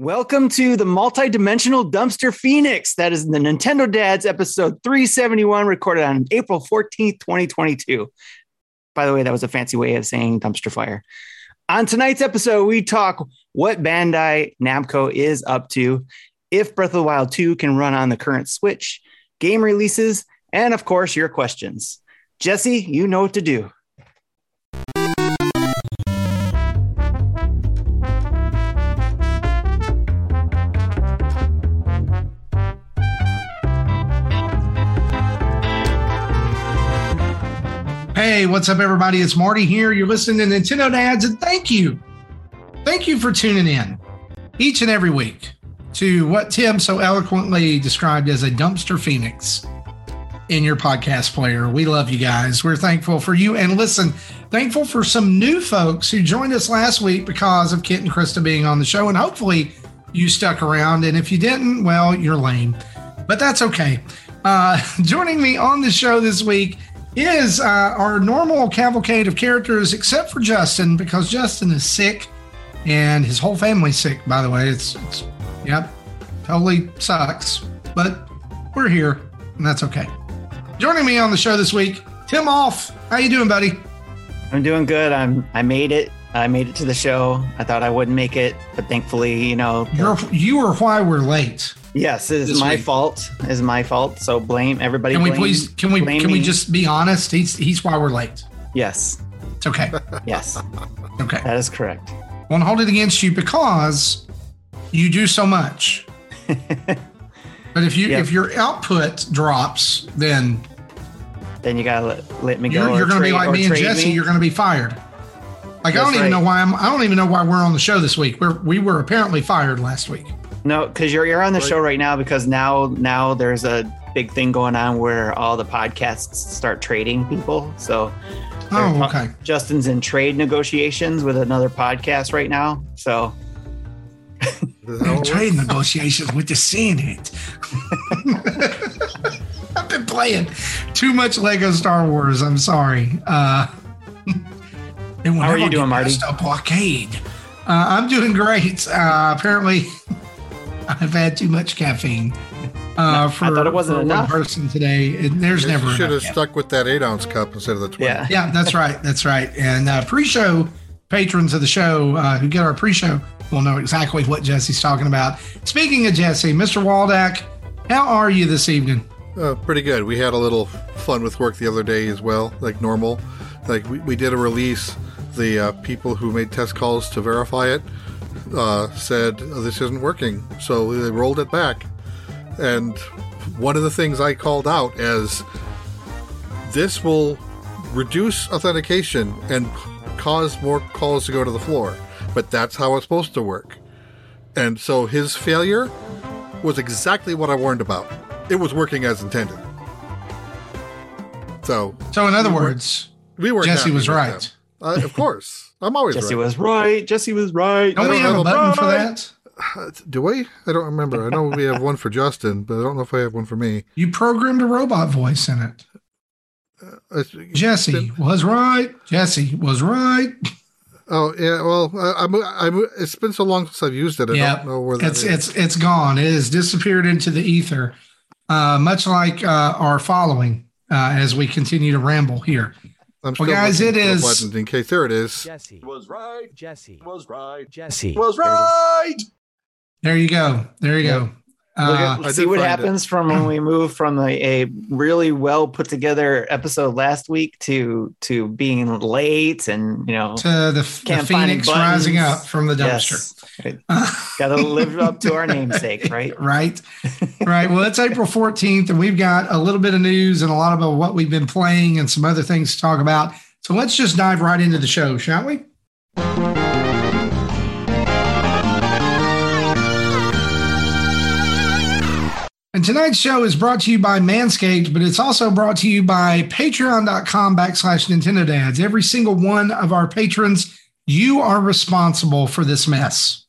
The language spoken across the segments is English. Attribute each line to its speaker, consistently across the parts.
Speaker 1: Welcome to the multi-dimensional dumpster phoenix. That is the Nintendo Dads episode 371, recorded on April 14th, 2022. By the way, that was a fancy way of saying dumpster fire. On tonight's episode, we talk what Bandai Namco is up to, if Breath of the Wild 2 can run on the current Switch, game releases, and of course, your questions. Jesse, you know what to do.
Speaker 2: Hey, what's up, everybody? It's Marty here. You're listening to Nintendo Dads, and thank you. Thank you for tuning in each and every week to what Tim so eloquently described as a dumpster phoenix in your podcast player. We love you guys. We're thankful for you. And listen, thankful for some new folks who joined us last week because of Kit and Krista being on the show. And hopefully you stuck around. And if you didn't, well, you're lame, but that's okay. Uh, joining me on the show this week is uh, our normal cavalcade of characters, except for Justin, because Justin is sick and his whole family's sick, by the way. It's, it's yep, totally sucks, but we're here and that's okay. Joining me on the show this week, Tim Off. How you doing, buddy?
Speaker 1: I'm doing good. I'm I made it. I made it to the show. I thought I wouldn't make it, but thankfully, you know,
Speaker 2: You're, you are why we're late.
Speaker 1: Yes, it is my
Speaker 2: week.
Speaker 1: fault. It is my fault. So blame everybody.
Speaker 2: Can we
Speaker 1: blame-
Speaker 2: please? Can we? Can we just be honest? He's he's why we're late.
Speaker 1: Yes,
Speaker 2: It's okay.
Speaker 1: yes,
Speaker 2: Okay.
Speaker 1: that is correct.
Speaker 2: Won't hold it against you because you do so much. But if you
Speaker 1: Yeah.
Speaker 2: if your output drops, then
Speaker 1: then you gotta let, let me go.
Speaker 2: you're, you're going to be like me and Jesse.
Speaker 1: me.
Speaker 2: You're going to be fired. Like I don't even
Speaker 1: right.
Speaker 2: know why I'm. I don't even know why we're on the show this week. We're we were apparently fired last week.
Speaker 1: No, because you're you're on the show right now because now now there's a big thing going on where all the podcasts start trading people. So
Speaker 2: Oh, okay.
Speaker 1: Justin's in trade negotiations with another podcast right now. So
Speaker 3: Is that how it
Speaker 2: Trade negotiations with the Senate. I've been playing too much Lego Star Wars. I'm sorry. Uh, will
Speaker 1: How are you doing, Marty?
Speaker 2: A blockade. Uh, I'm doing great. Uh, apparently, I've had too much caffeine. Uh, for,
Speaker 1: thought it wasn't
Speaker 2: for
Speaker 1: enough.
Speaker 2: one person today. And there's
Speaker 3: You
Speaker 2: never
Speaker 3: should
Speaker 2: enough.
Speaker 3: have stuck with that eight ounce cup instead of the 20.
Speaker 1: yeah,
Speaker 2: Yeah, that's right. That's right. And uh, pre-show patrons of the show uh, who get our pre-show will know exactly what Jesse's talking about. Speaking of Jesse, Mr. Waldack, how are you this evening?
Speaker 3: Uh, pretty good. We had a little fun with work the other day as well, like normal. Like we, we did a release. The uh, people who made test calls to verify it uh, said oh, this isn't working, so they rolled it back. And one of the things I called out as this will reduce authentication and cause more calls to go to the floor, but that's how it's supposed to work. And so his failure was exactly what I warned about. It was working as intended. So
Speaker 2: So, in other words,
Speaker 3: we were.
Speaker 2: Jesse was right.
Speaker 3: Uh, of course, I'm always right.
Speaker 1: Jesse
Speaker 3: right.
Speaker 1: was right. Jesse was right.
Speaker 2: Don't
Speaker 3: I
Speaker 2: we
Speaker 3: don't
Speaker 2: have a
Speaker 3: have a
Speaker 2: button for that?
Speaker 3: Uh, Do we? I don't remember. I know we have one for Justin, but I don't know if I have one for me.
Speaker 2: You programmed a robot voice in it.
Speaker 3: Uh,
Speaker 2: Jesse was right. Jesse was right.
Speaker 3: Oh yeah. Well, I, I'm, I'm. It's been so long since I've used it. I
Speaker 2: Yeah,
Speaker 3: don't know where that
Speaker 2: It's
Speaker 3: is.
Speaker 2: it's it's gone. It has disappeared into the ether, uh, much like uh, our following uh, as we continue to ramble here.
Speaker 3: I'm
Speaker 2: well, guys,
Speaker 3: it is
Speaker 2: it
Speaker 3: for the
Speaker 2: is-
Speaker 3: button in case there it is.
Speaker 4: Jesse
Speaker 5: was right.
Speaker 4: Jesse
Speaker 5: Was right.
Speaker 4: Jesse
Speaker 5: Was right.
Speaker 2: There you go. There you go.
Speaker 1: Look
Speaker 2: Uh,
Speaker 1: see what
Speaker 3: find
Speaker 1: happens from when we move from a, a really well put together episode last week to to being late and you know
Speaker 2: to the, the phoenix rising up from the dumpster.
Speaker 1: yes, got to live up to our namesake, right?
Speaker 2: right. Right. Well it's april 14th and we've got a little bit of news and a lot about what we've been playing and some other things to talk about. So let's just dive right into the show shall we and tonight's show is brought to you by Manscaped, but it's also brought to you by patreon.com backslash Nintendo Dads. Every single one of our patrons, you are responsible for this mess.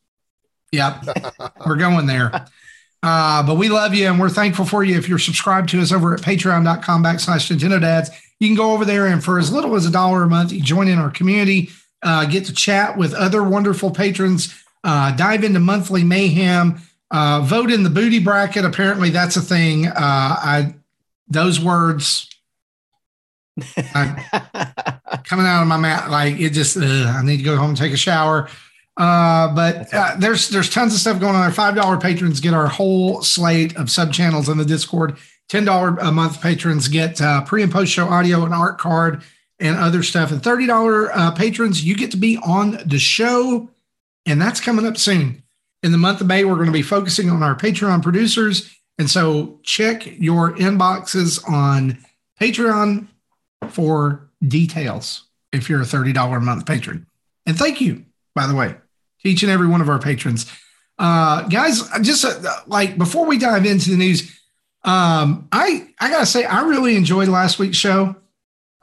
Speaker 2: Yep, we're going there. Uh, but we love you and we're thankful for you. If you're subscribed to us over at patreon.com backslash Nintendo Dads, you can go over there and for as little as a dollar a month, you join in our community, uh, get to chat with other wonderful patrons uh, dive into monthly mayhem, uh, vote in the booty bracket. Apparently, that's a thing. Uh, I those words coming out of my mouth like it just. I need to go home and take a shower. Uh, but uh, there's there's tons of stuff going on. Our five dollar patrons get our whole slate of sub channels in the Discord. Ten dollar a month patrons get uh, pre and post show audio and art card and other stuff. And thirty dollar uh, patrons, you get to be on the show, and that's coming up soon. In the month of May, we're going to be focusing on our Patreon producers, and so check your inboxes on Patreon for details if you're a thirty dollar a month patron. And thank you by the way, to each and every one of our patrons. Uh, guys, just uh, like before we dive into the news, um, I I gotta say I really enjoyed last week's show.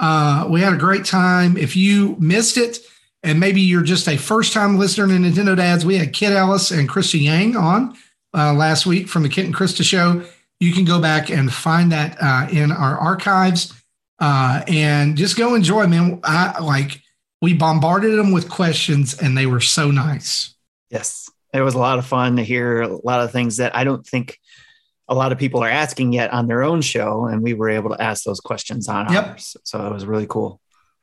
Speaker 2: Uh, we had a great time. If you missed it, and maybe you're just a first time listener to Nintendo Dads, we had Kit Ellis and Krista Yang on uh, last week from the Kit and Krista show. You can go back and find that uh, in our archives uh, and just go enjoy, man. I like we bombarded them with questions and they were so nice.
Speaker 1: Yes. It was a lot of fun to hear a lot of things that I don't think a lot of people are asking yet on their own show. And we were able to ask those questions on yep. ours. So it was really cool.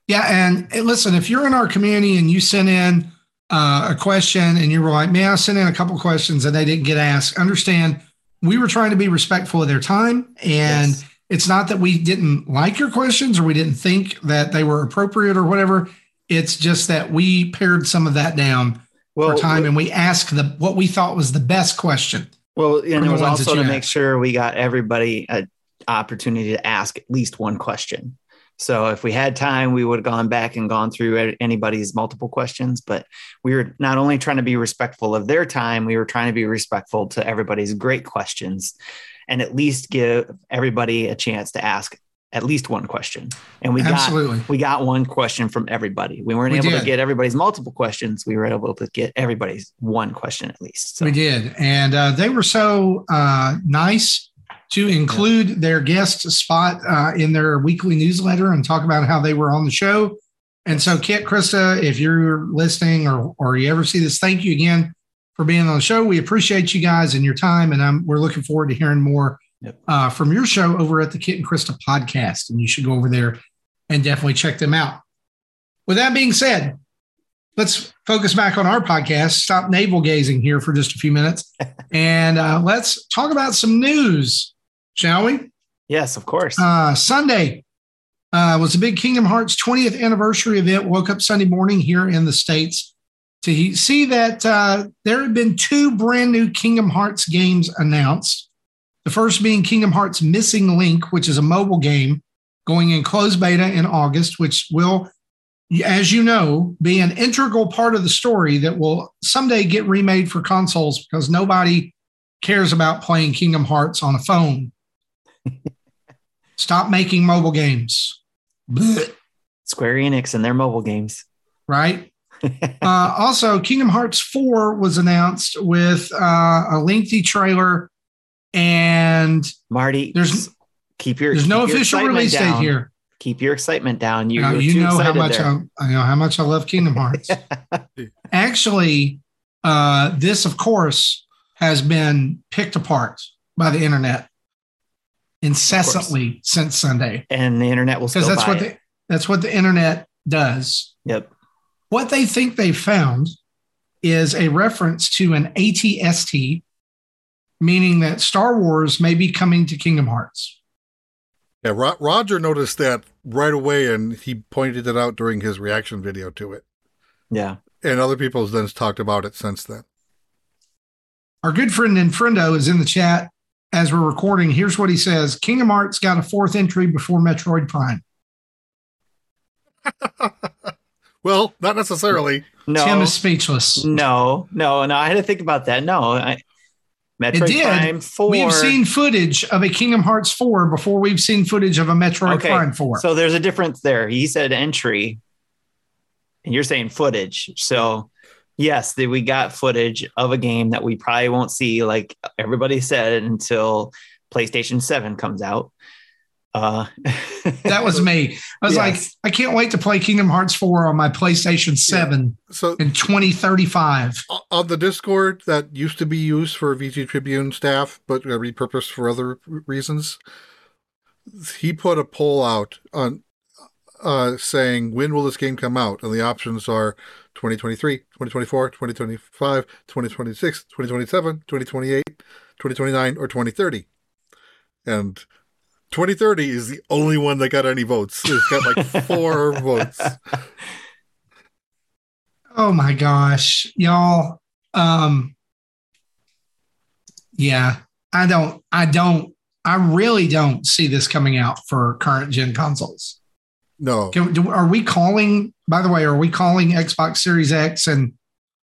Speaker 2: Yeah. And listen, if you're in our community and you sent in uh, a question and you were like, man, I sent in a couple questions and they didn't get asked, understand we were trying to be respectful of their time. And yes. it's not that we didn't like your questions or we didn't think that they were appropriate or whatever it's just that we pared some of that down well, for time and we asked the what we thought was the best question.
Speaker 1: Well, and it was also to make sure we got everybody an opportunity to ask at least one question. So if we had time, we would have gone back and gone through anybody's multiple questions. But we were not only trying to be respectful of their time, we were trying to be respectful to everybody's great questions and at least give everybody a chance to ask at least one question. And we Absolutely. got we got one question from everybody. We weren't we able did. to get everybody's multiple questions. We were able to get everybody's one question at least.
Speaker 2: So. We did, and uh, they were so uh, nice to include yeah. their guest spot uh, in their weekly newsletter and talk about how they were on the show. And so, Kit, Krista, if you're listening or or you ever see this, thank you again for being on the show. We appreciate you guys and your time, and I'm, we're looking forward to hearing more yep. uh, from your show over at the Kit and Krista podcast. And you should go over there and definitely check them out. With that being said, let's focus back on our podcast. Stop navel gazing here for just a few minutes. and uh, let's talk about some news, shall we?
Speaker 1: Yes, of course.
Speaker 2: Uh, Sunday uh, was a big Kingdom Hearts 20th anniversary event. Woke up Sunday morning here in the States to see that uh, there had been two brand new Kingdom Hearts games announced. The first being Kingdom Hearts Missing Link, which is a mobile game going in closed beta in August, which will, as you know, be an integral part of the story that will someday get remade for consoles because nobody cares about playing Kingdom Hearts on a phone. Stop making mobile games.
Speaker 1: Blech. Square Enix and their mobile games.
Speaker 2: Right. uh, also, Kingdom Hearts 4 was announced with uh, a lengthy trailer and
Speaker 1: Marty,
Speaker 2: there's
Speaker 1: keep your
Speaker 2: there's
Speaker 1: keep
Speaker 2: no
Speaker 1: your
Speaker 2: official release
Speaker 1: down.
Speaker 2: date here.
Speaker 1: Keep your excitement down. You,
Speaker 2: you know how much I, I, know how much I love Kingdom Hearts. Actually, uh, this of course has been picked apart by the internet incessantly since Sunday,
Speaker 1: and the internet will because
Speaker 2: that's what the, that's what the internet does.
Speaker 1: Yep.
Speaker 2: What they think they found is a reference to an ATST, meaning that Star Wars may be coming to Kingdom Hearts.
Speaker 3: Yeah, Ro- Roger noticed that right away, and he pointed it out during his reaction video to it.
Speaker 1: Yeah,
Speaker 3: and other people have then talked about it since then.
Speaker 2: Our good friend Infrendo is in the chat as we're recording. Here's what he says: Kingdom Hearts got a fourth entry before Metroid Prime.
Speaker 3: well, not necessarily.
Speaker 2: No, Tim is speechless.
Speaker 1: No, no, no. I had to think about that. No, I,
Speaker 2: Metroid it did. Prime 4. We've seen footage of a Kingdom Hearts 4 before we've seen footage of a Metroid okay. Prime 4.
Speaker 1: So there's a difference there. He said entry, and you're saying footage. So yes, the, we got footage of a game that we probably won't see, like everybody said, until PlayStation 7 comes out. Uh,
Speaker 2: That was me. I was
Speaker 1: Yes.
Speaker 2: like, I can't wait to play Kingdom Hearts 4 on my PlayStation 7
Speaker 3: So
Speaker 2: in 2035.
Speaker 3: on the Discord that used to be used for VG Tribune staff, but got repurposed for other reasons, he put a poll out on uh, saying when will this game come out, and the options are 2023, 2024, 2025, 2026, 2027, 2028, 2029, or 2030. And 2030 is the only one that got any votes. It's got like four votes.
Speaker 2: Oh my gosh, y'all. Um, yeah, I don't, I don't, I really don't see this coming out for current gen consoles.
Speaker 3: No,
Speaker 2: Can, do, are we calling, by the way, are we calling Xbox Series X and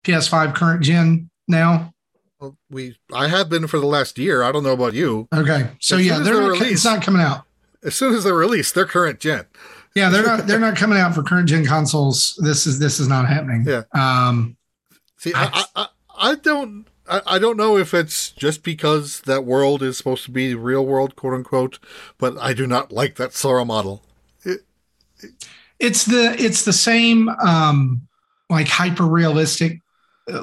Speaker 2: PS5 current gen now?
Speaker 3: Well, we I have been for the last year. I don't know about you.
Speaker 2: Okay. So
Speaker 3: As
Speaker 2: yeah, they're
Speaker 3: they're released.
Speaker 2: it's not coming out.
Speaker 3: As soon as they're released, they're current gen.
Speaker 2: Yeah, they're not, they're not coming out for current gen consoles. This is, this is not happening.
Speaker 3: Yeah.
Speaker 2: Um,
Speaker 3: See, I I, I, I don't I, I don't know if it's just because that world is supposed to be real world, quote unquote, but I do not like that Sora model.
Speaker 2: It's the it's the same um like hyper realistic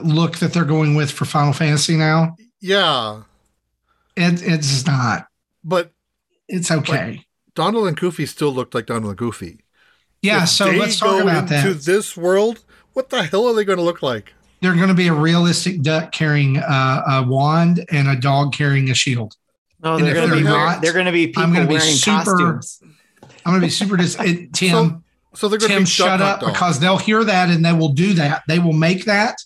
Speaker 2: look that they're going with for Final Fantasy now.
Speaker 3: Yeah,
Speaker 2: It, it's not.
Speaker 3: but
Speaker 2: It's okay.
Speaker 3: Donald and Goofy still looked like Donald and Goofy.
Speaker 2: yeah.
Speaker 3: If
Speaker 2: So
Speaker 3: they
Speaker 2: let's talk
Speaker 3: go
Speaker 2: about
Speaker 3: into
Speaker 2: that.
Speaker 3: this world. What the hell are they going to look like?
Speaker 2: They're going to be a realistic duck carrying a, a wand and a dog carrying a shield.
Speaker 1: no, they're going to be
Speaker 2: they're not,
Speaker 1: they're going to be people
Speaker 2: I'm gonna be
Speaker 1: wearing
Speaker 2: super-
Speaker 1: costumes.
Speaker 2: I'm going to be super dis. It, Tim,
Speaker 3: So, so they're going to
Speaker 2: Tim,
Speaker 3: be
Speaker 2: shut up
Speaker 3: Hunt
Speaker 2: because they'll hear that and they will do that. They will make that.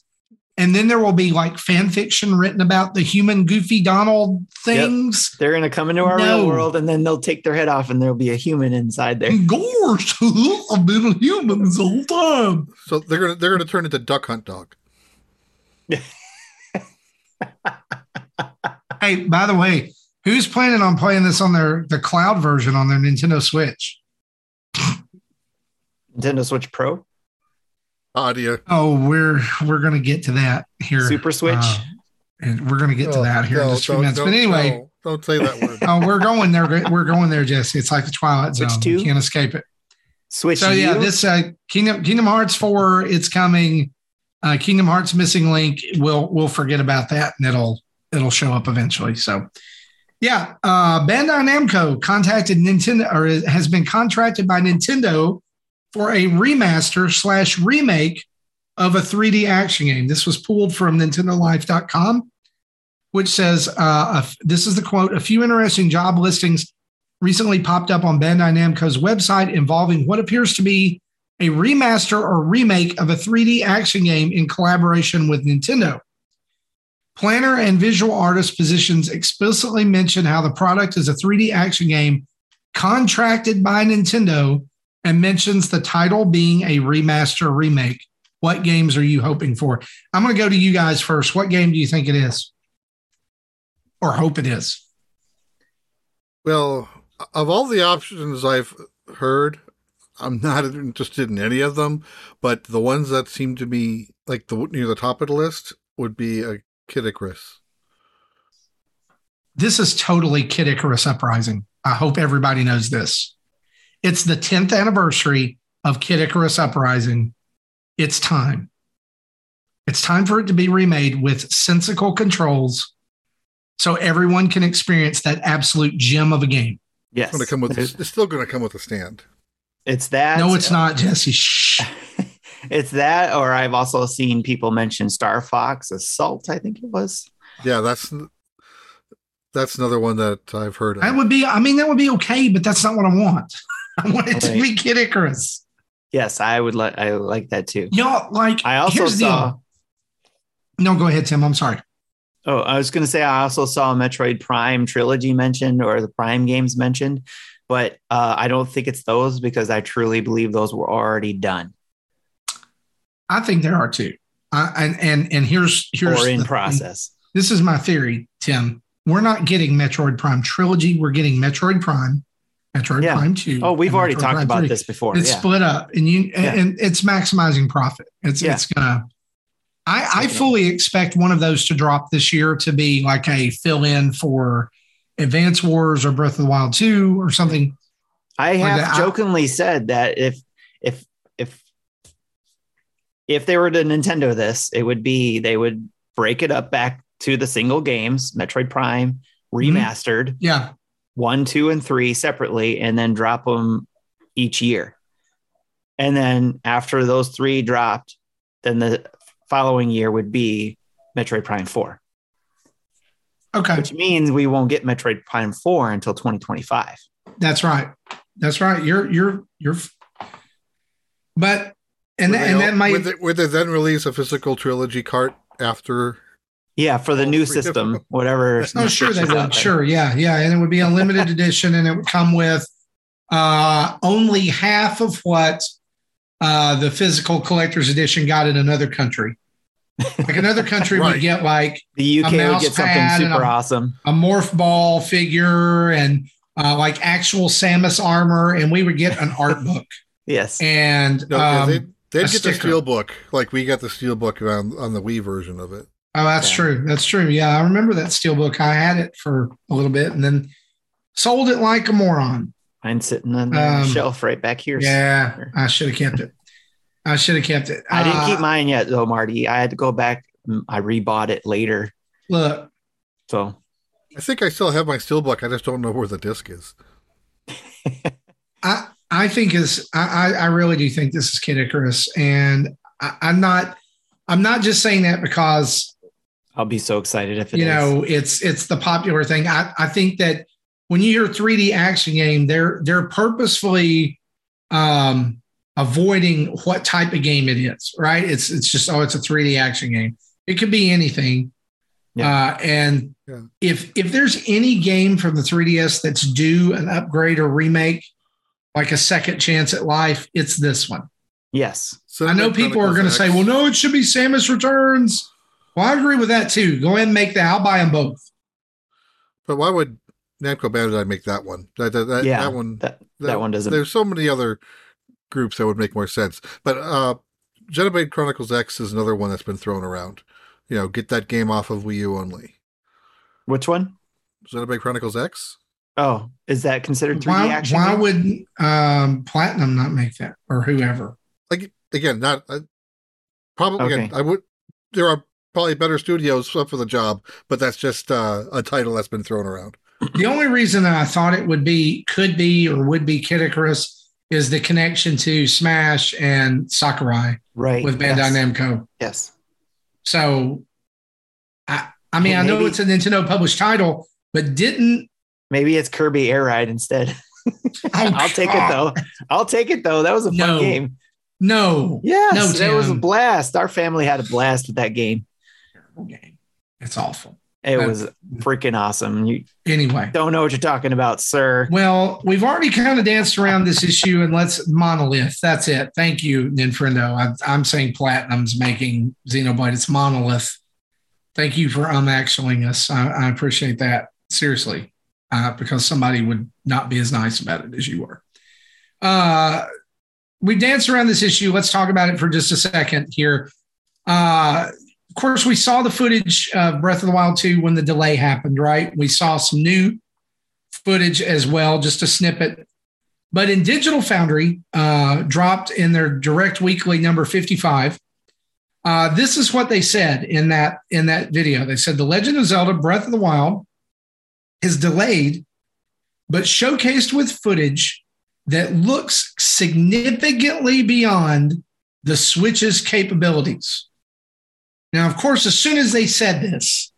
Speaker 2: And then there will be like fan fiction written about the human Goofy Donald things.
Speaker 1: They're going to come into our
Speaker 2: No.
Speaker 1: real world and then they'll take their head off and there'll be a human inside there.
Speaker 2: Gosh, I've been a human this whole time.
Speaker 3: So they're going to they're going to turn into Duck Hunt dog.
Speaker 2: Hey, by the way, who's planning on playing this on their the cloud version on their Nintendo Switch?
Speaker 1: Nintendo Switch Pro,
Speaker 3: Audio.
Speaker 2: Oh, we're we're gonna get to that here.
Speaker 1: Super Switch.
Speaker 2: Uh, and we're gonna get to that here in just a few minutes. But
Speaker 3: don't-
Speaker 2: anyway,
Speaker 3: no, don't say that word.
Speaker 2: oh, we're going there. We're going there, Jesse. It's like the Twilight
Speaker 1: Switch
Speaker 2: Zone.
Speaker 1: two?
Speaker 2: You can't escape it.
Speaker 1: Switch
Speaker 2: So yeah,
Speaker 1: U?
Speaker 2: this uh, Kingdom Kingdom Hearts four, it's coming. Uh, Kingdom Hearts missing link. We'll we'll forget about that, and it'll it'll show up eventually. So yeah, uh, Bandai Namco contacted Nintendo or has been contracted by Nintendo for a remaster slash remake of a 3D action game. This was pulled from NintendoLife.com, which says uh, this is the quote: "A few interesting job listings recently popped up on Bandai Namco's website involving what appears to be a remaster or remake of a 3D action game in collaboration with Nintendo. Planner and visual artist positions explicitly mention how the product is a 3D action game contracted by Nintendo and mentions the title being a remaster remake. What games are you hoping for? I'm going to go to you guys first. What game do you think it is? Or hope it is?
Speaker 3: Well, of all the options I've heard, I'm not interested in any of them. But the ones that seem to be like the near the top of the list would be a Kid Icarus.
Speaker 2: this is totally Kid Icarus Uprising. I hope everybody knows this. It's the 10th anniversary of Kid Icarus Uprising. It's time. It's time for it to be remade with sensical controls so everyone can experience that absolute gem of a game.
Speaker 1: yes.
Speaker 3: It's going to come with. It's still going to come with a stand.
Speaker 1: It's that.
Speaker 2: no, it's not, Jesse. Shh.
Speaker 1: it's that, or I've also seen people mention Star Fox Assault, I think it was.
Speaker 3: Yeah, that's that's another one that I've heard of.
Speaker 2: That would be, I mean, that would be okay, but that's not what I want. I want it to be Kid Icarus.
Speaker 1: Yes, I would like I like that too.
Speaker 2: Y'all, like,
Speaker 1: I also
Speaker 2: here's the
Speaker 1: saw
Speaker 2: No, go ahead, Tim. I'm sorry.
Speaker 1: Oh, I was going to say I also saw Metroid Prime trilogy mentioned or the Prime games mentioned, but uh, I don't think it's those because I truly believe those were already done
Speaker 2: I think there are two. Uh, and and and here's here's
Speaker 1: or in process.
Speaker 2: This is my theory, Tim. We're not getting Metroid Prime trilogy. We're getting Metroid Prime, Metroid
Speaker 1: Yeah.
Speaker 2: Prime Two.
Speaker 1: Oh, we've already
Speaker 2: Metroid
Speaker 1: talked
Speaker 2: Prime
Speaker 1: about
Speaker 2: 3.
Speaker 1: this before.
Speaker 2: It's
Speaker 1: yeah.
Speaker 2: split up, and you and,
Speaker 1: Yeah.
Speaker 2: and it's maximizing profit. It's it's gonna. I, I fully expect one of those to drop this year to be like a fill in for Advance Wars or Breath of the Wild 2 or something
Speaker 1: I have
Speaker 2: that-
Speaker 1: jokingly said that if if if if they were to Nintendo this, it would be they would break it up back to the single games, Metroid Prime
Speaker 2: Mm-hmm.
Speaker 1: remastered,
Speaker 2: Yeah.
Speaker 1: One, two, and three separately, and then drop them each year. And then after those three dropped, then the following year would be Metroid Prime 4,
Speaker 2: Okay.
Speaker 1: which means we won't get Metroid Prime 4 until 2025.
Speaker 2: That's right. That's right. You're you're you're. But and
Speaker 3: Would
Speaker 2: that, and that might
Speaker 3: would, they, would they then release a physical trilogy cart after?
Speaker 1: Yeah, for the new system,
Speaker 3: different-
Speaker 1: whatever.
Speaker 2: Oh, sure they
Speaker 1: is
Speaker 2: would. Sure, yeah, yeah, and it would be a limited edition, and it would come with uh, only half of what uh, the physical collector's edition got in another country. Like another country
Speaker 3: Right.
Speaker 2: would get like
Speaker 1: The UK
Speaker 2: A
Speaker 1: would get something super
Speaker 2: a-
Speaker 1: awesome.
Speaker 2: a morph ball figure and uh, like actual Samus armor, and we would get an art book.
Speaker 1: Yes.
Speaker 2: And
Speaker 3: No, yeah,
Speaker 2: um,
Speaker 3: they'd, they'd
Speaker 2: a
Speaker 3: get the steel book, like we got the steel book on, on the Wii version of it.
Speaker 2: Oh, that's
Speaker 1: Yeah.
Speaker 2: true. That's true. Yeah, I remember that steelbook. I had it for a little bit and then sold it like a moron.
Speaker 1: Mine's sitting on the
Speaker 2: Um,
Speaker 1: shelf right back here.
Speaker 2: Yeah, I should have kept it. I should have kept it.
Speaker 1: I didn't
Speaker 2: Uh,
Speaker 1: keep mine yet, though, Marty. I had to go back. mm, I rebought it later.
Speaker 2: Look,
Speaker 1: So
Speaker 3: I think I still have my steel book. I just don't know where the disc is.
Speaker 2: I I think is I I I really do think this is Kid Icarus, and I, I'm not I'm not just saying that because
Speaker 1: I'll be so excited if it
Speaker 2: you
Speaker 1: is.
Speaker 2: know it's it's the popular thing. I I think that when you hear 3D action game, they're they're purposefully um avoiding what type of game it is, right? It's it's just oh, it's a 3D action game. It could be anything.
Speaker 1: Yeah.
Speaker 2: Uh, and
Speaker 3: Yeah.
Speaker 2: if if there's any game from the 3DS that's due an upgrade or remake, like a second chance at life, it's this one.
Speaker 1: Yes.
Speaker 2: So I know people are going to say, "Well, no, it should be Samus Returns." Well, I agree with that too. Go ahead and make that. I'll buy them both.
Speaker 3: But why would Namco Bandai make that one? That, that, that,
Speaker 1: Yeah.
Speaker 3: that one.
Speaker 1: That that one doesn't.
Speaker 3: There's so many other groups that would make more sense. But uh, Xenoblade Chronicles X is another one that's been thrown around. You know, get that game off of Wii U only.
Speaker 1: Which one?
Speaker 3: Xenoblade Chronicles X.
Speaker 1: Oh, is that considered 3D
Speaker 2: Why,
Speaker 1: action?
Speaker 2: why
Speaker 1: game?
Speaker 2: would um, Platinum not make that or whoever?
Speaker 3: Like again, not uh, probably. Again, I would. There are probably better studios up for the job, but that's just uh, a title that's been thrown around.
Speaker 2: The only reason that I thought it would be, could be, or would be Kid Icarus is the connection to Smash and Sakurai
Speaker 1: right
Speaker 2: with Bandai
Speaker 1: yes.
Speaker 2: Namco.
Speaker 1: Yes.
Speaker 2: So, I, I mean,
Speaker 1: Hey,
Speaker 2: I know
Speaker 1: maybe-
Speaker 2: it's a Nintendo published title, but didn't.
Speaker 1: Maybe it's Kirby Air Ride instead. I'll take it though. I'll take it though. That was a fun
Speaker 2: No.
Speaker 1: game.
Speaker 2: No,
Speaker 1: Yes,
Speaker 2: No,
Speaker 1: that was a blast. Our family had a blast with that game.
Speaker 2: Game. It's awful.
Speaker 1: It was freaking awesome. You
Speaker 2: Anyway,
Speaker 1: don't know what you're talking about, sir.
Speaker 2: well, we've already kind of danced around this issue, and let's monolith. That's it. Thank you, Ninfrendo. I, I'm saying Platinum's making Xenoblade. It's monolith. Thank you for unaxling us. I, I appreciate that seriously, uh, because somebody would not be as nice about it as you were. Uh, we danced around this issue. Let's talk about it for just a second here. Uh, course, we saw the footage of Breath of the Wild 2 when the delay happened, right? We saw some new footage as well, just a snippet. But in Digital Foundry, uh, dropped in their direct weekly number 55. Uh, this is what they said in that in that video. They said the Legend of Zelda: Breath of the Wild is delayed, but showcased with footage that looks significantly beyond the Switch's capabilities. Now, of course, as soon as they said this,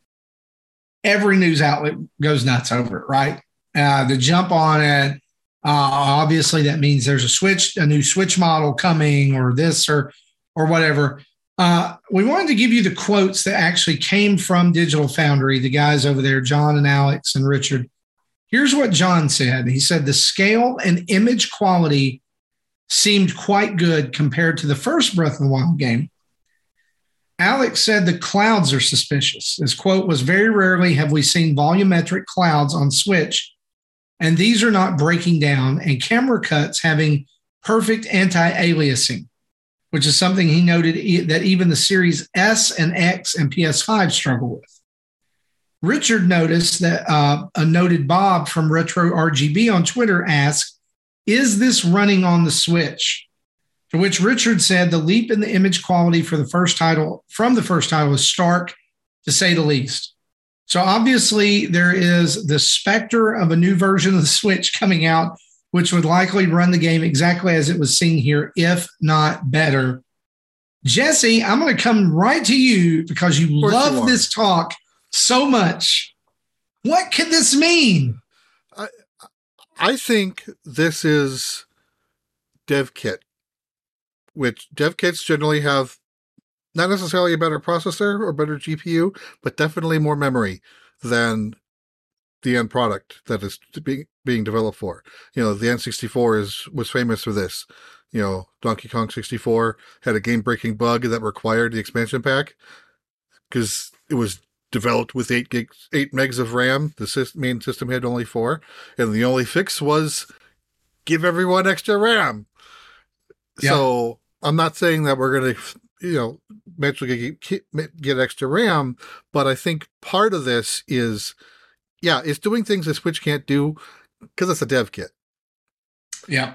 Speaker 2: every news outlet goes nuts over it, right? Uh, the jump on it. Uh, obviously, that means there's a switch, a new switch model coming, or this, or or whatever. Uh, we wanted to give you the quotes that actually came from Digital Foundry, the guys over there, John and Alex and Richard. Here's what John said. He said the scale and image quality seemed quite good compared to the first Breath of the Wild game. Alex said the clouds are suspicious. His quote was Very rarely have we seen volumetric clouds on Switch, and these are not breaking down, and camera cuts having perfect anti aliasing, which is something he noted e- that even the Series S and X and PS5 struggle with. Richard noticed that uh, a noted Bob from Retro RGB on Twitter asked, Is this running on the Switch? To which Richard said the leap in the image quality for the first title from the first title is stark, to say the least. So obviously there is the specter of a new version of the Switch coming out, which would likely run the game exactly as it was seen here, if not better. Jesse, I'm going to come right to you because you love
Speaker 3: you
Speaker 2: this talk so much. What could this mean?
Speaker 3: I, I think this is dev kit, which dev kits generally have not necessarily a better processor or better GPU, but definitely more memory than the end product that is being being developed for. You know, the N64 is was famous for this. You know, Donkey Kong 64 had a game breaking bug that required the expansion pack because it was developed with eight gigs, eight megs of RAM. The main system had only four, and the only fix was give everyone extra RAM.
Speaker 2: Yeah.
Speaker 3: So I'm not saying that we're going to, you know, magically get, get extra RAM, but I think part of this is, yeah, it's doing things that Switch can't do because it's a dev kit.
Speaker 2: Yeah.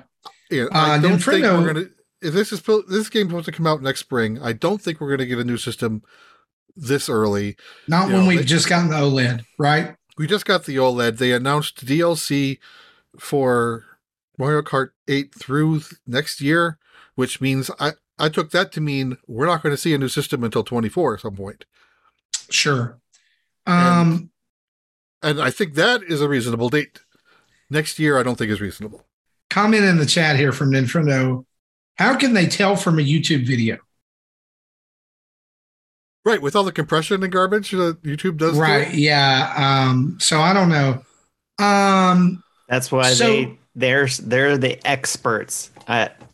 Speaker 3: Yeah,
Speaker 2: Uh,
Speaker 3: I don't think we're gonna. If this is this game's supposed to come out next spring, I don't think we're gonna get a new system this early.
Speaker 2: Not
Speaker 3: You
Speaker 2: when
Speaker 3: know,
Speaker 2: we've
Speaker 3: they-
Speaker 2: just gotten the OLED, right?
Speaker 3: We just got the OLED. They announced DLC for Mario Kart 8 through th- next year, which means I I took that to mean we're not going to see a new system until 24 at some point.
Speaker 2: Sure. Um,
Speaker 3: And I think that is a reasonable date. Next year, I don't think is reasonable.
Speaker 2: comment in the chat here from Nintendo. How can they tell from a YouTube video?
Speaker 3: Right, with all the compression and garbage that YouTube does. to it.
Speaker 2: Right. Yeah. Um, so I don't know. Um,
Speaker 1: That's why
Speaker 2: So-
Speaker 1: they they're they're the experts at, at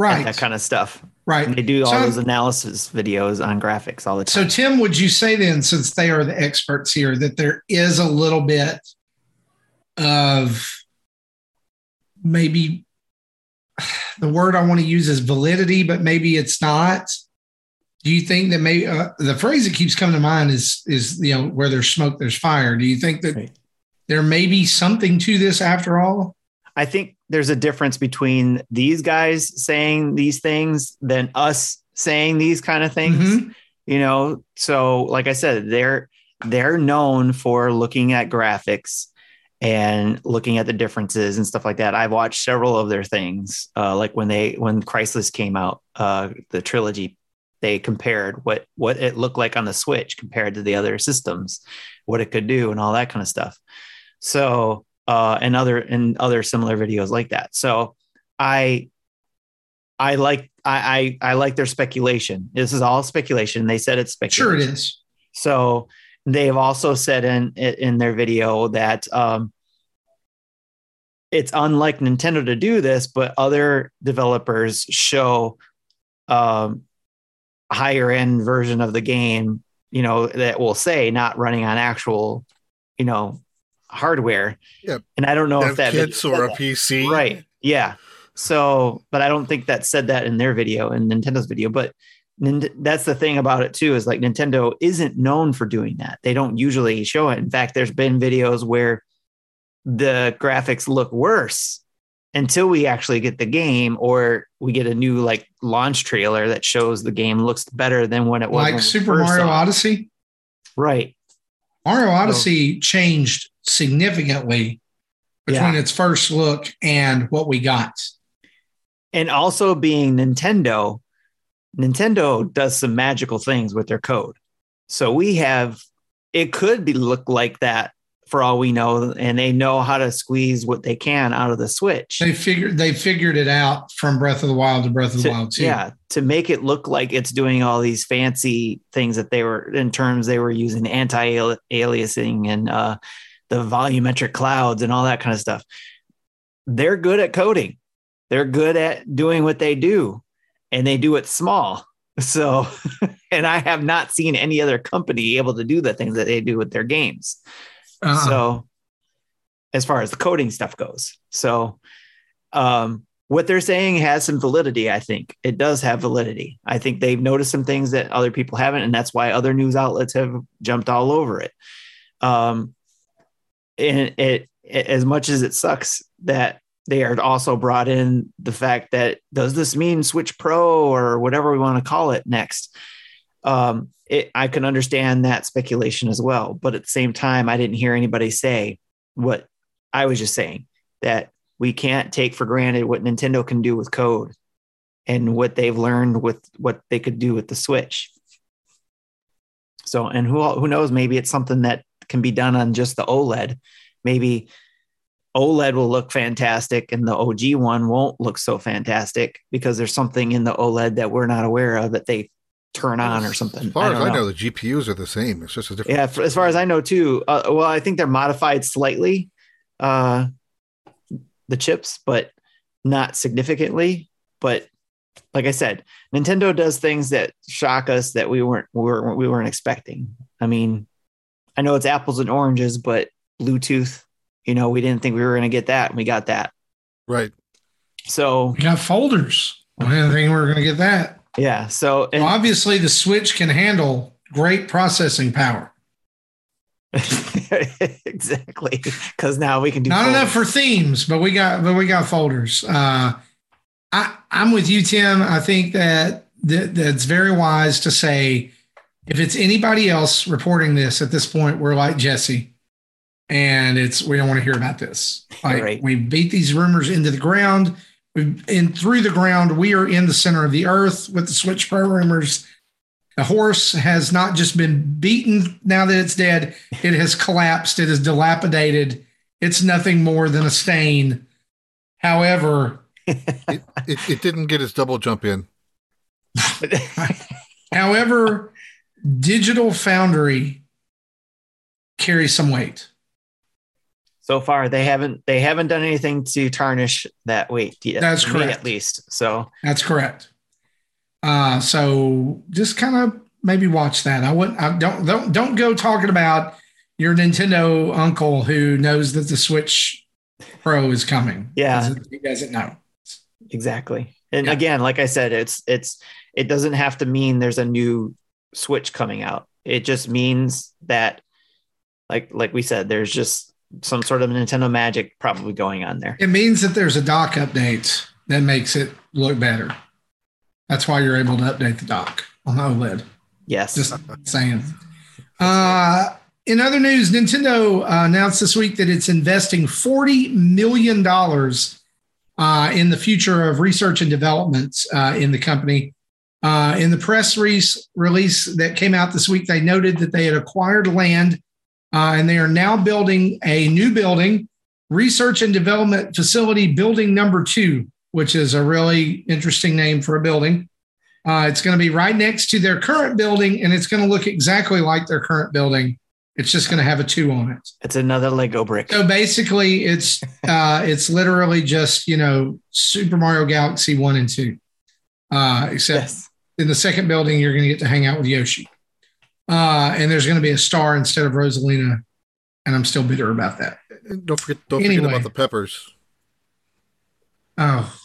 Speaker 2: right.
Speaker 1: that kind of stuff.
Speaker 2: right.
Speaker 1: And they do all
Speaker 2: So-
Speaker 1: those analysis videos on graphics all the time. So.
Speaker 2: Tim, would you say then, since they are the experts here, that there is a little bit of maybe the word I want to use is validity, but maybe it's not? Do you think that maybe uh, the phrase that keeps coming to mind is is you know where there's smoke, there's fire? Do you think that
Speaker 1: Right.
Speaker 2: there may be something to this after all?
Speaker 1: I think there's a difference between these guys saying these things than us saying these kind of things.
Speaker 2: Mhm.
Speaker 1: You know, so like I said, they're they're known for looking at graphics and looking at the differences and stuff like that. I've watched several of their things, uh, like when they when Crysis came out, uh, the trilogy. They compared what what it looked like on the Switch compared to the other systems, what it could do, and all that kind of stuff. So, uh, and other and other similar videos like that. So, I I like I, I I like their speculation. This is all speculation. They said it's speculation.
Speaker 2: Sure, it is.
Speaker 1: So they've also said in in their video that um, it's unlike Nintendo to do this, but other developers show um, higher end version of the game. You know that will say not running on actual, you know, hardware.
Speaker 3: Yep.
Speaker 1: And I don't know if that video
Speaker 3: kits or a
Speaker 1: that.
Speaker 3: PC.
Speaker 1: Right. Yeah. So, but I don't think that said that in their video, in Nintendo's video. But that's the thing about it too, is like Nintendo isn't known for doing that. They don't usually show it. In fact, there's been videos where the graphics look worse until we actually get the game or we get a new like launch trailer that shows the game looks better than when it was.
Speaker 2: Like Super Mario. Odyssey.
Speaker 1: Right.
Speaker 2: Mario Odyssey changed significantly between
Speaker 1: Yeah.
Speaker 2: its first look and what we got.
Speaker 1: and also being Nintendo, Nintendo does some magical things with their code. So we have it could be look like that for all we know, and they know how to squeeze what they can out of the Switch.
Speaker 2: They figured they figured it out from Breath of the Wild to Breath of the Wild 2.
Speaker 1: yeah, to make it look like it's doing all these fancy things that they were in terms they were using anti-aliasing and uh, the volumetric clouds and all that kind of stuff. They're good at coding. They're good at doing what they do, and they do it small. So, and I have not seen any other company able to do the things that they do with their games.
Speaker 2: Uh-uh.
Speaker 1: So, as far as the coding stuff goes, so um, what they're saying has some validity. I think it does have validity. I think they've noticed some things that other people haven't, and that's why other news outlets have jumped all over it. Um, and it, it as much as it sucks that they are also brought in the fact that does this mean Switch Pro or whatever we want to call it next? Um, it, I can understand that speculation as well, but at the same time, I didn't hear anybody say what I was just saying that we can't take for granted what Nintendo can do with code and what they've learned with what they could do with the Switch. So, and who who knows? Maybe it's something that can be done on just the OLED. Maybe OLED will look fantastic and the OG one won't look so fantastic because there's something in the OLED that we're not aware of that they turn on or something.
Speaker 3: As far
Speaker 1: I
Speaker 3: as
Speaker 1: don't
Speaker 3: I
Speaker 1: know.
Speaker 3: know, the GPUs are the same. It's just a different.
Speaker 1: Yeah, f- as far as I know too. Uh, well, I think they're modified slightly, uh, the chips, but not significantly. But like I said, Nintendo does things that shock us that we weren't we weren't, we weren't expecting. I mean, I know it's apples and oranges, but Bluetooth, you know, we didn't think we were going to get that, and we got that.
Speaker 3: Right.
Speaker 1: So
Speaker 2: We got folders. I didn't think we were going to get that.
Speaker 1: yeah, so and
Speaker 2: Well, obviously, the Switch can handle great processing power.
Speaker 1: exactly because now we can do
Speaker 2: Not
Speaker 1: folders.
Speaker 2: enough for themes, but we got but we got folders. Uh, I I'm with you, Tim. I think that, that that's very wise to say if it's anybody else reporting this at this point, we're like Jesse, and it's we don't want to hear about this. Like
Speaker 1: Right.
Speaker 2: we beat these rumors into the ground. We and through the ground, we are in the center of the earth with the Switch Pro rumors. The horse has not just been beaten now that it's dead, it has collapsed, it is dilapidated. It's nothing more than a stain. However,
Speaker 3: It, it, it didn't get its double jump in.
Speaker 2: however, Digital Foundry carries some weight.
Speaker 1: so far they haven't they haven't done anything to tarnish that weight yet.
Speaker 2: That's correct.
Speaker 1: at least. So
Speaker 2: That's correct. Uh, so just kind of maybe watch that. I wouldn't. I don't don't don't go talking about your Nintendo uncle who knows that the Switch Pro is coming.
Speaker 1: Yeah.
Speaker 2: He doesn't know.
Speaker 1: exactly. And
Speaker 2: Yeah.
Speaker 1: again, like I said, it's it's it doesn't have to mean there's a new Switch coming out. It just means that like like we said, there's just some sort of Nintendo magic probably going on there.
Speaker 2: It means that there's a dock update that makes it look better. That's why you're able to update the dock on the OLED.
Speaker 1: Yes.
Speaker 2: Just saying. Uh, in other news, Nintendo uh, announced this week that it's investing $40 million uh, in the future of research and development uh, in the company. Uh, in the press re- release that came out this week, they noted that they had acquired land uh, and they are now building a new building, research and development facility building number two, which is a really interesting name for a building. Uh, it's going to be right next to their current building, and it's going to look exactly like their current building. It's just going to have a two on it.
Speaker 1: it's another Lego brick.
Speaker 2: So basically, it's uh, it's literally just you know Super Mario Galaxy one and two, uh, except
Speaker 1: Yes.
Speaker 2: In the second building you're going to get to hang out with Yoshi, uh, and there's going to be a star instead of Rosalina, and I'm still bitter about that.
Speaker 3: Don't forget, don't
Speaker 2: Anyway.
Speaker 3: forget about the peppers.
Speaker 2: Oh,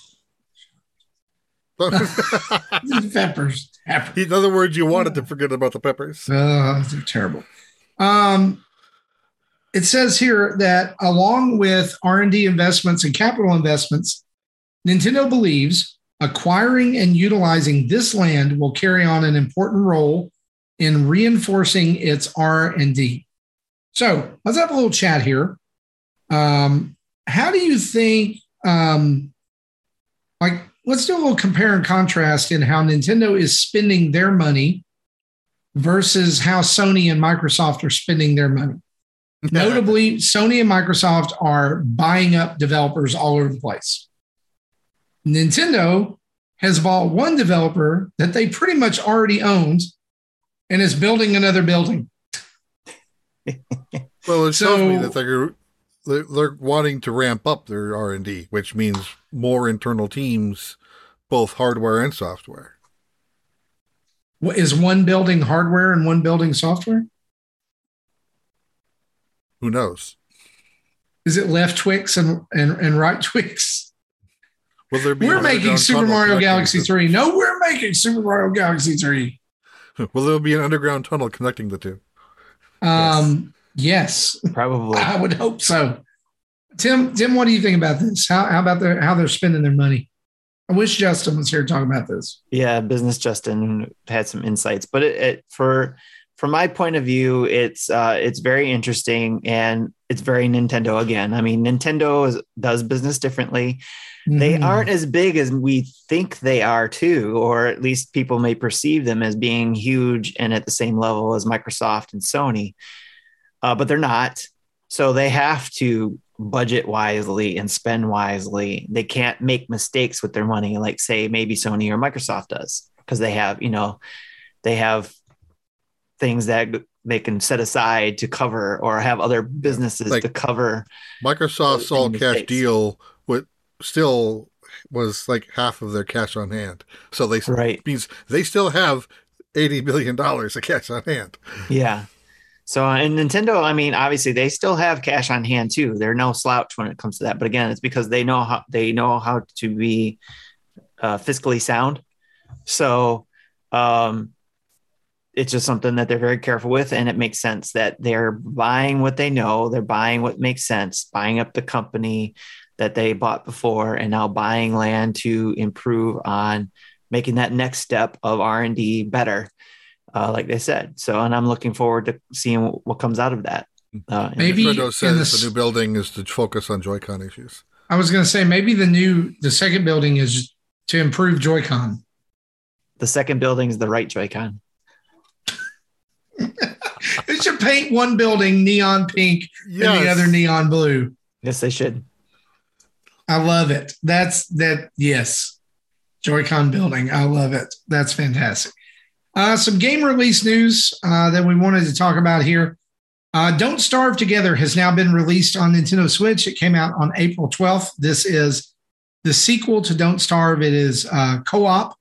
Speaker 3: In
Speaker 2: peppers, peppers.
Speaker 3: other words, you wanted to forget about the peppers.
Speaker 2: Oh, they're terrible. Um, it says here that along with R&D investments and capital investments, Nintendo believes acquiring and utilizing this land will carry on an important role in reinforcing its R&D. So let's have a little chat here. Um, how do you think, um, like, let's do a little compare and contrast in how Nintendo is spending their money versus how Sony and Microsoft are spending their money. Notably, Sony and Microsoft are buying up developers all over the place. Nintendo has bought one developer that they pretty much already owned and is building another building.
Speaker 3: Well, it shows me that they're, they're they're wanting to ramp up their R and D, which means more internal teams, both hardware and software.
Speaker 2: What, Is one building hardware and one building software?
Speaker 3: Who knows?
Speaker 2: Is it left Twix and, and, and right Twix?
Speaker 3: Will there be
Speaker 2: We're making Super Mario Galaxy
Speaker 3: the-
Speaker 2: 3. No, we're making Super Mario Galaxy 3.
Speaker 3: Will there be an underground tunnel connecting the two?
Speaker 2: Um, yes.
Speaker 1: Probably.
Speaker 2: I would hope so. Tim, Tim, what do you think about this? How, how about their, how they're spending their money? I wish Justin was here to talk about this.
Speaker 1: Yeah, business Justin had some insights, but it, it for from my point of view, it's uh, it's very interesting and it's very Nintendo again. I mean, Nintendo is, does business differently. Mm-hmm. They aren't as big as we think they are, too, or at least people may perceive them as being huge and at the same level as Microsoft and Sony, uh, but they're not. So they have to budget wisely and spend wisely. They can't make mistakes with their money, like say maybe Sony or Microsoft does, because they have, you know, they have things that they can set aside to cover or have other businesses like to cover.
Speaker 3: Microsoft's all cash deal with still was like half of their cash on hand. So they right. means they still have eighty billion dollars of cash on hand.
Speaker 1: Yeah. So in Nintendo, I mean, obviously they still have cash on hand too. They're no slouch when it comes to that. But again, it's because they know how they know how to be uh, fiscally sound. So um, it's just something that they're very careful with, and it makes sense that they're buying what they know. They're buying what makes sense, buying up the company that they bought before, and now buying land to improve on making that next step of R and D better uh, like they said. So, and I'm looking forward to seeing what comes out of that.
Speaker 3: Uh, maybe Fredo says the, the, new building is to focus on Joy-Con issues.
Speaker 2: I was going to say maybe the new the second building is to improve Joy-Con.
Speaker 1: The second building is the right Joy-Con.
Speaker 2: They should paint one building neon pink yes. and the other neon blue.
Speaker 1: Yes, they should.
Speaker 2: I love it. That's that. Yes, Joy-Con building. I love it. That's fantastic. Uh, some game release news uh, that we wanted to talk about here. Uh, Don't Starve Together has now been released on Nintendo Switch. It came out on April 12th. This is the sequel to Don't Starve. It is uh, co op.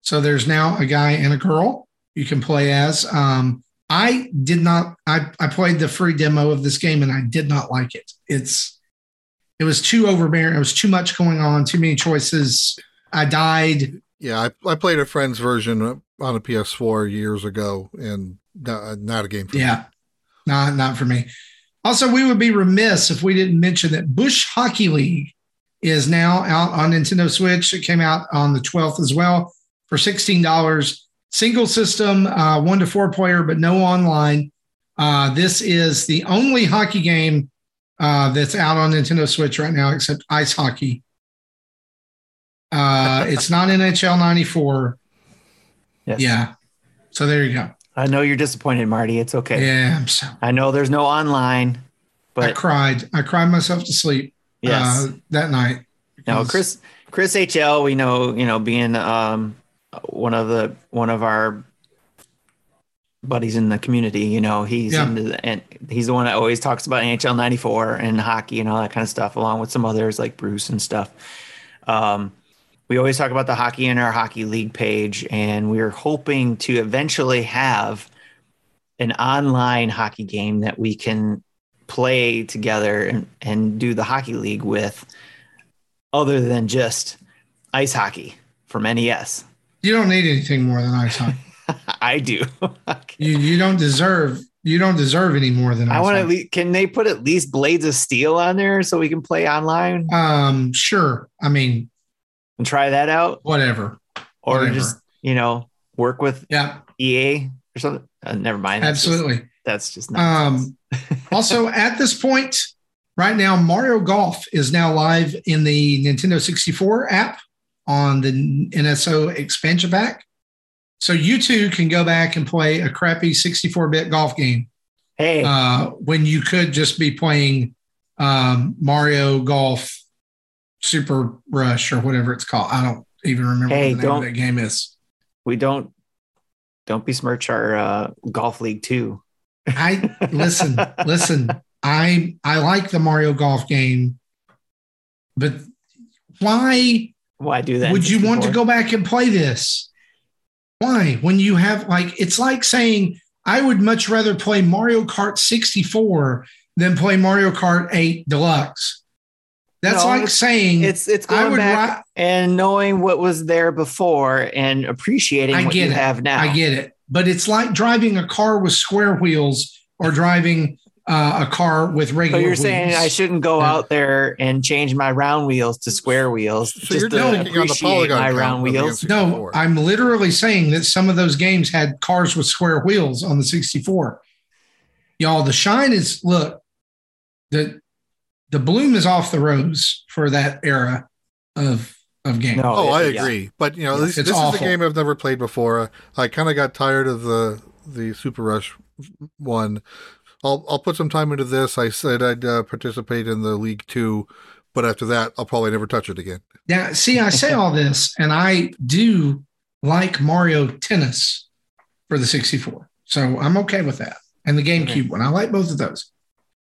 Speaker 2: So there's now a guy and a girl you can play as. Um, I did not, I, I played the free demo of this game and I did not like it. It's, it was too overbearing. It was too much going on, too many choices. I died.
Speaker 3: Yeah, I, I played a friend's version on a PS4 years ago, and not, not a game
Speaker 2: for yeah, me. not not for me. Also, we would be remiss if we didn't mention that Bush Hockey League is now out on Nintendo Switch. It came out on the 12th as well for $16. Single system, uh, one to four player, but no online. Uh, this is the only hockey game uh, that's out on Nintendo Switch right now, except ice hockey. Uh, it's not NHL 94. Yes. Yeah. So there you go.
Speaker 1: I know you're disappointed, Marty. It's okay.
Speaker 2: Yeah. So,
Speaker 1: I know there's no online, but
Speaker 2: I cried. I cried myself to sleep. Yes. Uh, that night.
Speaker 1: No, Chris, Chris HL, we know, you know, being um, one of the one of our buddies in the community, you know, he's yeah. the, and he's the one that always talks about NHL 94 and hockey and all that kind of stuff, along with some others like Bruce and stuff. Um, we always talk about the hockey in our hockey league page, and we're hoping to eventually have an online hockey game that we can play together and, and do the hockey league with other than just ice hockey from NES.
Speaker 2: You don't need anything more than ice hockey.
Speaker 1: I do.
Speaker 2: you you don't deserve you don't deserve any more than
Speaker 1: I want to. Le- can they put at least Blades of Steel on there so we can play online?
Speaker 2: Um, sure. I mean,
Speaker 1: and try that out.
Speaker 2: Whatever.
Speaker 1: Or
Speaker 2: Whatever.
Speaker 1: just, you know, work with
Speaker 2: yeah.
Speaker 1: EA or something. Uh, never mind.
Speaker 2: That's Absolutely.
Speaker 1: Just, that's just
Speaker 2: um also at this point right now Mario Golf is now live in the Nintendo 64 app on the NSO expansion pack. So you two can go back and play a crappy 64-bit golf game.
Speaker 1: Hey.
Speaker 2: Uh, when you could just be playing um, Mario Golf Super Rush or whatever it's called. I don't even remember hey, what the name of that game is.
Speaker 1: We don't don't besmirch our uh, golf league too.
Speaker 2: I listen, listen. I I like the Mario Golf game, but why?
Speaker 1: Why do that?
Speaker 2: Would you want to go back and play this? Why? When you have like, it's like saying I would much rather play Mario Kart 64 than play Mario Kart 8 Deluxe. That's no, like saying
Speaker 1: it's it's going back ri- and knowing what was there before and appreciating I what you
Speaker 2: it.
Speaker 1: have now.
Speaker 2: I get it, but it's like driving a car with square wheels or driving uh, a car with regular.
Speaker 1: So
Speaker 2: regular.
Speaker 1: you're saying. I shouldn't go
Speaker 2: Yeah.
Speaker 1: out there and change my round wheels to square wheels
Speaker 3: So
Speaker 1: just
Speaker 3: you're
Speaker 1: to
Speaker 3: on the
Speaker 1: appreciate
Speaker 3: polygon
Speaker 1: my round
Speaker 3: of the
Speaker 1: wheels?
Speaker 2: No, I'm literally saying that some of those games had cars with square wheels on the 64. Y'all, the shine is look, the the bloom is off the rose for that era of of game.
Speaker 1: No.
Speaker 3: Oh, I
Speaker 1: yeah.
Speaker 3: agree. But you know,
Speaker 1: Yeah,
Speaker 3: this, this is a game I've never played before. I kind of got tired of the the Super Rush one. I'll I'll put some time into this. I said I'd uh, participate in the League Two, but after that, I'll probably never touch it again.
Speaker 2: Yeah, see, I say all this, and I do like Mario Tennis for the 64. So I'm okay with that. And the GameCube one. I like both of those.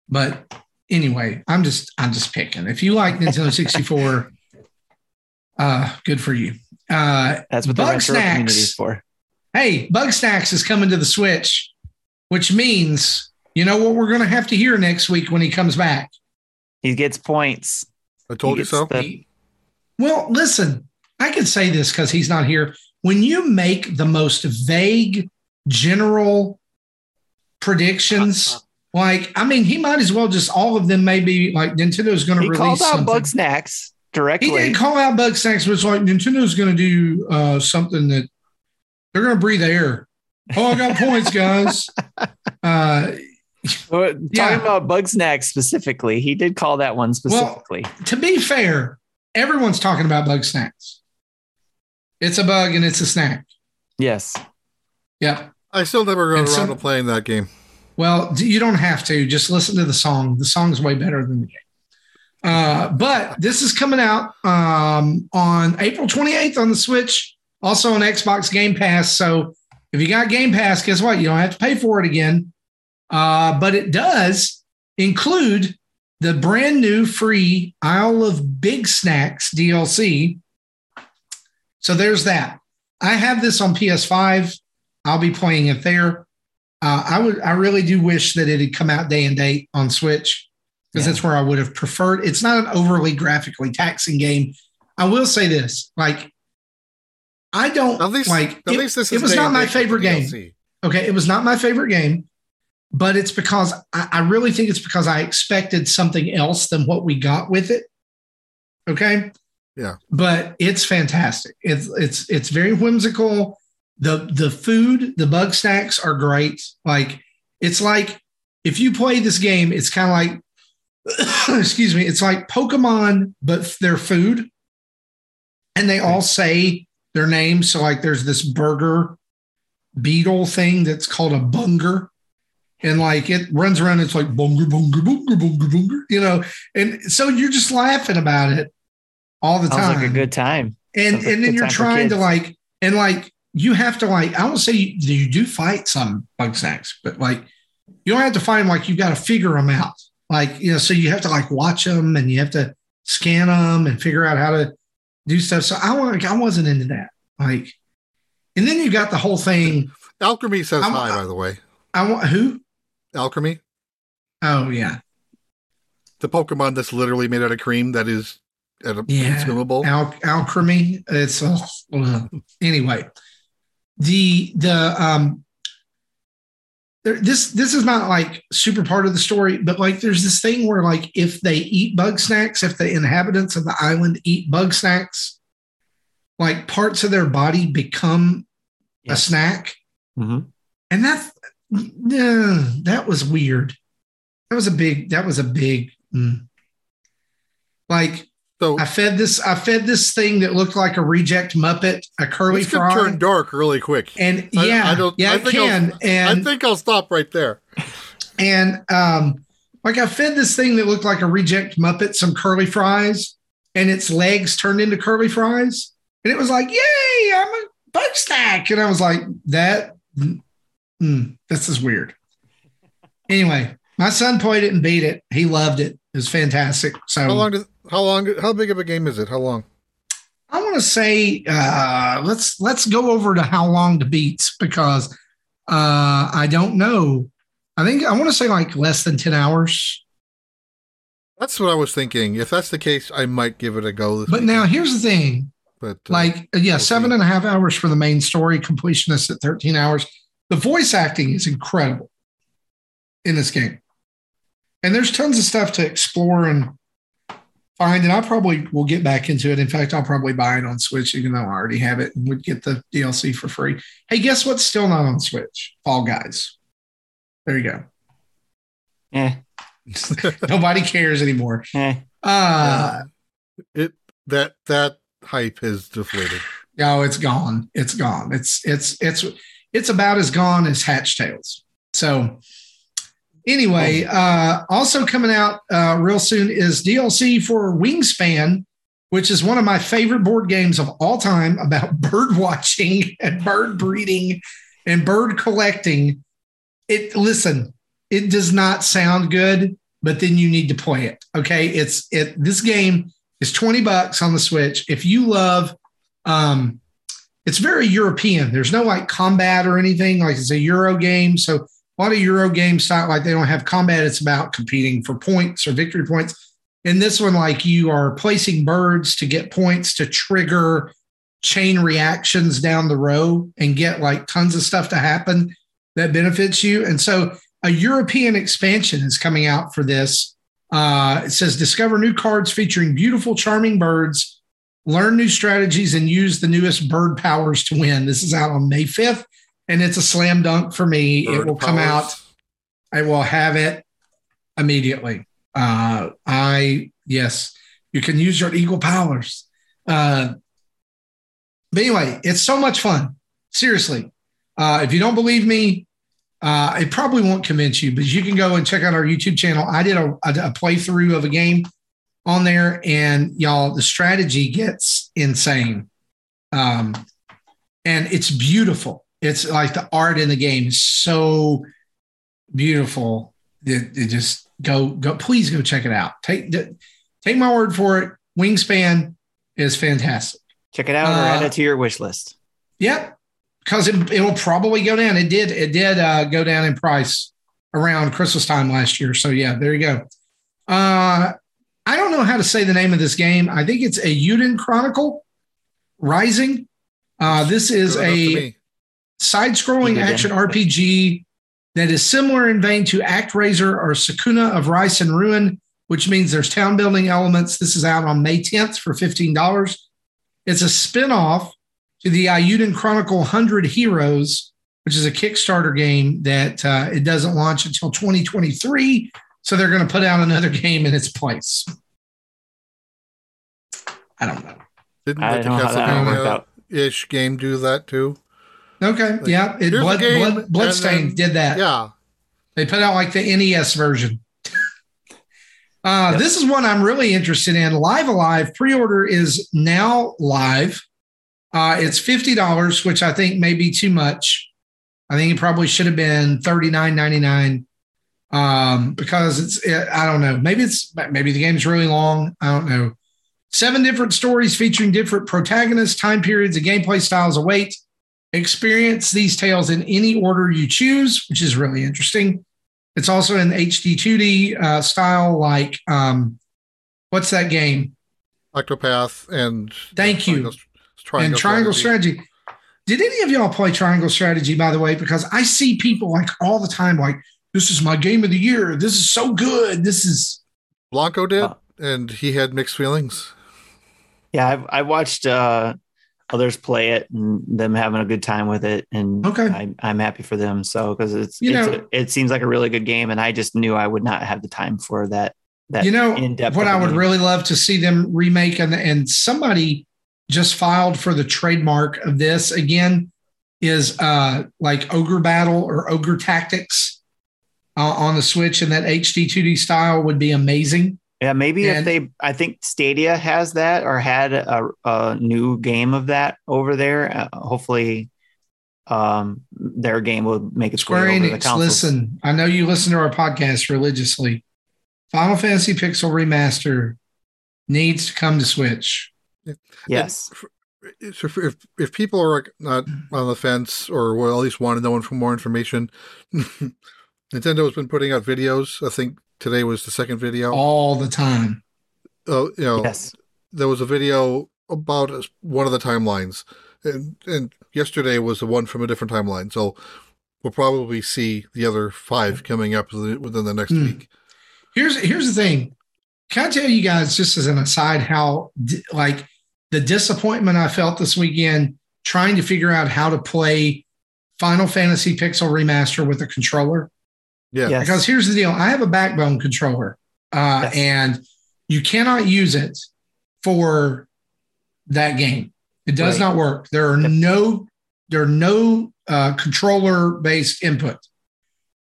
Speaker 2: But anyway, I'm just I'm just picking. If you like Nintendo 64, uh, good for you. Uh
Speaker 1: That's what the
Speaker 2: Bug
Speaker 1: retro community is
Speaker 2: Snacks.
Speaker 1: for.
Speaker 2: hey, Bugsnax is coming to the Switch, which means you know what we're gonna have to hear next week when he comes back.
Speaker 1: He gets points.
Speaker 3: I told you
Speaker 1: gets
Speaker 3: so.
Speaker 1: the-
Speaker 2: Well, listen, I can say this because he's not here. When you make the most vague, general predictions, like, I mean, he might as well just all of them maybe like Nintendo's going to
Speaker 1: He
Speaker 2: release
Speaker 1: called out
Speaker 2: something.
Speaker 1: Bug Snacks
Speaker 2: he didn't call out Bugsnax, but it's like Nintendo's going to do uh, something that they're going to breathe air. Oh, I got points, guys. Uh,
Speaker 1: Well,
Speaker 2: Yeah.
Speaker 1: Talking about Bugsnax specifically, he did call that one specifically.
Speaker 2: to be fair, everyone's talking about Bugsnax. It's a bug and it's a snack.
Speaker 1: yes.
Speaker 2: Yep.
Speaker 3: I still never got
Speaker 2: And
Speaker 3: around
Speaker 2: some-
Speaker 3: to playing that game.
Speaker 2: Well, you don't have to. Just listen to the song. The song's way better than the game. Uh, but this is coming out um, on April 28th on the Switch, also on Xbox Game Pass. So if you got Game Pass, guess what? You don't have to pay for it again. Uh, but it does include the brand new free Isle of Bigsnax DLC. So there's that. I have this on PS5. I'll be playing it there. Uh, I would, I really do wish that it had come out day and date on Switch because
Speaker 1: Yeah.
Speaker 2: that's where I would have preferred. It's not an overly graphically taxing game. I will say this: like, I don't
Speaker 3: At least,
Speaker 2: like.
Speaker 3: at
Speaker 2: it,
Speaker 3: least this
Speaker 2: it was not my
Speaker 3: date with the
Speaker 2: favorite game. Okay, it was not my favorite game, but it's because I, I really think it's because I expected something else than what we got with it. Okay.
Speaker 3: Yeah.
Speaker 2: But it's fantastic. It's it's it's very whimsical. The the food, the bug snacks are great. Like it's like if you play this game, it's kind of like excuse me, it's like Pokemon, but they're food. And they all say their names. So like there's this burger beetle thing that's called a bunger. And like it runs around, it's like bunger, bunger, bunger, bunger, bunger, you know. And so you're just laughing about it all the
Speaker 1: Sounds
Speaker 2: time.
Speaker 1: like a good time.
Speaker 2: and
Speaker 1: sounds like
Speaker 2: and then you're trying to like and like you have to like I won't say you, you do fight some bug snacks, but like you don't have to find them like you got to figure them out. Like you know, so you have to like watch them and you have to scan them and figure out how to do stuff. So I want I wasn't into that. Like, and then you got the whole thing.
Speaker 3: Alchemy says
Speaker 2: I'm-
Speaker 3: hi, by the way.
Speaker 2: I want who?
Speaker 3: Alchemy,
Speaker 2: Oh yeah,
Speaker 3: the Pokemon that's literally made out of cream that is uh,
Speaker 2: Yeah.
Speaker 3: consumable.
Speaker 2: Al- alchemy. It's uh, uh, anyway. The the um. There, this this is not like super part of the story, but like there's this thing where like if they eat bug snacks, if the inhabitants of the island eat bug snacks, like parts of their body become a
Speaker 1: Yes.
Speaker 2: snack,
Speaker 1: Mhm.
Speaker 2: and that uh, that was weird. That was a big. That was a big. mm. Like
Speaker 3: So
Speaker 2: I fed this. I fed this thing that looked like a reject Muppet, a curly
Speaker 3: this
Speaker 2: fry,
Speaker 3: turn dark really quick.
Speaker 2: and
Speaker 3: I-
Speaker 2: yeah,
Speaker 3: I don't-
Speaker 2: yeah,
Speaker 3: I think I'll-
Speaker 2: can. And
Speaker 3: I think I'll stop right there.
Speaker 2: and um, like I fed this thing that looked like a reject Muppet some curly fries, and its legs turned into curly fries, and it was like, "Yay, I'm a bug snack!" And I was like, "That, mm, this is weird." Anyway, my son played it and beat it. He loved it. It was fantastic. So
Speaker 3: How long does how long how big of a game is it? How long?
Speaker 2: I want to say uh, let's let's go over to how long to beats because uh, I don't know. I think I want to say like less than ten hours.
Speaker 3: That's what I was thinking. If that's the case, I might give it a go. This
Speaker 2: But
Speaker 3: weekend.
Speaker 2: now here's the thing:
Speaker 3: but uh,
Speaker 2: like yeah,
Speaker 3: we'll
Speaker 2: seven
Speaker 3: see.
Speaker 2: and a half hours for the main story. Completionist at thirteen hours. The voice acting is incredible in this game. and there's tons of stuff to explore and find. And I probably will get back into it. In fact, I'll probably buy it on Switch, even though I already have it and would get the DLC for free. Hey, guess what's still not on Switch? Fall Guys. There you go.
Speaker 1: Eh,
Speaker 2: Nobody cares anymore.
Speaker 1: eh.
Speaker 2: Uh,
Speaker 3: It that that hype has deflated.
Speaker 2: no, it's gone. It's gone. It's it's it's it's about as gone as Hatch tails. So anyway, uh, also coming out uh, real soon is DLC for Wingspan, which is one of my favorite board games of all time about bird watching and bird breeding and bird collecting. It listen, it does not sound good, but then you need to play it. Okay, it's it. This game is twenty bucks on the Switch. If you love, um, it's very European. There's no like combat or anything. Like it's a Euro game, so a lot of Euro games style like they don't have combat. It's about competing for points or victory points. In this one, like you are placing birds to get points to trigger chain reactions down the row and get like tons of stuff to happen that benefits you. And so a European expansion is coming out for this. Uh, it says discover new cards featuring beautiful, charming birds, learn new strategies, and use the newest bird powers to win. This is out on May 5th, and it's a slam dunk for me. it
Speaker 3: Bird
Speaker 2: will come out. I will have it immediately. Uh, I yes, you can use your eagle powers. Uh, but anyway, it's so much fun. Seriously, uh, if you don't believe me, uh, it probably won't convince you. But you can go and check out our YouTube channel. I did a, a, a playthrough of a game on there, and y'all, the strategy gets insane. Um, and it's beautiful. It's like the art in the game is so beautiful. It, it just go go. Please go check it out. Take take my word for it. Wingspan is fantastic.
Speaker 1: Check it out or
Speaker 2: Uh,
Speaker 1: add it to your wish list.
Speaker 2: Yep, because it, it will probably go down. It did. It did uh, go down in price around Christmas time last year. So yeah, there you go. Uh, I don't know how to say the name of this game. I think it's Eiyuden Chronicle Rising. Uh, this is
Speaker 3: Good enough to
Speaker 2: a side-scrolling
Speaker 1: Again.
Speaker 2: action RPG that is similar in vein to ActRaiser or Sakuna of Rice and Ruin, which means there's town building elements. This is out on May 10th for $15. It's a spin-off to the Eiyuden Chronicle 100 Heroes, which is a Kickstarter game that uh, it doesn't launch until 2023. So they're going to put out another game in its place. I don't know.
Speaker 3: Didn't
Speaker 1: I
Speaker 3: the
Speaker 1: know how that one worked
Speaker 3: Castlevania
Speaker 1: out.
Speaker 3: ish game do that too?
Speaker 2: Okay.
Speaker 3: Like,
Speaker 2: yeah. It, Blood, Blood,
Speaker 3: and
Speaker 2: Bloodstained
Speaker 3: then-
Speaker 2: did that.
Speaker 3: Yeah.
Speaker 2: They put out like the NES version. Uh,
Speaker 1: Yep.
Speaker 2: This is one I'm really interested in. Live A Live pre order is now live. Uh, it's $50, which I think may be too much. I think it probably should have been $39.99 um, because it's, I don't know. Maybe it's, maybe the game's really long. I don't know. Seven different stories featuring different protagonists, time periods, and gameplay styles await. Experience these tales in any order you choose, which is really interesting. It's also in HD 2D uh, style, like um, what's that game?
Speaker 3: Octopath and
Speaker 2: Thank you.
Speaker 3: Triangle, triangle
Speaker 2: and Triangle
Speaker 3: Strategy.
Speaker 2: Strategy. Did any of y'all play Triangle Strategy, by the way? Because I see people like all the time, like, this is my game of the year. This is so good. This is,
Speaker 3: Blanco did,
Speaker 1: Uh,
Speaker 3: and he had mixed feelings.
Speaker 1: Yeah, I've I watched uh, others play it and them having a good time with it, and
Speaker 2: Okay.
Speaker 1: I, I'm happy for them. So because it's,
Speaker 2: You
Speaker 1: it's
Speaker 2: know-
Speaker 1: a, it seems like a really good game, and I just knew I would not have the time for that. That
Speaker 2: you know,
Speaker 1: in-depth
Speaker 2: what I would
Speaker 1: game.
Speaker 2: really love to see them remake, and, and somebody just filed for the trademark of this again, is uh, like Ogre Battle or Ogre Tactics uh, on the Switch in that HD 2D style would be amazing.
Speaker 1: Yeah, maybe if they, I think Stadia has that or had a, a new game of that over there. Uh, hopefully, um, their game will make its
Speaker 2: Square
Speaker 1: way over the
Speaker 2: Enix, listen, I know you listen to our podcast religiously. Final Fantasy Pixel Remaster needs to come to Switch.
Speaker 1: Yes,
Speaker 3: So if, if if people are not on the fence or will at least want to know for more information, Nintendo has been putting out videos. I think today was the second video.
Speaker 2: all the time.
Speaker 3: Oh, you know,
Speaker 1: yes,
Speaker 3: there was a video about one of the timelines, and and yesterday was the one from a different timeline. So we'll probably see the other five coming up within within the next
Speaker 2: Hmm.
Speaker 3: week.
Speaker 2: Here's here's the thing. Can I tell you guys just as an aside how like the disappointment I felt this weekend trying to figure out how to play Final Fantasy Pixel Remaster with a controller?
Speaker 3: Yeah.
Speaker 1: Yes.
Speaker 2: Because here's the deal: I have a backbone controller, uh,
Speaker 1: Yes.
Speaker 2: and you cannot use it for that game. It does
Speaker 1: Right.
Speaker 2: not work. There are no there are no uh, controller based input.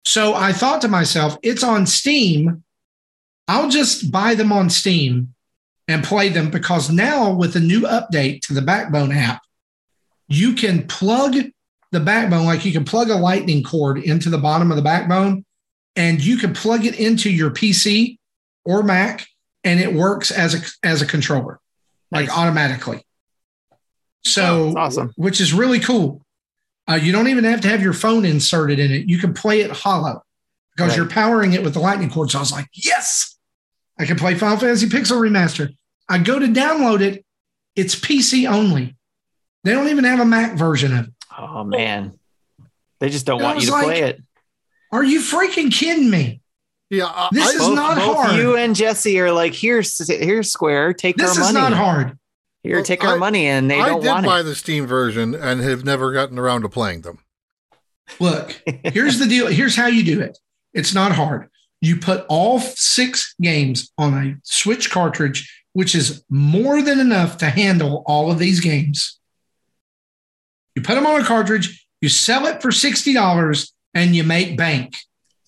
Speaker 2: So I thought to myself, it's on Steam. I'll just buy them on Steam and play them because now with the new update to the Backbone app, you can plug the backbone like you can plug a lightning cord into the bottom of the backbone and you can plug it into your PC or Mac and it works as a as a controller like
Speaker 1: Nice.
Speaker 2: automatically. So
Speaker 1: Oh, awesome.
Speaker 2: which is really cool. Uh, you don't even have to have your phone inserted in it. You can play it hollow because
Speaker 1: Right.
Speaker 2: you're powering it with the lightning cord. So I was like, yes, I can play Final Fantasy Pixel Remaster. I go to download it. It's PC only. They don't even have a Mac version of it.
Speaker 1: Oh man, they just don't
Speaker 2: I
Speaker 1: want you to
Speaker 2: like-
Speaker 1: play it.
Speaker 2: Are you freaking kidding me?
Speaker 3: Yeah. I,
Speaker 2: This
Speaker 3: I-
Speaker 2: is
Speaker 1: both,
Speaker 2: not
Speaker 1: both
Speaker 2: hard.
Speaker 1: you and Jesse are like, here's here's Square, take
Speaker 2: This
Speaker 1: our
Speaker 2: is
Speaker 1: money.
Speaker 2: not hard.
Speaker 1: Here,
Speaker 3: Well,
Speaker 1: take our
Speaker 3: I-
Speaker 1: money, and they
Speaker 3: I
Speaker 1: don't want it.
Speaker 3: I did buy the Steam version and have never gotten around to playing them.
Speaker 2: Look, here's the deal. Here's how you do it. It's not hard. You put all six games on a Switch cartridge, which is more than enough to handle all of these games. You put them on a cartridge, you sell it for $60, and you make bank.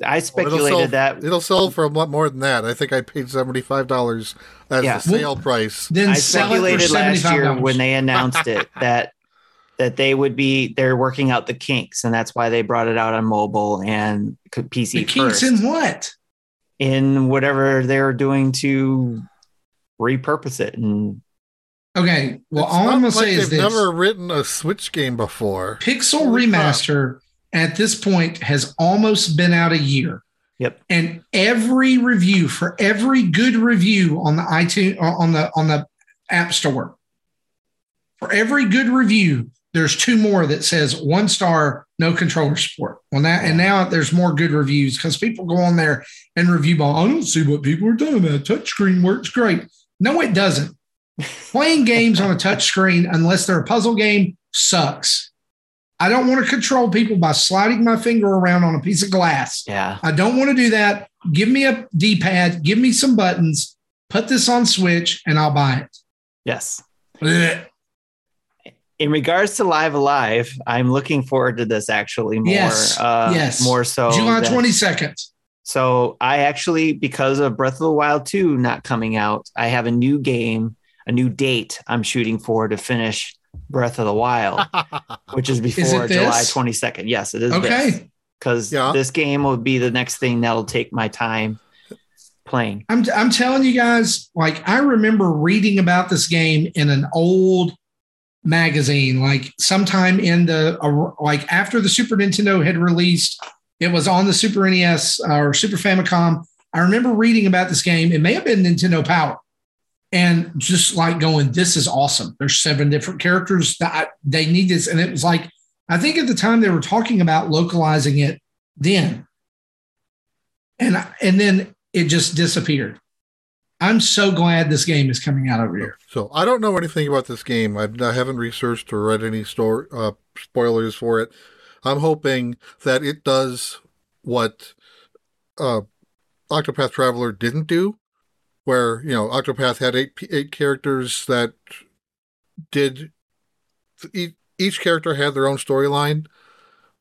Speaker 1: I
Speaker 3: Well,
Speaker 1: speculated
Speaker 3: it'll sell,
Speaker 1: that.
Speaker 3: it'll sell for a lot more than that. I think I paid seventy five dollars as
Speaker 1: Yeah.
Speaker 3: the sale price.
Speaker 2: Then
Speaker 1: I
Speaker 2: sell it for
Speaker 1: speculated last year when they announced it that that they would be they're working out the kinks, and that's why they brought it out on mobile and c- PC
Speaker 2: the kinks
Speaker 1: first
Speaker 2: in what?
Speaker 1: in whatever they're doing to repurpose it. And
Speaker 2: Okay. Well,
Speaker 3: It's
Speaker 2: all I'm going to
Speaker 3: like
Speaker 2: say is
Speaker 3: they've
Speaker 2: this
Speaker 3: never written a Switch game before.
Speaker 2: Pixel
Speaker 3: Holy crap.
Speaker 2: Remaster at this point has almost been out a year.
Speaker 1: Yep.
Speaker 2: And every review for every good review on the iTunes uh, on the on the App Store, for every good review, there's two more that says one star, no controller support. Well, now and now there's more good reviews because people go on there and review. Ball. I don't see what people are talking about. Touchscreen works great. No, it doesn't. Playing games on a touchscreen, unless they're a puzzle game, sucks. I don't want to control people by sliding my finger around on a piece of glass.
Speaker 1: yeah,
Speaker 2: I don't want to do that. Give me a D pad, give me some buttons, put this on Switch, and I'll buy it.
Speaker 1: yes.
Speaker 2: Blech.
Speaker 1: In regards to Live A Live, I'm looking forward to this actually more.
Speaker 2: Yes,
Speaker 1: uh,
Speaker 2: yes.
Speaker 1: more so.
Speaker 2: July
Speaker 1: than-
Speaker 2: 22nd.
Speaker 1: So I actually, because of Breath of the Wild 2 not coming out, I have a new game, a new date I'm shooting for to finish Breath of the Wild, which is before
Speaker 2: it
Speaker 1: July 22nd. Yes, it is.
Speaker 2: Okay.
Speaker 1: Because
Speaker 3: Yeah.
Speaker 1: this game will be the next thing that'll take my time playing.
Speaker 2: I'm, I'm telling you guys, like, I remember reading about this game in an old magazine, like sometime in the, uh, like, after the Super Nintendo had released, it was on the Super NES or Super Famicom. I remember reading about this game. It may have been Nintendo Power. And just like going, this is awesome. There's seven different characters that I, they need this. And it was like, I think at the time they were talking about localizing it then. And, and then it just disappeared. I'm so glad this game is coming out over here.
Speaker 3: So I don't know anything about this game. I've, I haven't researched or read any store uh, spoilers for it. I'm hoping that it does what uh, Octopath Traveler didn't do, where you know Octopath had eight eight characters that did each, each character had their own storyline,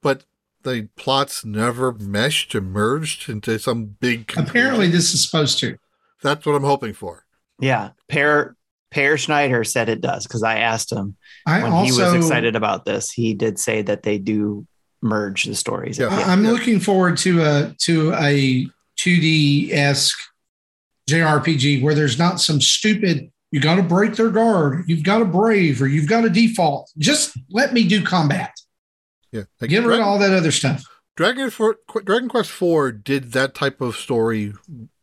Speaker 3: but the plots never meshed and merged into some big.
Speaker 2: Apparently, this is supposed to.
Speaker 3: that's what I'm hoping for.
Speaker 1: Yeah. Per, per Schneider said it does because I asked him
Speaker 2: I
Speaker 1: when
Speaker 2: also,
Speaker 1: he was excited about this. He did say that they do merge the stories.
Speaker 3: Yeah.
Speaker 1: at the end.
Speaker 2: I- I'm
Speaker 3: Yeah.
Speaker 2: looking forward to a to a 2D esque JRPG where there's not some stupid. You got to break their guard. You've got to brave, or you've got to default. Just let me do combat.
Speaker 3: Yeah, Like,
Speaker 2: Get rid of all that other stuff.
Speaker 3: Dragon for, Dragon Quest IV did that type of story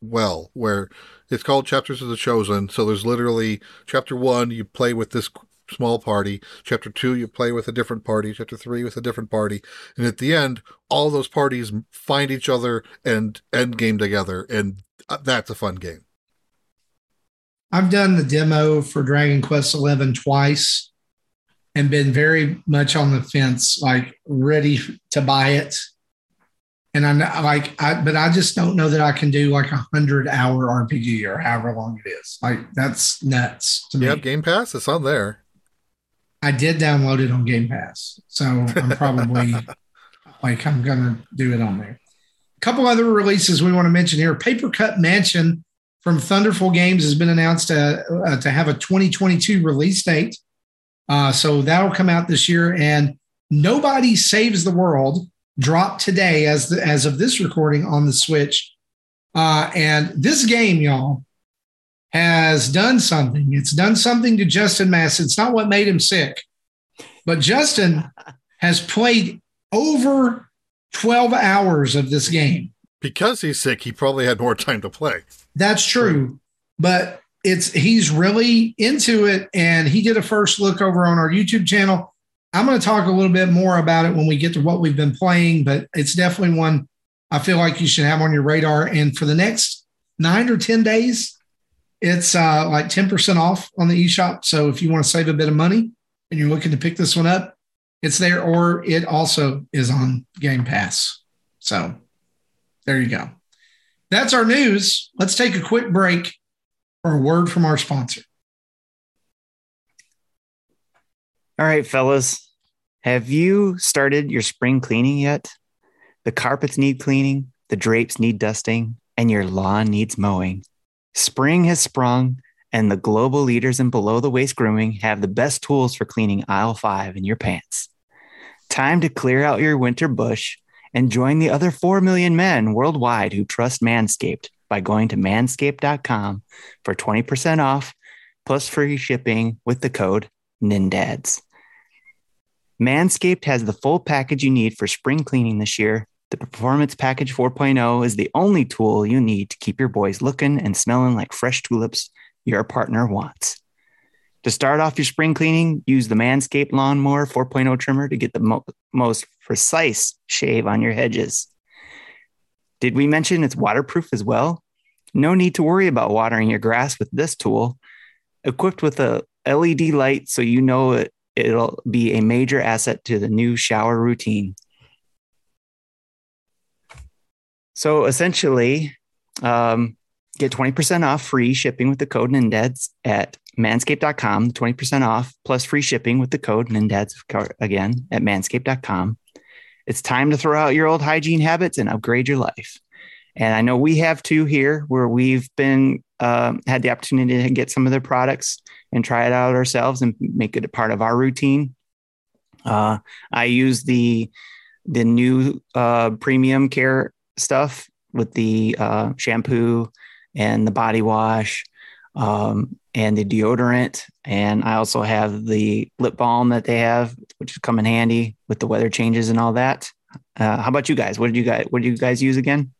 Speaker 3: well, where it's called Chapters of the Chosen. So there's literally chapter one, you play with this small party. Chapter two, you play with a different party. Chapter three, with a different party. And at the end, all those parties find each other and end game together. And uh, that's a fun game.
Speaker 2: I've done the demo for Dragon Quest XI twice and been very much on the fence, like ready to buy it. And I'm not, like, I, but I just don't know that I can do like a hundred hour RPG or however long it is. Like that's nuts to
Speaker 3: You
Speaker 2: me.
Speaker 3: have Game Pass? It's on there.
Speaker 2: I did download it on Game Pass, so I'm probably like I'm gonna do it on there. A couple other releases we want to mention here: Papercut Mansion from Thunderful Games has been announced to, uh, to have a 2022 release date. Uh, so that'll come out this year. And Nobody Saves the World dropped today as the, as of this recording on the Switch. Uh, and this game, y'all, has done something. It's done something to Justin Mass. It's not what made him sick, but Justin has played over 12 hours of this game.
Speaker 3: Because he's sick, he probably had more time to play.
Speaker 2: That's true, but it's he's really into it, and he did a first look over on our YouTube channel. I'm going to talk a little bit more about it when we get to what we've been playing, but it's definitely one I feel like you should have on your radar. And for the next nine or ten days, it's uh, like 10% off on the eShop. So if you want to save a bit of money and you're looking to pick this one up, it's there, or it also is on Game Pass. So there you go. That's our news. Let's take a quick break for a word from our sponsor.
Speaker 1: All right, fellas. Have you started your spring cleaning yet? The carpets need cleaning, the drapes need dusting, and your lawn needs mowing. Spring has sprung, and the global leaders in below the waist grooming have the best tools for cleaning aisle five in your pants. Time to clear out your winter bush and join the other 4 million men worldwide who trust Manscaped by going to manscaped.com for 20% off plus free shipping with the code NINDADS. Manscaped has the full package you need for spring cleaning this year. The Performance Package 4.0 is the only tool you need to keep your boys looking and smelling like fresh tulips your partner wants. To start off your spring cleaning, use the Manscaped Lawnmower 4.0 trimmer to get the mo- most precise shave on your hedges. Did we mention it's waterproof as well? No need to worry about watering your grass with this tool. Equipped with a LED light so you know it, it'll be a major asset to the new shower routine. So essentially, um, get 20% off free shipping with the code NINDADS at manscaped.com, 20% off plus free shipping with the code NINDADS again at manscaped.com. It's time to throw out your old hygiene habits and upgrade your life. And I know we have two here where we've been um, had the opportunity to get some of their products and try it out ourselves and make it a part of our routine. Uh, I use the the new uh, premium care stuff with the uh, shampoo and the body wash um, and the deodorant. And I also have the lip balm that they have, which come in handy with the weather changes and all that. Uh, how about you guys? What did you guys What did you guys use again?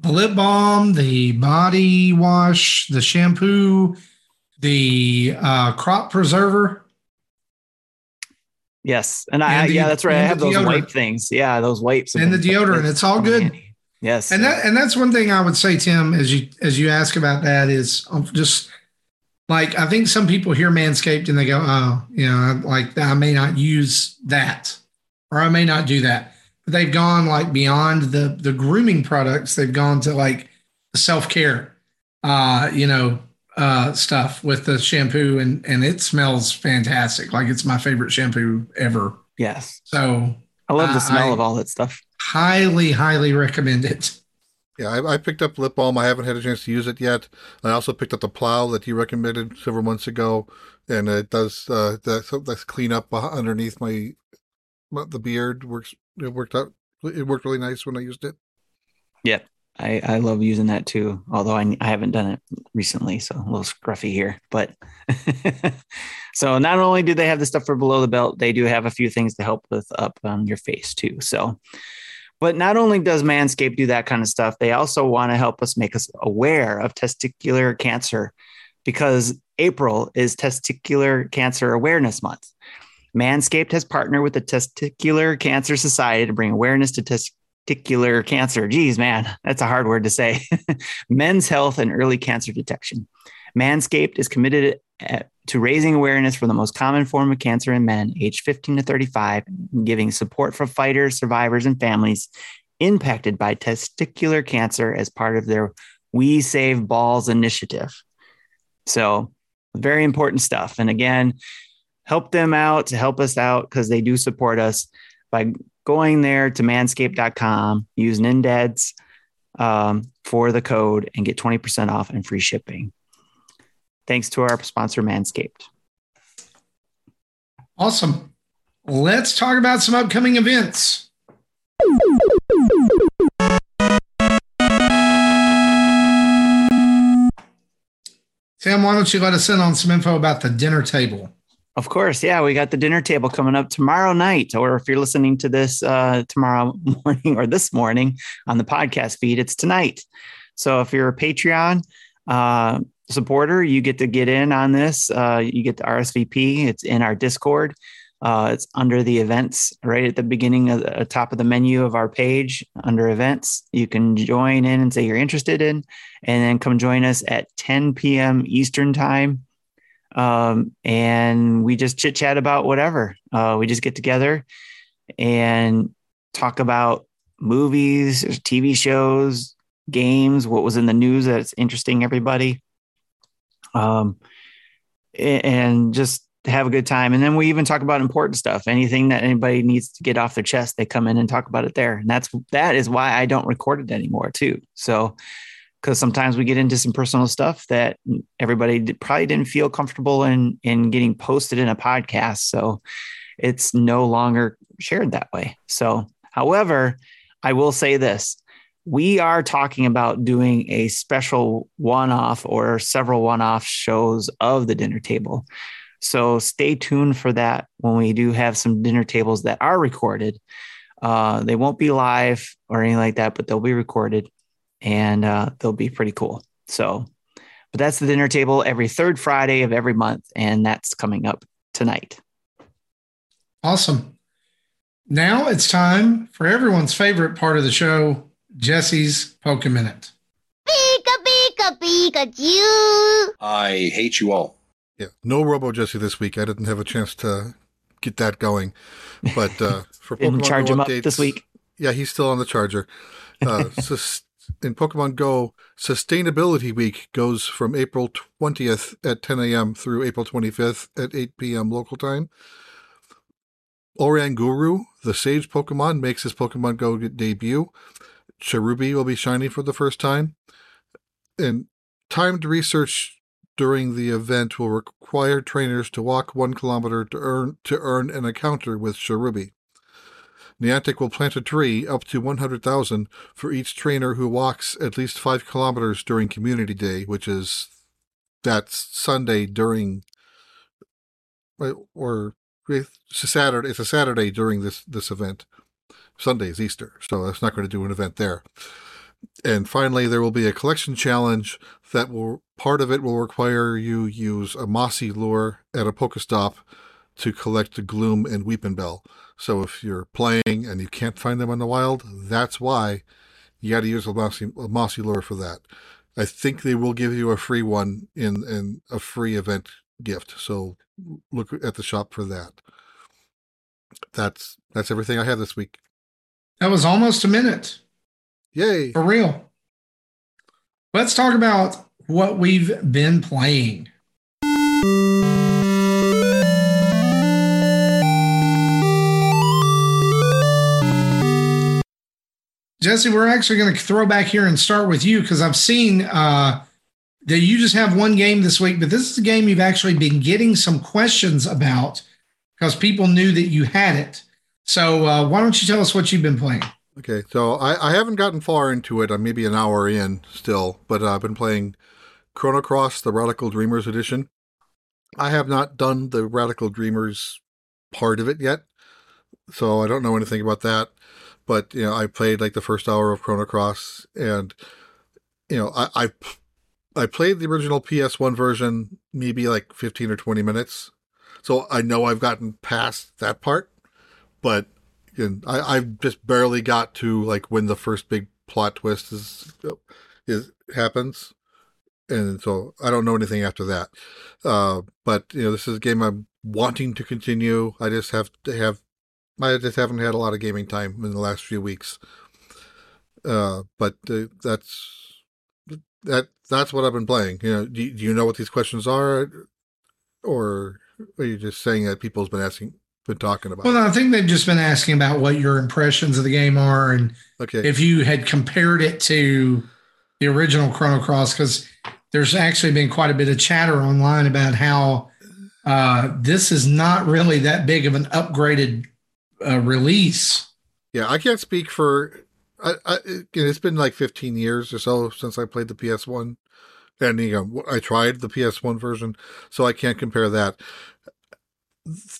Speaker 2: The lip balm, the body wash, the shampoo, the uh, crop preserver.
Speaker 1: Yes, and I
Speaker 2: the-
Speaker 1: yeah, that's right. I have those wipe things. Yeah, those wipes
Speaker 2: And the deodorant, it's all good.
Speaker 1: handy. Yes,
Speaker 2: And that and that's one thing I would say, Tim, as you as you ask about that is um, just like I think some people hear Manscaped and they go, oh, you know, like I may not use that or I may not do that. But they've gone like beyond the the grooming products. They've gone to like self care, uh, you know, uh, stuff with the shampoo and and it smells fantastic. Like it's my favorite shampoo ever.
Speaker 1: yes.
Speaker 2: So
Speaker 1: I love the
Speaker 2: Uh,
Speaker 1: smell
Speaker 2: I-
Speaker 1: of all that stuff.
Speaker 2: highly, highly recommend it.
Speaker 3: Yeah, I, I picked up lip balm. I haven't had a chance to use it yet. I also picked up the plow that you recommended several months ago, and it does uh, that that's clean up underneath my, my the beard. works It worked out. It worked really nice when I used it.
Speaker 1: I, I love using that too, although I, I haven't done it recently, so a little scruffy here. But so not only do they have the stuff for below the belt, they do have a few things to help with up on your face too. So, but not only does Manscaped do that kind of stuff, they also want to help us make us aware of testicular cancer. because April is Testicular Cancer Awareness Month. Manscaped has partnered with the Testicular Cancer Society to bring awareness to testicular cancer. Geez, man, that's a hard word to say. Men's health and early cancer detection. Manscaped is committed uh, to raising awareness for the most common form of cancer in men aged 15 to 35 and giving support for fighters, survivors, and families impacted by testicular cancer as part of their We Save Balls initiative. So, very important stuff. And again, help them out to help us out because they do support us by going there to manscaped.com, use NINDADS um, for the code and get 20% off and free shipping. Thanks to our sponsor, Manscaped.
Speaker 2: Awesome. Let's talk about some upcoming events. Sam, why don't you let us in on some info about the dinner table?
Speaker 1: Of course, yeah, we got the dinner table coming up tomorrow night, or if you're listening to this uh, tomorrow morning or this morning on the podcast feed, it's tonight. So if you're a Patreon uh, supporter, you get to get in on this. Uh, you get the RSVP. It's in our Discord. Uh, it's under the events, right at the beginning of the top of the menu of our page under events. You can join in and say you're interested in, and then come join us at 10 p.m. Eastern time um, and we just chit chat about whatever. Uh, we just get together and talk about movies, TV shows, games, what was in the news that's interesting everybody, um, and just have a good time. And then we even talk about important stuff. Anything that anybody needs to get off their chest, they come in and talk about it there. And that's that is why I don't record it anymore too. So because sometimes we get into some personal stuff that everybody probably didn't feel comfortable in in getting posted in a podcast. So it's no longer shared that way. So however i will say this. We are talking about doing a special one-off or several one-off shows of the dinner table. So stay tuned for that when we do have some dinner tables that are recorded. Uh, they won't be live or anything like that but they'll be recorded and uh, they'll be pretty cool. So, but that's the dinner table every third Friday of every month, and that's coming up tonight.
Speaker 2: Awesome. Now it's time for everyone's favorite part of the show, Jesse's Poke Minute. Pika Pika
Speaker 4: Pikachu. I hate you all.
Speaker 3: Yeah, no Robo Jesse this week. I didn't have a chance to get that going, but uh, for
Speaker 1: Pokemon charge Go him updates, up this week.
Speaker 3: Yeah, he's still on the charger. Uh, so in Pokemon Go, Sustainability Week goes from April 20th at 10 a.m. through April 25th at 8 p.m. local time. Oranguru, the Sage Pokemon, makes his Pokemon Go debut. Cherubi will be shining for the first time. And timed research during the event will require trainers to walk one kilometer to earn to earn an encounter with Cherubi. Niantic will plant a tree up to 100,000 for each trainer who walks at least five kilometers during Community Day, which is that Sunday during, or it's a Saturday. It's a Saturday during this this event. Sunday is Easter, so that's not going to do an event there. And finally, there will be a collection challenge that will part of it will require you use a mossy lure at a Pokestop to collect the Gloom and Weepinbell. So if you're playing and you can't find them in the wild, that's why you got to use a mossy, a mossy lure for that. I think they will give you a free one in, in a free event gift. So look at the shop for that. That's that's everything I have this week.
Speaker 2: That was almost a minute.
Speaker 3: Yay.
Speaker 2: For real. Let's talk about what we've been playing. Jesse, we're actually going to throw back here and start with you because I've seen uh, that you just have one game this week, but this is a game you've actually been getting some questions about because people knew that you had it. So uh, why don't you tell us what you've been playing?
Speaker 3: Okay, so I, I haven't gotten far into it. I'm maybe an hour in still, but uh, I've been playing Chrono Cross, the Radical Dreamers edition. I have not done the Radical Dreamers part of it yet, so I don't know anything about that but you know, I played like the first hour of Chrono Cross, and you know, I, I I played the original PS1 version maybe like 15 or 20 minutes. So I know I've gotten past that part, but you know, I, I've just barely got to like when the first big plot twist is is happens, and so I don't know anything after that. Uh, but you know, this is a game I'm wanting to continue. I just have to have, I just haven't had a lot of gaming time in the last few weeks. Uh, but uh, that's that that's what I've been playing. You know, do, do you know what these questions are, or are you just saying that people's been asking, been talking about?
Speaker 2: Well, I think they've just been asking about what your impressions of the game are, and
Speaker 3: okay,
Speaker 2: if you had compared it to the original Chrono Cross, because there's actually been quite a bit of chatter online about how uh, this is not really that big of an upgraded uh, release.
Speaker 3: Yeah, I can't speak for. I, I, it's been like 15 years or so since I played the PS1, and you know I tried the PS1 version, so I can't compare that.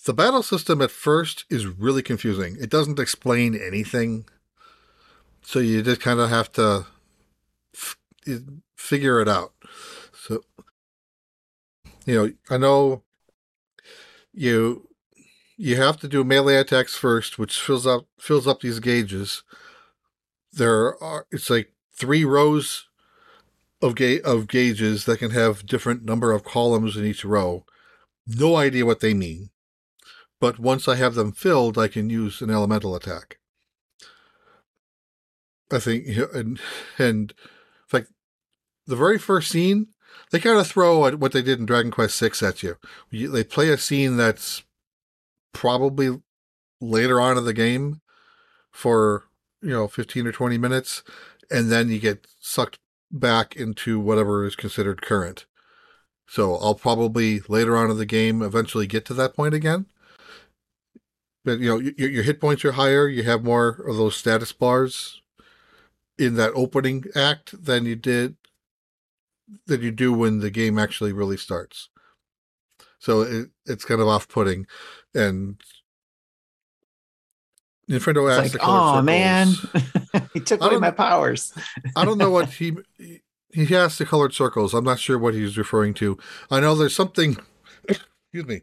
Speaker 3: The battle system at first is really confusing. It doesn't explain anything, so you just kind of have to f- figure it out. So, you know, I know you you have to do melee attacks first, which fills up fills up these gauges. There are it's like three rows of ga- of gauges that can have different number of columns in each row. No idea what they mean. But once I have them filled, I can use an elemental attack. I think and and like the very first scene, they kind of throw what they did in Dragon Quest Six at you. you. They play a scene that's probably later on in the game for you know 15 or 20 minutes and then you get sucked back into whatever is considered current. So i'll probably later on in the game eventually get to that point again. But you know your, your hit points are higher you have more of those status bars in that opening act than you did than you do when the game actually really starts so it, it's kind of off-putting and Nintendo asked
Speaker 1: like, oh man, he took away my powers.
Speaker 3: I don't know what he he has the colored circles. I'm not sure what he's referring to. I know there's something. excuse me.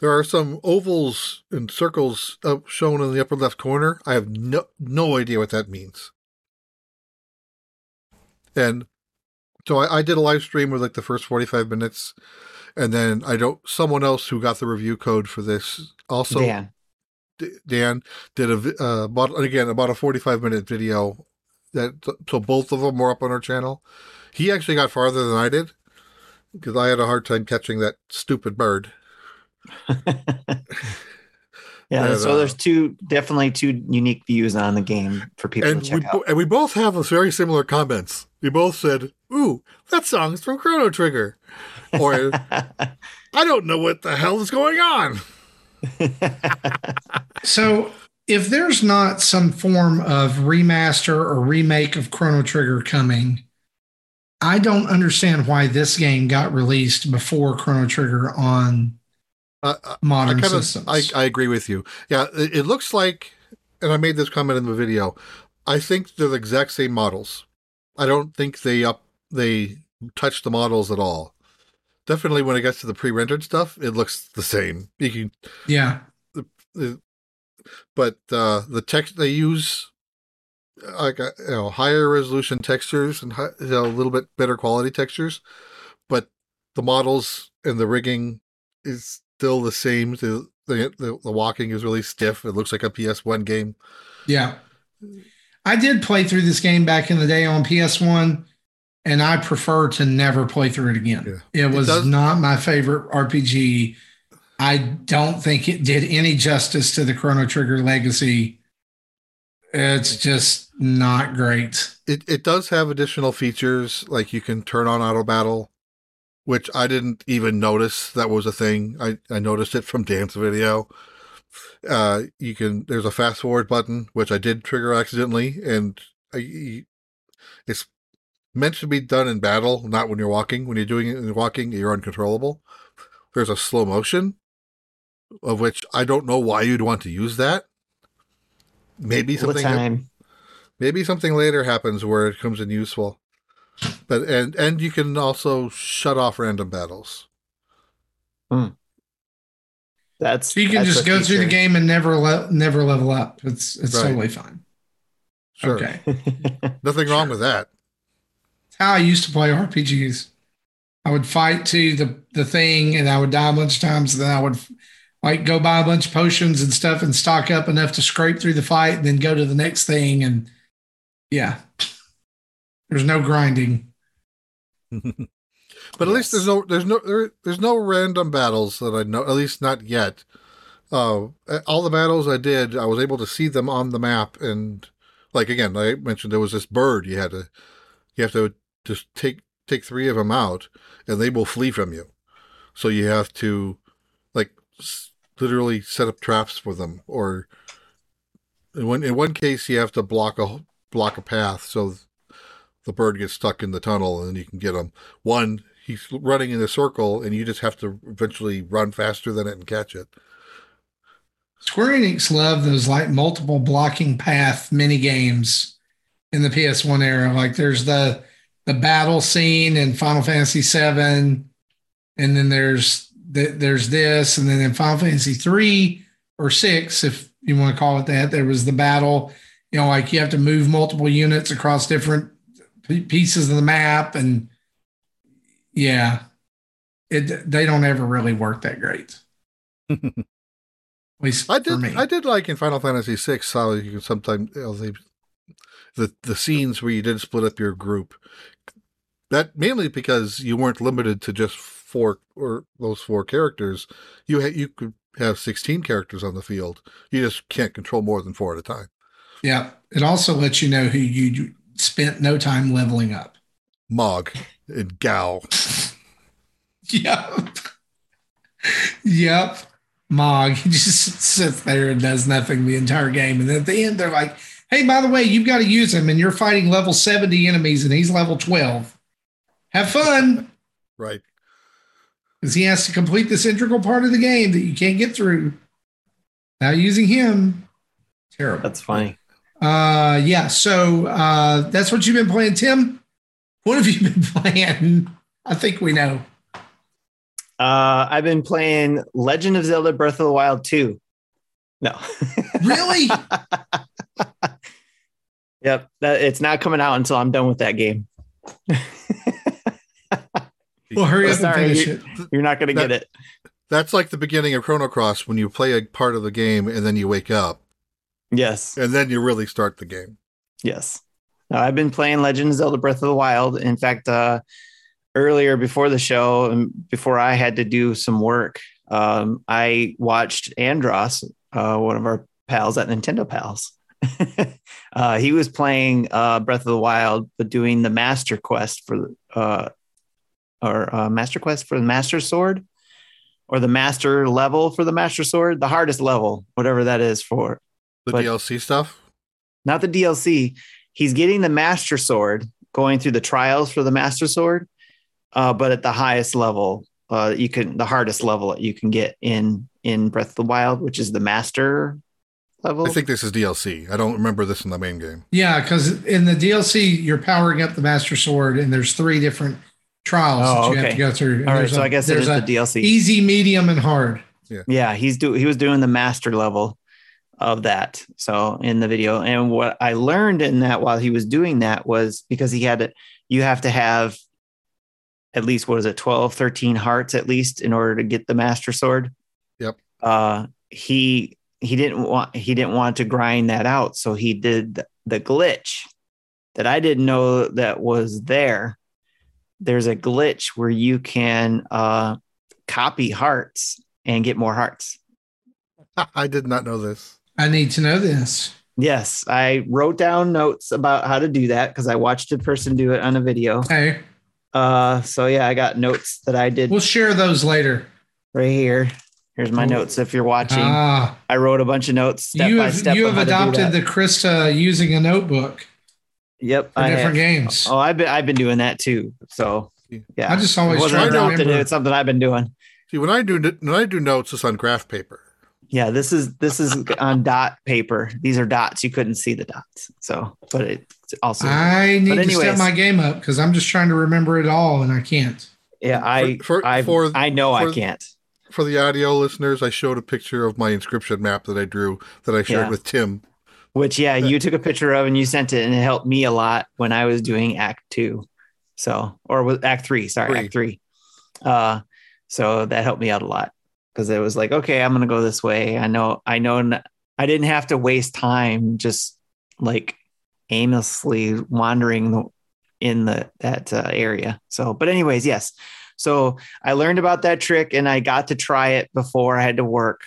Speaker 3: There are some ovals and circles uh, shown in the upper left corner. I have no no idea what that means. And so I, I did a live stream with like the first 45 minutes and then I don't. Someone else who got the review code for this also
Speaker 1: Dan.
Speaker 3: Dan did a uh, about again about a forty five minute video that so both of them were up on our channel. He actually got farther than I did because I had a hard time catching that stupid bird.
Speaker 1: yeah, and, so uh, there's two definitely two unique views on the game for people
Speaker 3: and
Speaker 1: to check
Speaker 3: we,
Speaker 1: out.
Speaker 3: And we both have very similar comments. We both said, "Ooh, that song's from Chrono Trigger." or I don't know what the hell is going on.
Speaker 2: so, if there's not some form of remaster or remake of Chrono Trigger coming, I don't understand why this game got released before Chrono Trigger on uh, modern I kinda, systems.
Speaker 3: I, I agree with you. Yeah, it, it looks like, and I made this comment in the video. I think they're the exact same models. I don't think they up they touch the models at all definitely when it gets to the pre-rendered stuff, it looks the same. You can,
Speaker 2: yeah.
Speaker 3: The, the, but uh, the text they use, like uh, you know, higher resolution textures and you know, a little bit better quality textures, but the models and the rigging is still the same. The the, the, the walking is really stiff. It looks like a PS1 game.
Speaker 2: Yeah. I did play through this game back in the day on PS1 and I prefer to never play through it again. Yeah. It was it not my favorite RPG. I don't think it did any justice to the Chrono Trigger legacy. It's just not great.
Speaker 3: It it does have additional features like you can turn on auto battle, which I didn't even notice that was a thing. I, I noticed it from Dan's video. Uh, you can there's a fast forward button which I did trigger accidentally, and I, it's meant to be done in battle, not when you're walking. When you're doing it in walking, you're uncontrollable. There's a slow motion, of which I don't know why you'd want to use that. Maybe something. Maybe something later happens where it comes in useful. But and and you can also shut off random battles. Hmm.
Speaker 1: That's
Speaker 2: So you can just
Speaker 1: a
Speaker 2: go through the game and never le- never level up. It's it's
Speaker 3: Right.
Speaker 2: totally fine.
Speaker 3: Sure.
Speaker 2: Okay.
Speaker 3: Nothing wrong with that.
Speaker 2: How I used to play RPGs. I would fight to the the thing, and I would die a bunch of times. And then I would like go buy a bunch of potions and stuff, and stock up enough to scrape through the fight, and then go to the next thing. And yeah, there's no grinding.
Speaker 3: But at least there's no there's no there, there's no random battles that I know at least not yet. Uh, all the battles I did, I was able to see them on the map, and like again, I mentioned there was this bird you had to you have to just take take three of them out, and they will flee from you. So you have to like literally set up traps for them, or in one in one case you have to block a block a path so the bird gets stuck in the tunnel and you can get him. One, he's running in a circle and you just have to eventually run faster than it and catch it.
Speaker 2: Square Enix loved those like multiple blocking path mini games in the PS1 era. Like there's the the battle scene in Final Fantasy VII, and then there's the, there's this, and then in Final Fantasy three or six, if you want to call it that, there was the battle. You know, like you have to move multiple units across different p- pieces of the map, and yeah, it they don't ever really work that great. At least
Speaker 3: I
Speaker 2: for
Speaker 3: did
Speaker 2: me.
Speaker 3: I did like in Final Fantasy VI how you can sometimes you know, they, the the scenes where you did split up your group. That mainly because you weren't limited to just four or those four characters. You ha- you could have sixteen characters on the field. You just can't control more than four at a time.
Speaker 2: Yeah. It also lets you know who you spent no time leveling up.
Speaker 3: Mog and Gau.
Speaker 2: Yep. yep. Mog. He just sits there and does nothing the entire game. And at the end, they're like, hey, by the way, you've got to use him and you're fighting level 70 enemies and he's level 12. Have fun
Speaker 3: Right.
Speaker 2: because he has to complete this integral part of the game that you can't get through Now using him. Terrible.
Speaker 1: That's funny.
Speaker 2: Uh, yeah. So uh, that's what you've been playing, Tim. What have you been playing? I think we know.
Speaker 1: Uh, I've been playing Legend of Zelda: Breath of the Wild 2. No.
Speaker 2: Really?
Speaker 1: yep. That, it's not coming out until I'm done with that game.
Speaker 2: well, hurry up
Speaker 1: Sorry,
Speaker 2: and finish
Speaker 1: you-
Speaker 2: it.
Speaker 1: You're not going to get it.
Speaker 3: That's like the beginning of Chrono Cross when you play a part of the game and then you wake up
Speaker 1: Yes.
Speaker 3: and then you really start the game.
Speaker 1: Yes. No, I've been playing Legend of Zelda Breath of the Wild. In fact, uh, earlier before the show and before I had to do some work, um, I watched Andros, uh, one of our pals at Nintendo Pals. uh, he was playing uh, Breath of the Wild, but doing the Master Quest for uh, or uh, Master Quest for the Master Sword or the Master level for the Master Sword, the hardest level, whatever that is for
Speaker 3: The
Speaker 1: But-
Speaker 3: DLC stuff.
Speaker 1: not the DLC. He's getting the Master Sword, going through the trials for the Master Sword, uh, but at the highest level, uh, you can the hardest level that you can get in in Breath of the Wild, which is the Master level.
Speaker 3: I think this is DLC. I don't remember this in the main game.
Speaker 2: Yeah, because in the DLC, you're powering up the Master Sword, and there's three different trials
Speaker 1: Oh,
Speaker 2: that you have
Speaker 1: okay.
Speaker 2: to go through. And
Speaker 1: All right, so
Speaker 2: a-
Speaker 1: I guess it
Speaker 2: there's
Speaker 1: is
Speaker 2: a
Speaker 1: the DLC.
Speaker 2: easy, medium, and hard.
Speaker 1: Yeah, yeah, he's do he was doing the master level of that. So in the video, and what I learned in that while he was doing that was because he had to, you have to have at least what is it, 12, 13 hearts at least in order to get the master sword.
Speaker 3: Yep.
Speaker 1: Uh, he he didn't want he didn't want to grind that out, so he did the, the glitch that I didn't know that was there. There's a glitch where you can uh, copy hearts and get more hearts.
Speaker 3: I did not know this.
Speaker 2: I need to know this.
Speaker 1: Yes, I wrote down notes about how to do that because I watched a person do it on a video.
Speaker 2: Hey,
Speaker 1: Uh, so yeah, I got notes that I did
Speaker 2: we'll share those later.
Speaker 1: right here. Here's my
Speaker 2: Oh.
Speaker 1: notes. If you're watching,
Speaker 2: Ah,
Speaker 1: I wrote a bunch of notes step
Speaker 2: you
Speaker 1: by
Speaker 2: have
Speaker 1: step.
Speaker 2: you have
Speaker 1: how to do
Speaker 2: adopted the Krista using a notebook
Speaker 1: yep,
Speaker 2: for
Speaker 1: I
Speaker 2: different
Speaker 1: have.
Speaker 2: games.
Speaker 1: Oh, I've been I've been doing that too. So yeah,
Speaker 2: I just always try to
Speaker 1: adopted.
Speaker 2: remember.
Speaker 1: It's something I've been doing.
Speaker 3: See, when I do when I do notes, it's on graph paper.
Speaker 1: Yeah, this is this is on dot paper. These are dots. You couldn't see the dots. So, but it also.
Speaker 2: I need
Speaker 1: But
Speaker 2: to step
Speaker 1: anyways.
Speaker 2: my game up because I'm just trying to remember it all and I can't.
Speaker 1: yeah, I
Speaker 3: For- for-
Speaker 1: I
Speaker 3: for-
Speaker 1: I know I can't.
Speaker 3: For the audio listeners, I showed a picture of my inscription map that I drew that I shared
Speaker 1: Yeah.
Speaker 3: with Tim.
Speaker 1: Which yeah, you took a picture of and you sent it, and it helped me a lot when I was doing Act Two, so or with Act Three. Sorry,
Speaker 3: Three.
Speaker 1: Act Three. Uh, so that helped me out a lot because it was like, okay, I'm gonna go this way. I know, I know, I didn't have to waste time just like aimlessly wandering in the that uh, area. So, but anyways, yes. So I learned about that trick and I got to try it before I had to work,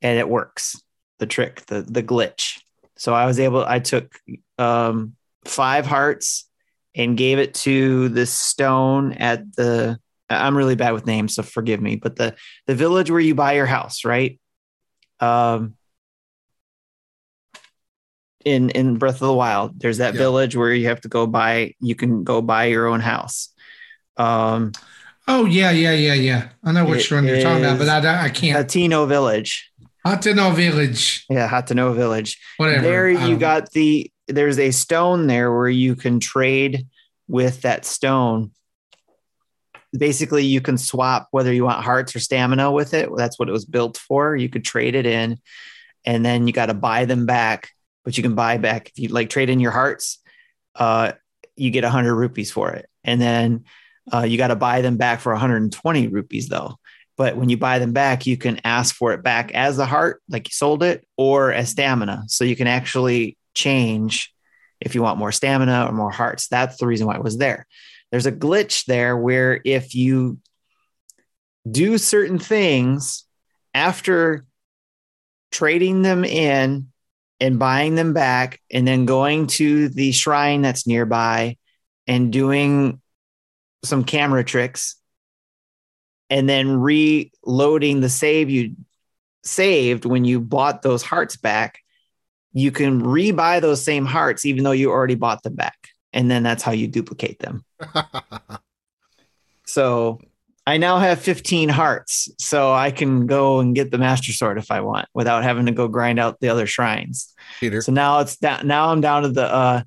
Speaker 1: and it works. The trick, the the glitch. So I was able. I took um, five hearts and gave it to the stone at the. I'm really bad with names, so forgive me. But the the village where you buy your house, right? Um, in in Breath of the Wild, there's that
Speaker 3: Yeah.
Speaker 1: village where you have to go buy. You can go buy your own house. Um,
Speaker 2: Oh yeah, yeah, yeah, yeah. I know which one you're talking about, but I, I can't.
Speaker 1: Hateno Village.
Speaker 2: Hateno Village,
Speaker 1: Yeah, Hateno Village.
Speaker 2: whatever.
Speaker 1: There you got the there's a stone there where you can trade with that stone. Basically, you can swap whether you want hearts or stamina with it. That's what it was built for. You could trade it in, and then you got to buy them back. But you can buy back if you like trade in your hearts, uh, you get 100 rupees for it, and then uh, you got to buy them back for 120 rupees though. But when you buy them back, you can ask for it back as a heart, like you sold it, or as stamina. So you can actually change if you want more stamina or more hearts. That's the reason why it was there. There's a glitch there where if you do certain things after trading them in and buying them back, and then going to the shrine that's nearby and doing some camera tricks and then reloading the save you saved when you bought those hearts back, you can rebuy those same hearts even though you already bought them back. And then that's how you duplicate them. So I now have 15 hearts. So I can go and get the master sword if I want without having to go grind out the other shrines.
Speaker 3: Peter.
Speaker 1: So now it's down now I'm down to the uh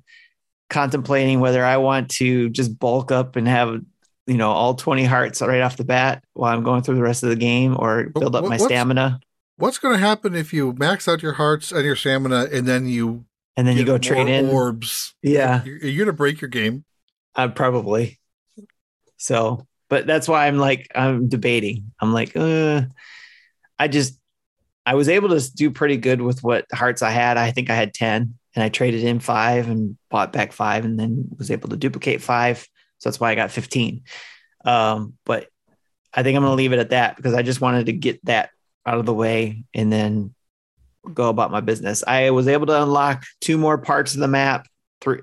Speaker 1: contemplating whether I want to just bulk up and have you know all 20 hearts right off the bat while I'm going through the rest of the game or build up
Speaker 3: What-
Speaker 1: my
Speaker 3: what's-
Speaker 1: stamina
Speaker 3: What's going to happen if you max out your hearts and your stamina and then you
Speaker 1: and then you go trade in.
Speaker 3: orbs?
Speaker 1: Yeah,
Speaker 3: You're, you're going to break your game.
Speaker 1: I probably. So, but that's why I'm like I'm debating. I'm like, uh I just I was able to do pretty good with what hearts I had. I think I had 10 and I traded in 5 and bought back 5 and then was able to duplicate 5. So that's why I got 15. Um but I think I'm going to leave it at that because I just wanted to get that out of the way and then go about my business. I was able to unlock two more parts of the map, three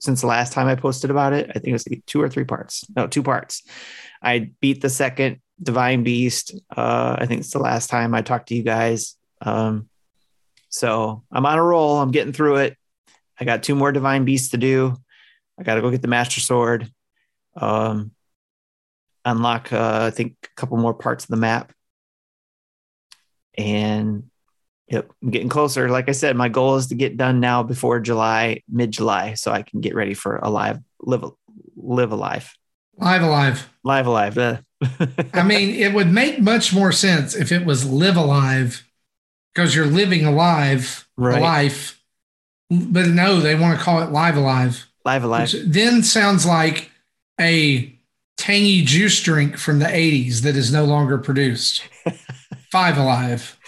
Speaker 1: since the last time I posted about it. I think it was two or three parts. No, two parts. I beat the second Divine Beast. Uh, I think it's the last time I talked to you guys. Um, so I'm on a roll. I'm getting through it. I got two more Divine Beasts to do. I got to go get the Master Sword. Um, unlock, uh, I think, a couple more parts of the map. And Yep, I'm getting closer. Like I said, my goal is to get done now before July, mid July, so I can get ready for a live, live live alive,
Speaker 2: Live Alive.
Speaker 1: live alive. uh.
Speaker 2: I mean, it would make much more sense if it was Live Alive because you're living alive,
Speaker 1: Right.
Speaker 2: life. But no, they want to call it Live Alive,
Speaker 1: live alive.
Speaker 2: which then sounds like a tangy juice drink from the 80s that is no longer produced. Five Alive.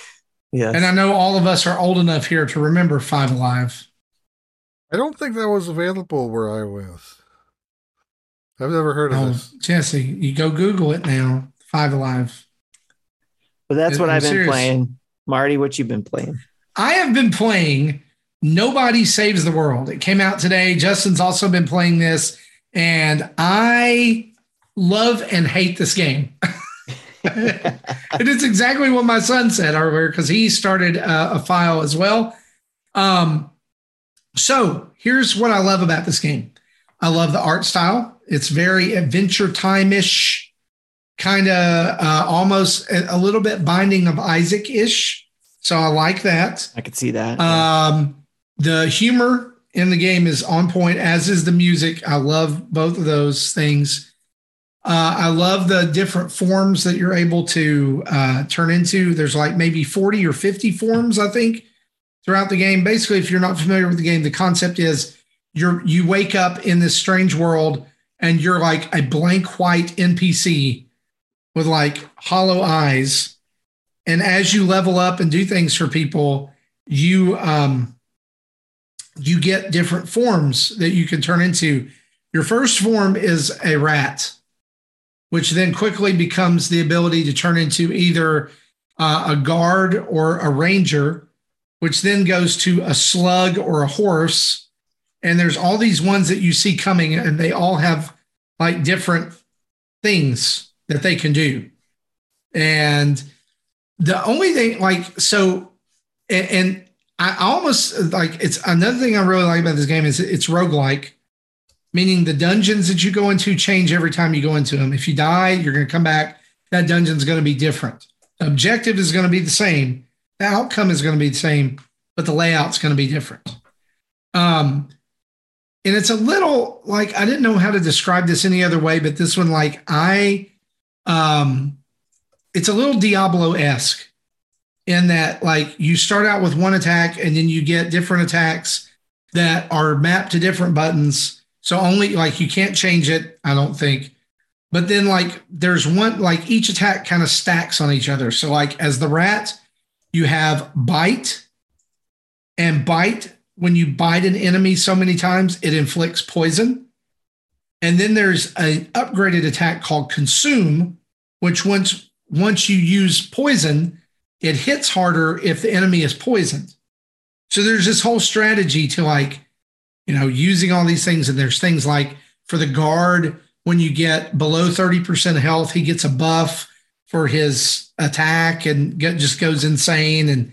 Speaker 1: Yes.
Speaker 2: And I know all of us are old enough here to remember Five Alive.
Speaker 3: I don't think that was available where I was. I've never heard of
Speaker 2: Oh,
Speaker 3: this.
Speaker 2: Jesse, you go Google it now. Five Alive.
Speaker 1: but that's what
Speaker 2: I'm
Speaker 1: I've been
Speaker 2: serious.
Speaker 1: playing. Marty, what you've been playing?
Speaker 2: I have been playing Nobody Saves the World. It came out today. Justin's also been playing this, and I love and hate this game. it is exactly what my son said earlier because he started uh, a file as well. Um, so here's what I love about this game I love the art style, it's very adventure time ish, kind of uh, almost a, a little bit binding of Isaac ish. So I like that.
Speaker 1: I could see that.
Speaker 2: Um, the humor in the game is on point, as is the music. I love both of those things. Uh, I love the different forms that you're able to uh, turn into. There's like maybe 40 or 50 forms, I think, throughout the game. Basically, if you're not familiar with the game, the concept is you're you wake up in this strange world and you're like a blank white NPC with like hollow eyes. And as you level up and do things for people, you um you get different forms that you can turn into. Your first form is a rat, which then quickly becomes the ability to turn into either uh, a guard or a ranger, which then goes to a slug or a horse. And there's all these ones that you see coming, and they all have like different things that they can do. And the only thing, like, so, and, and I almost like it's another thing I really like about this game is it's roguelike, meaning the dungeons that you go into change every time you go into them. If you die, you're going to come back. That dungeon's going to be different. The objective is going to be the same. The outcome is going to be the same, but the layout's going to be different. Um, and it's a little like I didn't know how to describe this any other way, but this one, like I, um, it's a little Diablo esque in that like you start out with one attack and then you get different attacks that are mapped to different buttons. So only like you can't change it, I don't think. But then like there's one like each attack kind of stacks on each other. So like as the rat, you have bite and bite when you bite an enemy so many times it inflicts poison. And then there's an upgraded attack called consume, which once once you use poison, it hits harder if the enemy is poisoned. So there's this whole strategy to like, you know, using all these things. And there's things like for the guard, when you get below 30% health, he gets a buff for his attack and get, just goes insane. And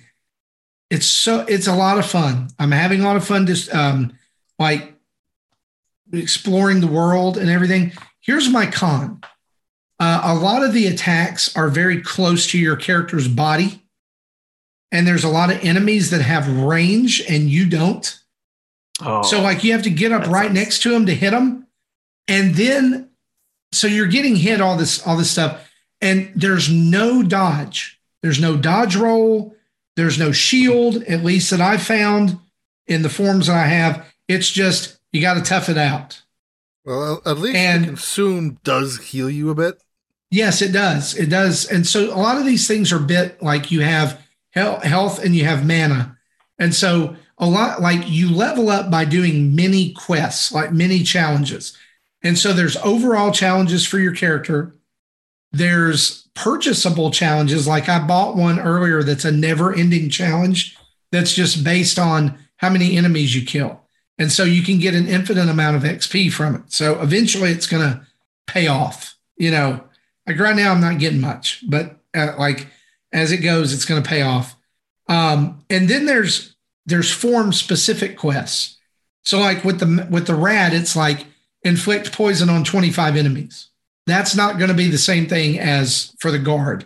Speaker 2: it's so, it's a lot of fun. I'm having a lot of fun just um, like exploring the world and everything. Here's my con. Uh, a lot of the attacks are very close to your character's body and there's a lot of enemies that have range and you don't. Oh, so like you have to get up right next to them to hit them, and then so you're getting hit all this all this stuff, and there's no dodge. There's no dodge roll. There's no shield, at least that I found in the forms that I have. It's just you got to tough it out.
Speaker 3: Well, at least and, the consume does heal you a bit.
Speaker 2: Yes, it does. It does. And so a lot of these things are bit like you have health and you have mana. And so a lot like you level up by doing many quests, like many challenges. And so there's overall challenges for your character. There's purchasable challenges. Like I bought one earlier that's a never ending challenge that's just based on how many enemies you kill. And so you can get an infinite amount of XP from it. So eventually it's going to pay off. You know, like right now I'm not getting much, but uh, like as it goes, it's going to pay off. Um, and then there's there's form specific quests. So like with the with the rat, it's like inflict poison on 25 enemies. That's not going to be the same thing as for the guard.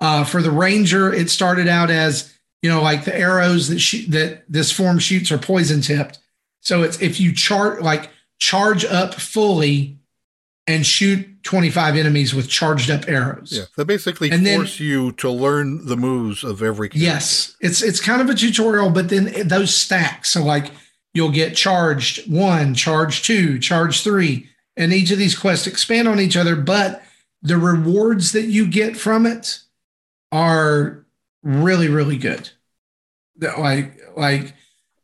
Speaker 2: Uh, for the ranger, it started out as you know like the arrows that shoot that this form shoots are poison tipped. So it's if you chart like charge up fully and shoot 25 enemies with charged up arrows.
Speaker 3: Yeah, they basically and force then, you to learn the moves of every character.
Speaker 2: Yes, it's it's kind of a tutorial, but then those stack. So like you'll get charged one, charge two, charge three, and each of these quests expand on each other, but the rewards that you get from it are really really good. Like like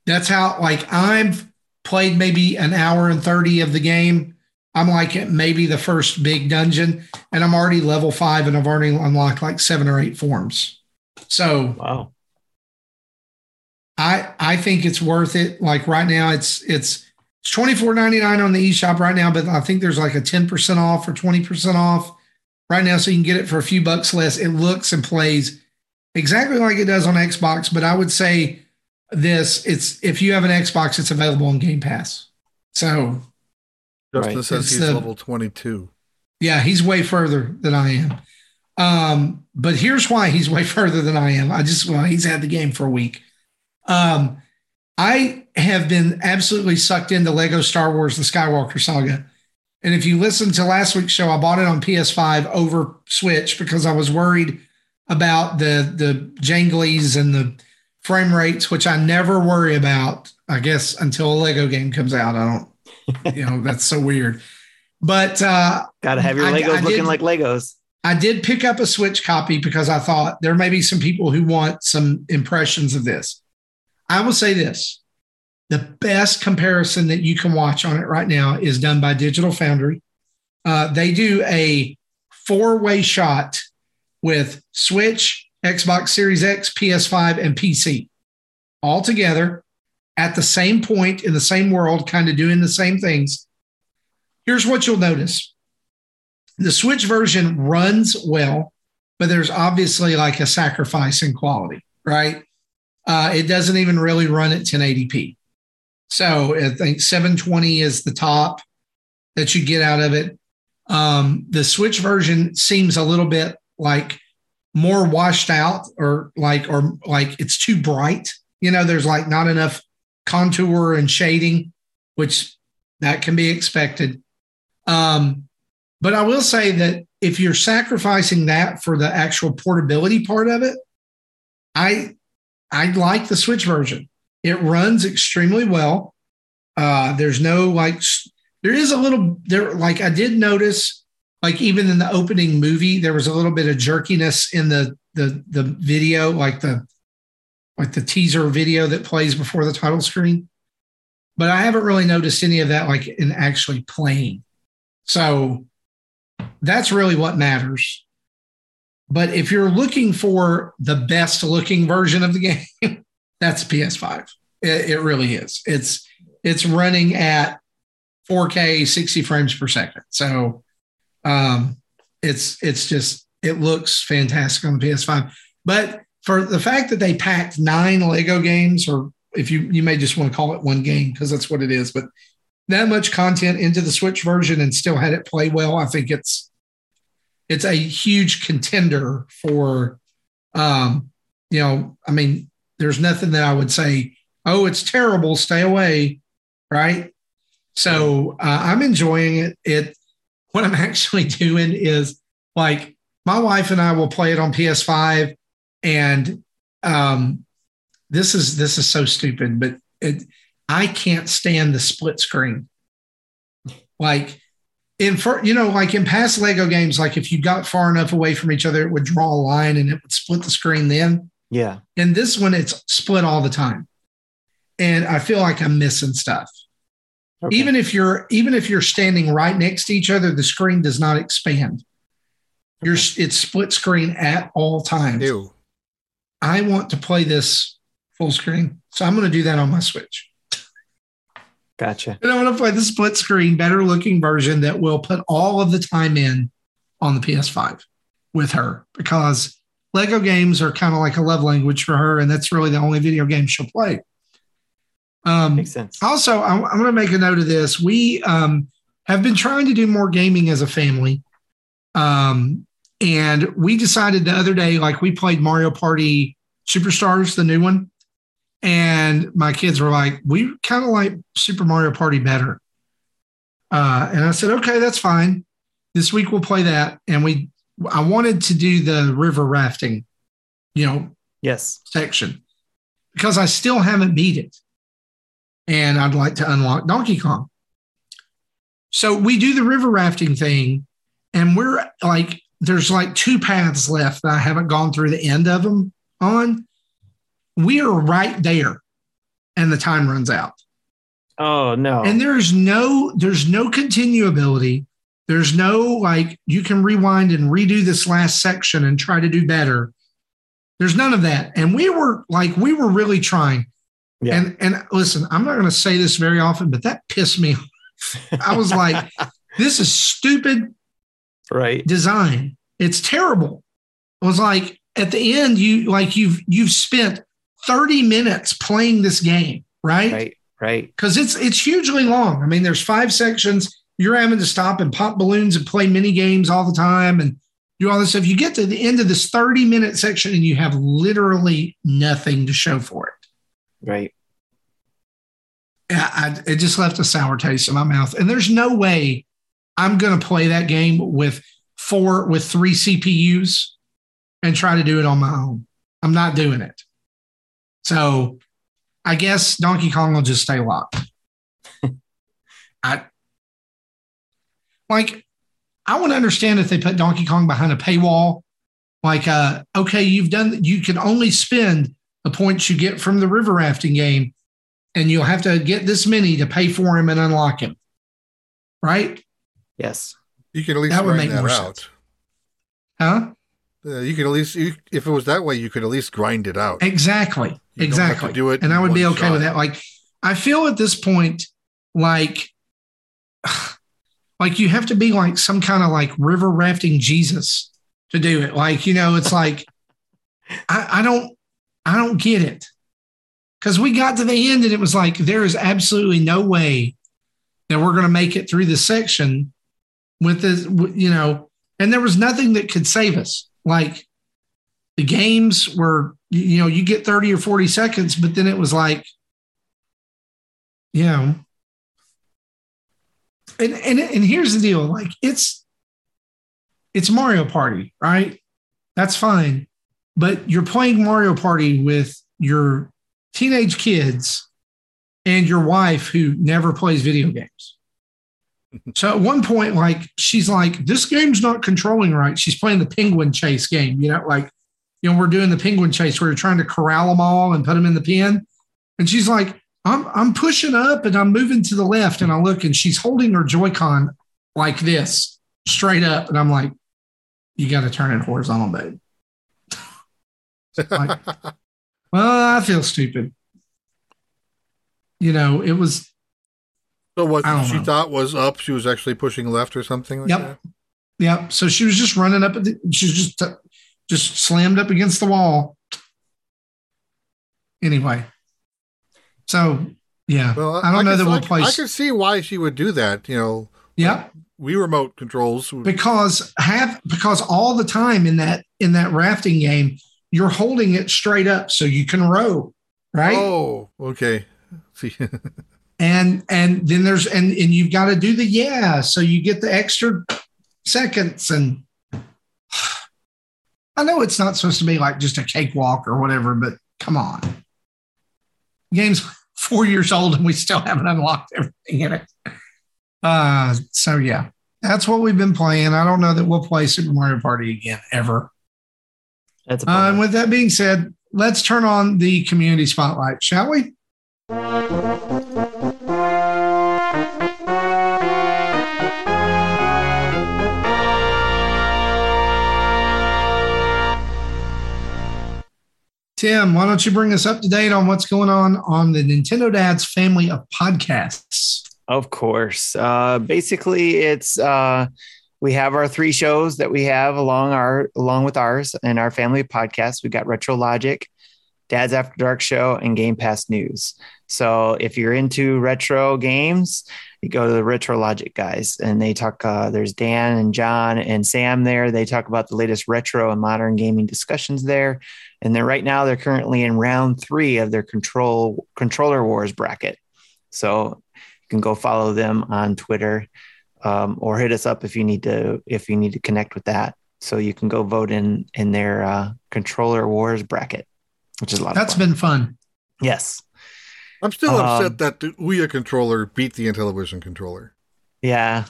Speaker 2: that's how like I've played maybe an hour and 30 of the game I'm like at maybe the first big dungeon, and I'm already level five, and I've already unlocked like seven or eight forms. So
Speaker 1: wow,
Speaker 2: I I think it's worth it. Like right now, it's it's it's twenty four ninety nine on the eShop right now, but I think there's like a ten percent off or twenty percent off right now, so you can get it for a few bucks less. It looks and plays exactly like it does on Xbox, but I would say this: it's if you have an Xbox, it's available on Game Pass. So
Speaker 3: Justin right. says it's he's the, level 22.
Speaker 2: Yeah, he's way further than I am. Um, but here's why he's way further than I am. I just well, he's had the game for a week. Um, I have been absolutely sucked into Lego Star Wars: The Skywalker Saga. And if you listen to last week's show, I bought it on PS5 over Switch because I was worried about the the janglies and the frame rates, which I never worry about. I guess until a Lego game comes out, I don't. You know, that's so weird. But uh,
Speaker 1: gotta have your
Speaker 2: I-
Speaker 1: Legos
Speaker 2: I
Speaker 1: looking
Speaker 2: did-
Speaker 1: like Legos.
Speaker 2: I did pick up a Switch copy because I thought there may be some people who want some impressions of this. I will say this the best comparison that you can watch on it right now is done by Digital Foundry. Uh, they do a four way shot with Switch, Xbox Series X, PS5, and PC all together at the same point in the same world, kind of doing the same things. Here's what you'll notice the Switch version runs well, but there's obviously like a sacrifice in quality, right? Uh, it doesn't even really run at 1080p. So I think 720 is the top that you get out of it. Um, the Switch version seems a little bit like more washed out or like or like it's too bright. You know, there's like not enough contour and shading, which that can be expected. Um, but I will say that if you're sacrificing that for the actual portability part of it, I I like the Switch version. It runs extremely well. Uh, there's no like there is a little there like I did notice like even in the opening movie there was a little bit of jerkiness in the the the video like the like the teaser video that plays before the title screen. But I haven't really noticed any of that like in actually playing. So that's really what matters. But if you're looking for the best looking version of the game, that's PS5. It, it really is. It's it's running at 4K, 60 frames per second. So um, it's it's just it looks fantastic on the PS5. But for the fact that they packed nine Lego games, or if you you may just want to call it one game because that's what it is, but that much content into the Switch version and still had it play well, I think it's it's a huge contender for um, you know, I mean, there's nothing that I would say, oh, it's terrible, stay away, right? So uh, I'm enjoying it. It what I'm actually doing is like my wife and I will play it on PS5, and um, this is this is so stupid, but it, I can't stand the split screen. Like in for you know, like in past Lego games, like if you got far enough away from each other, it would draw a line and it would split the screen then.
Speaker 1: Yeah.
Speaker 2: And this one, it's split all the time. And I feel like I'm missing stuff.
Speaker 1: Okay.
Speaker 2: Even if you're even if you're standing right next to each other, the screen does not expand. You're it's split screen at all times.
Speaker 3: Ew.
Speaker 2: I want to play this full screen. So I'm going to do that on my Switch.
Speaker 1: Gotcha.
Speaker 2: And I want to play the split screen, better looking version that will put all of the time in on the PS5 with her because Lego games are kind of like a love language for her. And that's really the only video game she'll play. Um,
Speaker 1: Makes sense.
Speaker 2: also, I'm, I'm going to make a note of this. We um, have been trying to do more gaming as a family. Um, and we decided the other day, like we played Mario Party Superstars, the new one. And my kids were like, we kind of like Super Mario Party better. Uh, and I said, okay, that's fine. This week we'll play that. And we, I wanted to do the river rafting, you know,
Speaker 1: Yes.
Speaker 2: section because I still haven't beat it. And I'd like to unlock Donkey Kong. So we do the river rafting thing, and we're like, there's like two paths left that I haven't gone through the end of them on. We are right there, and the time runs out.
Speaker 1: Oh no.
Speaker 2: And there's no there's no continuability. There's no like you can rewind and redo this last section and try to do better. There's none of that. And we were like we were really trying.
Speaker 1: Yeah.
Speaker 2: And and listen, I'm not going to say this very often, but that pissed me. off. I was like, this is stupid
Speaker 1: right.
Speaker 2: design. It's terrible. It was like at the end you like you've you've spent 30 minutes playing this game,
Speaker 1: Right. Right.
Speaker 2: right because it's it's hugely long. I mean, there's five sections. You're having to stop and pop balloons and play mini games all the time and do all this stuff. You get to the end of this 30 minute section and you have literally nothing to show for it.
Speaker 1: Right.
Speaker 2: I, it just left a sour taste in my mouth. And there's no way I'm going to play that game with four, with three CPUs and try to do it on my own. I'm not doing it. So I guess Donkey Kong will just stay locked. I like, I want to understand if they put Donkey Kong behind a paywall. Like, uh, okay, you've done, you can only spend the points you get from the river rafting game and you'll have to get this many to pay for him and unlock him. Right?
Speaker 1: Yes.
Speaker 3: You can at least that would make that more out. Sense.
Speaker 2: Huh?
Speaker 3: Uh, you could at least, you, if it was that way, you could at least grind it out.
Speaker 2: Exactly. You exactly. do it, and I would be okay shot. with that. Like, I feel at this point like, like you have to be like some kind of like river rafting Jesus to do it. Like, you know, it's like, I, I don't, I don't get it because we got to the end and it was like there is absolutely no way that we're going to make it through the section with this you know and there was nothing that could save us. Like the games were you know you get 30 or 40 seconds but then it was like you know. And and and here's the deal like it's it's mario party right? That's fine. But you're playing mario party with your teenage kids and your wife who never plays video games. So at one point, like she's like, this game's not controlling right. She's playing the penguin chase game, you know, like, you know, we're doing the penguin chase where you're trying to corral them all and put them in the pen. And she's like, I'm I'm pushing up and I'm moving to the left. And I look and she's holding her Joy-Con like this, straight up. And I'm like, you got to turn it horizontal, babe. like, well, I feel stupid. You know, it was.
Speaker 3: So what she know. thought was up, she was actually pushing left or something. Like
Speaker 2: yep.
Speaker 3: That?
Speaker 2: Yep. So she was just running up. The, she just just slammed up against the wall. Anyway, so yeah, well, I don't I know that we'll play.
Speaker 3: I can see why she would do that. You know.
Speaker 2: Yeah.
Speaker 3: We remote controls
Speaker 2: because have because all the time in that in that rafting game you're holding it straight up so you can row, right?
Speaker 3: Oh, okay.
Speaker 2: and and then there's and and you've got to do the yeah, so you get the extra seconds and I know it's not supposed to be like just a cakewalk or whatever, but come on. Game's four years old and we still haven't unlocked everything in it. Uh, so yeah, that's what we've been playing. I don't know that we'll play Super Mario Party again ever. That's uh, and with that being said, let's turn on the community spotlight, shall we? Tim, why don't you bring us up to date on what's going on on the Nintendo Dads family of podcasts?
Speaker 1: Of course. Uh, basically, it's uh, we have our three shows that we have along our along with ours and our family podcast. We got Retro Logic, Dad's After Dark Show, and Game Pass News. So if you're into retro games, you go to the Retro Logic guys, and they talk. Uh, there's Dan and John and Sam there. They talk about the latest retro and modern gaming discussions there. And they're right now they're currently in round three of their control controller wars bracket. So you can go follow them on Twitter um, or hit us up if you need to if you need to connect with that. So you can go vote in in their uh, controller wars bracket, which is a lot.
Speaker 2: That's fun. That's been fun.
Speaker 1: Yes,
Speaker 3: I'm still um, upset that the Ouya controller beat the Intellivision controller.
Speaker 1: Yeah,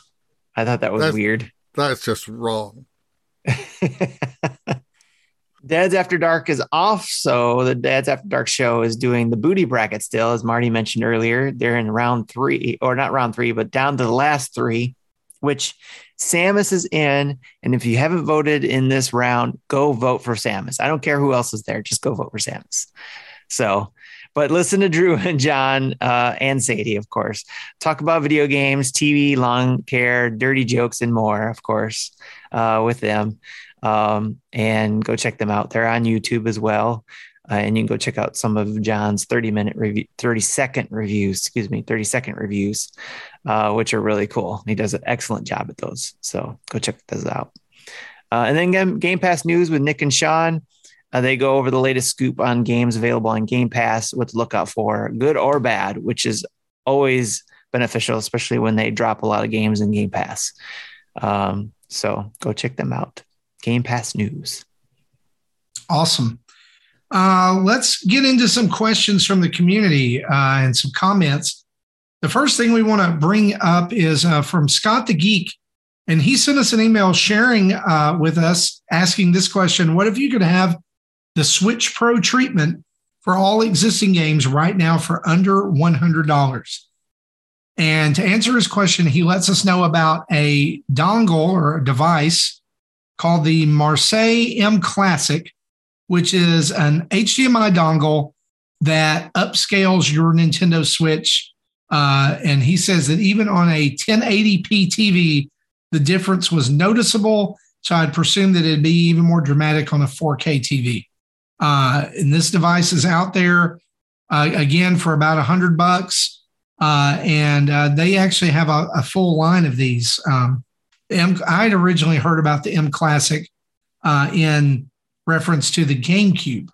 Speaker 1: I thought that was that's, weird.
Speaker 3: That's just wrong.
Speaker 1: Dad's After Dark is off, so the Dad's After Dark show is doing the booty bracket still, as Marty mentioned earlier. They're in round three, or not round three, but down to the last three, which Samus is in. And if you haven't voted in this round, go vote for Samus. I don't care who else is there, just go vote for Samus. So, but listen to Drew and John uh, and Sadie, of course, talk about video games, TV, lawn care, dirty jokes, and more, of course, uh, with them um, and go check them out. They're on YouTube as well. Uh, and you can go check out some of John's 30 minute review, 30 second reviews, excuse me, 30 second reviews, uh, which are really cool. He does an excellent job at those. So go check those out. Uh, and then Game, Pass news with Nick and Sean. Uh, they go over the latest scoop on games available on Game Pass, what to look out for, good or bad, which is always beneficial, especially when they drop a lot of games in Game Pass. Um, so go check them out. Game Pass News.
Speaker 2: Awesome. Uh, let's get into some questions from the community uh, and some comments. The first thing we want to bring up is uh, from Scott the Geek, and he sent us an email sharing uh, with us asking this question What if you could have the Switch Pro treatment for all existing games right now for under $100? And to answer his question, he lets us know about a dongle or a device called the Marseille M Classic, which is an HDMI dongle that upscales your Nintendo Switch. Uh, and he says that even on a 1080p TV, the difference was noticeable. So I'd presume that it'd be even more dramatic on a 4K TV. Uh, and this device is out there uh, again for about a hundred bucks. Uh, and uh, they actually have a, a, full line of these. Um, M, I'd originally heard about the M Classic uh, in reference to the GameCube.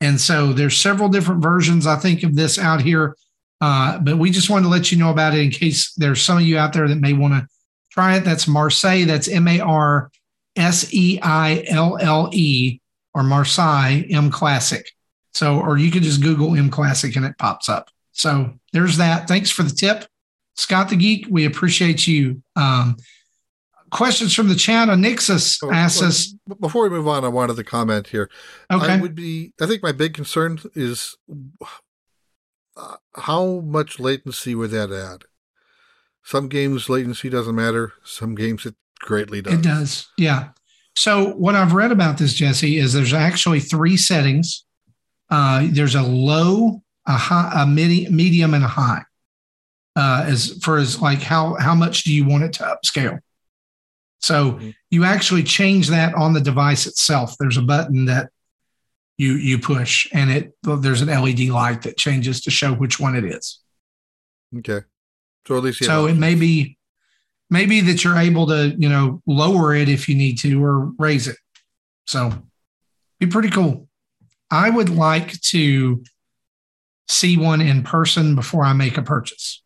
Speaker 2: And so there's several different versions, I think, of this out here. Uh, but we just wanted to let you know about it in case there's some of you out there that may want to try it. That's Marseille. That's M A R S E I L L E or Marseille M Classic. So, or you can just Google M Classic and it pops up. So there's that. Thanks for the tip. Scott the Geek, we appreciate you. Um, questions from the chat on Nixus oh, asks us.
Speaker 3: Before we move on, I wanted to comment here.
Speaker 2: Okay.
Speaker 3: I would be, I think my big concern is uh, how much latency would that add? Some games latency doesn't matter. Some games it greatly does.
Speaker 2: It does. Yeah. So what I've read about this, Jesse, is there's actually three settings. Uh, there's a low, a high, a midi, medium, and a high. Uh, as for as like how how much do you want it to upscale? So mm-hmm. you actually change that on the device itself. There's a button that you you push, and it there's an LED light that changes to show which one it is.
Speaker 3: Okay. So at least
Speaker 2: so it may be maybe that you're able to you know lower it if you need to or raise it. So be pretty cool. I would like to see one in person before I make a purchase.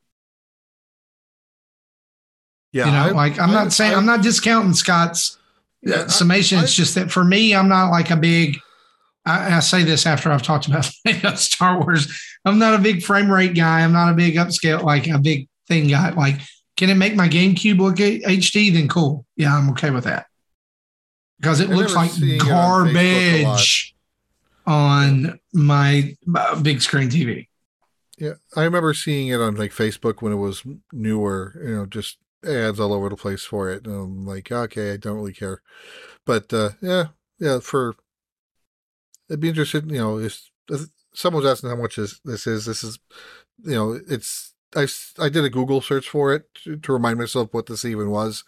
Speaker 3: Yeah,
Speaker 2: you know, I, like I'm I, not saying I, am not discounting Scott's yeah, summation. it's just that for me, I'm not like a big. I, say this after I've talked about Star Wars. I'm not a big frame rate guy. I'm not a big upscale like a big thing guy. Like, can it make my GameCube look HD? Then cool. Yeah, I'm okay with that because it looks like garbage on, on my uh, big screen TV.
Speaker 3: Yeah, I remember seeing it on like Facebook when it was newer. You know, just ads all over the place for it. And I'm like, okay, I don't really care. But uh, yeah, yeah, for it'd be interesting. You know, if, if someone's asking how much is this is, this is, you know, it's. I, I did a Google search for it to, to remind myself what this even was,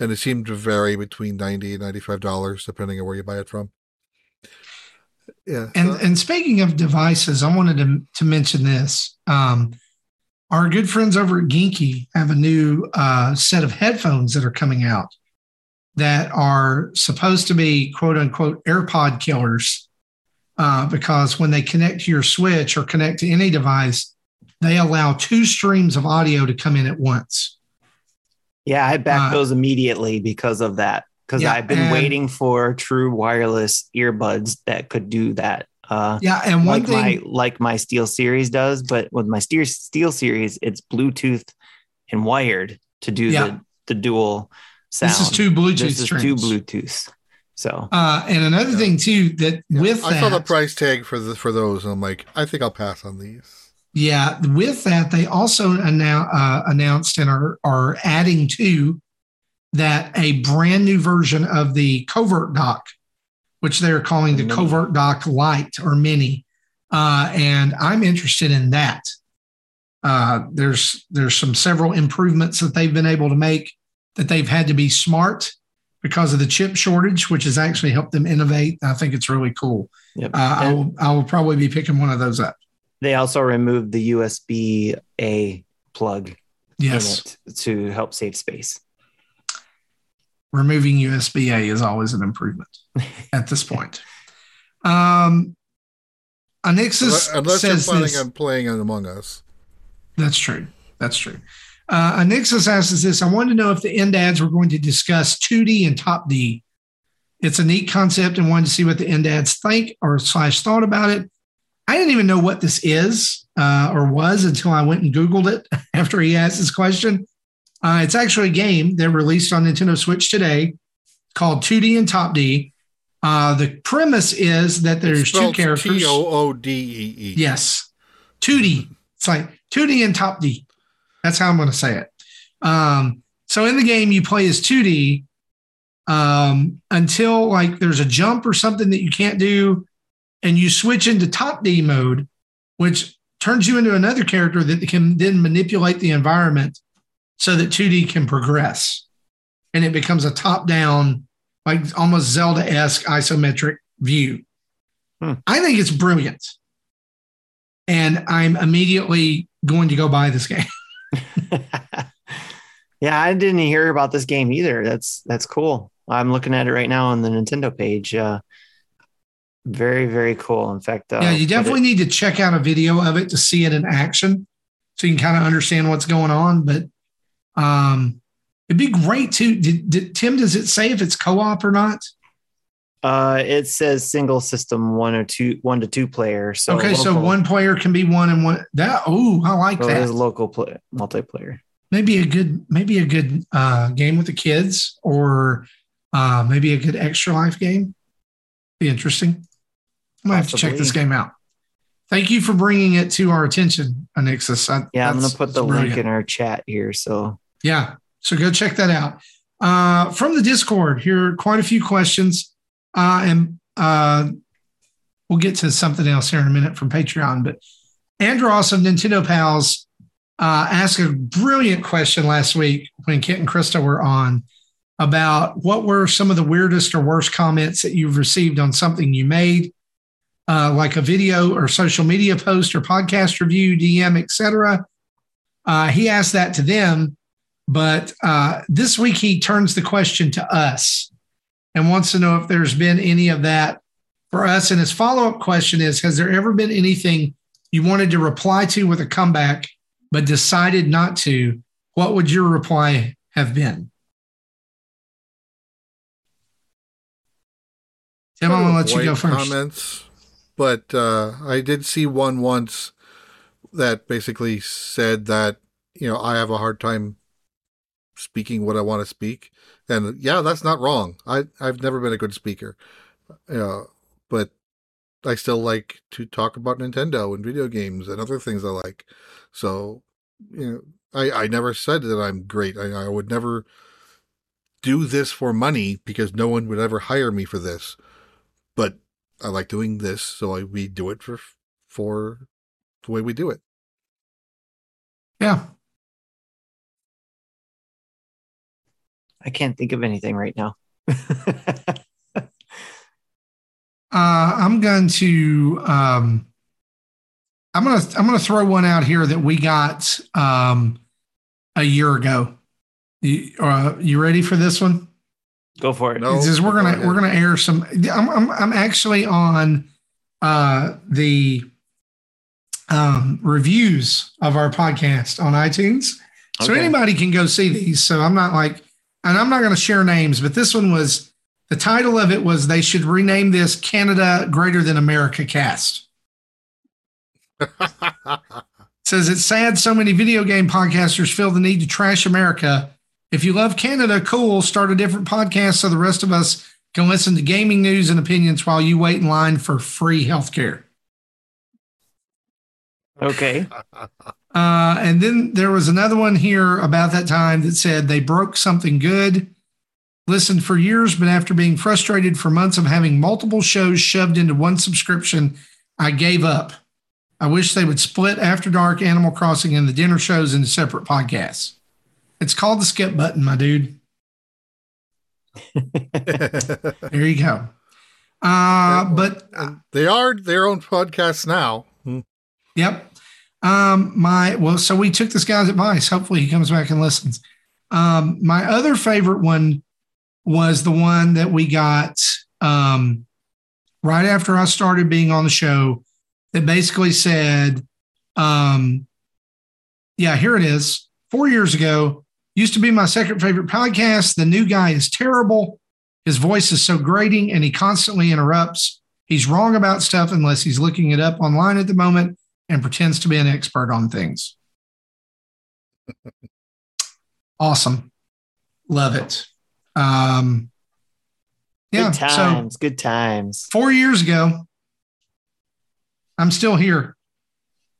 Speaker 3: and it seemed to vary between ninety and ninety five dollars depending on where you buy it from.
Speaker 2: Yeah. And so. and speaking of devices, I wanted to to mention this. Um, our good friends over at Genki have a new uh, set of headphones that are coming out that are supposed to be quote unquote AirPod killers uh, because when they connect to your Switch or connect to any device, they allow two streams of audio to come in at once.
Speaker 1: Yeah, I backed uh, those immediately because of that. Because yeah, I've been waiting for true wireless earbuds that could do that.
Speaker 2: Uh, yeah, and one
Speaker 1: like
Speaker 2: thing,
Speaker 1: my like my SteelSeries does, but with my Steel SteelSeries, it's Bluetooth and wired to do yeah. the the dual sound.
Speaker 2: This is two Bluetooth. This
Speaker 1: is two Bluetooth. So,
Speaker 2: uh, and another yeah. thing too that yeah. with I
Speaker 3: that, saw the price tag for the for those, and I'm like, I think I'll pass on these.
Speaker 2: Yeah, with that, they also annou- uh, announced and are are adding to that a brand new version of the Covert Dock which they're calling the Covert Dock Light or Mini. Uh, and I'm interested in that. Uh, there's there's some several improvements that they've been able to make that they've had to be smart because of the chip shortage, which has actually helped them innovate. I think it's really cool. Yep. Uh, I will I will probably be picking one of those up.
Speaker 1: They also removed the USB A plug
Speaker 2: yes.
Speaker 1: to help save space
Speaker 2: removing USB A is always an improvement at this point. Um, Anixis
Speaker 3: unless
Speaker 2: says
Speaker 3: you're planning
Speaker 2: this,
Speaker 3: on playing on Among Us.
Speaker 2: That's true. That's true. Uh, Anixis asks this I wanted to know if the end ads were going to discuss Toodee and Topdee. It's a neat concept and wanted to see what the end ads think or slash thought about it. I didn't even know what this is uh, or was until I went and Googled it after he asked this question. Uh, it's actually a game that released on Nintendo Switch today called Toodee and Topdee. Uh, the premise is that there's two characters.
Speaker 3: T O O D E E.
Speaker 2: Yes. 2D. It's like 2D and Top D. That's how I'm going to say it. Um, so in the game, you play as 2D um, until like there's a jump or something that you can't do, and you switch into Top D mode, which turns you into another character that can then manipulate the environment so that 2D can progress. And it becomes a top down, like almost Zelda esque isometric view. Hmm. I think it's brilliant. And I'm immediately going to go buy this game.
Speaker 1: yeah, I didn't hear about this game either. That's that's cool. I'm looking at it right now on the Nintendo page. Uh, very very cool. In fact, uh,
Speaker 2: yeah, you definitely it, need to check out a video of it to see it in action, so you can kind of understand what's going on. But um, it'd be great too. Did, did, Tim, does it say if it's co-op or not?
Speaker 1: Uh, it says single system one or two, one to two player. So
Speaker 2: okay, local, so one player can be one and one. That oh, I like that. Is
Speaker 1: local play, multiplayer.
Speaker 2: Maybe a good, maybe a good uh, game with the kids, or uh, maybe a good extra life game. Be interesting. I might have to check this game out. Thank you for bringing it to our attention, Anixis.
Speaker 1: I, yeah, I'm going to put the brilliant. link in our chat here. So
Speaker 2: yeah, so go check that out. Uh, from the Discord, here are quite a few questions, uh, and uh, we'll get to something else here in a minute from Patreon. But Andrew Awesome Nintendo Pals uh, asked a brilliant question last week when Kent and Krista were on about what were some of the weirdest or worst comments that you've received on something you made uh, like a video or social media post or podcast review, DM, etc. Uh, he asked that to them, but uh, this week he turns the question to us and wants to know if there's been any of that for us. And his follow up question is Has there ever been anything you wanted to reply to with a comeback, but decided not to? What would your reply have been? Tim, I'm going to let you go first.
Speaker 3: Comments but uh, I did see one once that basically said that you know I have a hard time speaking what I want to speak, and yeah, that's not wrong. I I've never been a good speaker, uh, but I still like to talk about Nintendo and video games and other things I like. So you know, I I never said that I'm great. I, I would never do this for money because no one would ever hire me for this. But I like doing this, so I, we do it for for the way we do it.
Speaker 2: Yeah.
Speaker 1: I can't think of anything right now.
Speaker 2: uh, I'm going to um, I'm gonna I'm gonna throw one out here that we got um, a year ago. You, uh, you ready for this one?
Speaker 1: Go for it.
Speaker 2: No, we're gonna go we're gonna air some. I'm I'm, I'm actually on uh, the um, reviews of our podcast on iTunes, so okay. anybody can go see these. So I'm not like, and I'm not going to share names, but this one was the title of it was they should rename this Canada Greater Than America Cast. says it's sad so many video game podcasters feel the need to trash America if you love Canada, cool. Start a different podcast so the rest of us can listen to gaming news and opinions while you wait in line for free healthcare.
Speaker 1: Okay.
Speaker 2: Uh, and then there was another one here about that time that said they broke something good. Listened for years, but after being frustrated for months of having multiple shows shoved into one subscription, I gave up. I wish they would split After Dark, Animal Crossing, and the dinner shows into separate podcasts. It's called the skip button, my dude. there you go. Uh, but
Speaker 3: they are their own podcasts now. Hmm.
Speaker 2: Yep. Um, my well, so we took this guy's advice. Hopefully, he comes back and listens. Um, my other favorite one was the one that we got um, right after I started being on the show. That basically said, um, yeah, here it is. Four years ago, used to be my second favorite podcast. The new guy is terrible. His voice is so grating and he constantly interrupts. He's wrong about stuff unless he's looking it up online at the moment and pretends to be an expert on things. awesome. Love it. Um, yeah.
Speaker 1: Good times. So good times.
Speaker 2: Four years ago, I'm still here.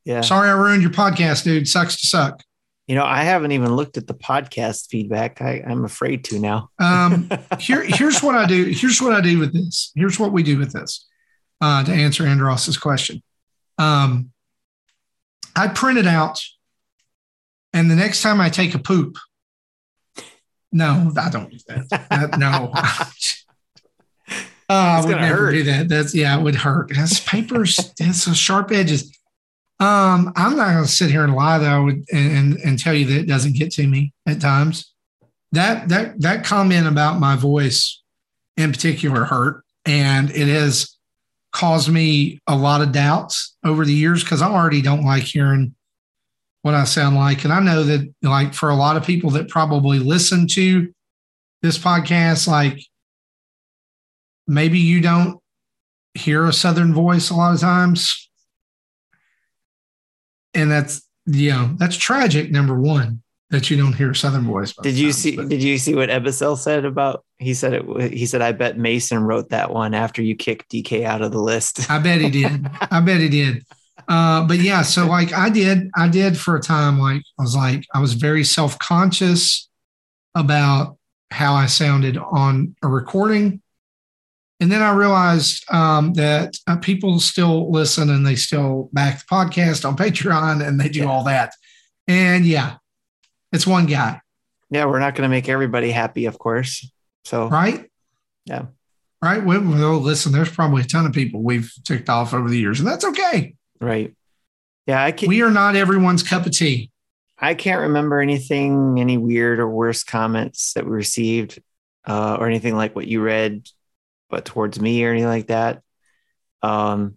Speaker 1: Yeah.
Speaker 2: Sorry I ruined your podcast, dude. Sucks to suck.
Speaker 1: You know, I haven't even looked at the podcast feedback. I, I'm afraid to now.
Speaker 2: um, here, here's what I do. Here's what I do with this. Here's what we do with this. Uh, to answer Andros's question, um, I print it out, and the next time I take a poop, no, I don't do that. Uh, no. Uh, I would never hurt. do that. That's yeah, it would hurt. That's papers. That's so sharp edges. Um, I'm not going to sit here and lie though, and, and and tell you that it doesn't get to me at times. That that that comment about my voice in particular hurt, and it has caused me a lot of doubts over the years because I already don't like hearing what I sound like, and I know that like for a lot of people that probably listen to this podcast, like maybe you don't hear a southern voice a lot of times and that's you know that's tragic. Number one, that you don't hear Southern voice.
Speaker 1: Did you see? But. Did you see what Ebicel said about? He said it. He said, "I bet Mason wrote that one after you kicked DK out of the list."
Speaker 2: I bet he did. I bet he did. Uh, but yeah, so like I did, I did for a time. Like I was like I was very self conscious about how I sounded on a recording, and then I realized um, that uh, people still listen and they still back the podcast on Patreon and they do yeah. all that. And yeah, it's one guy.
Speaker 1: Yeah, we're not going to make everybody happy, of course. So,
Speaker 2: right?
Speaker 1: Yeah.
Speaker 2: Right. Well, listen, there's probably a ton of people we've ticked off over the years, and that's okay.
Speaker 1: Right. Yeah. I can,
Speaker 2: we are not everyone's cup of tea.
Speaker 1: I can't remember anything, any weird or worse comments that we received uh, or anything like what you read but towards me or anything like that. Um,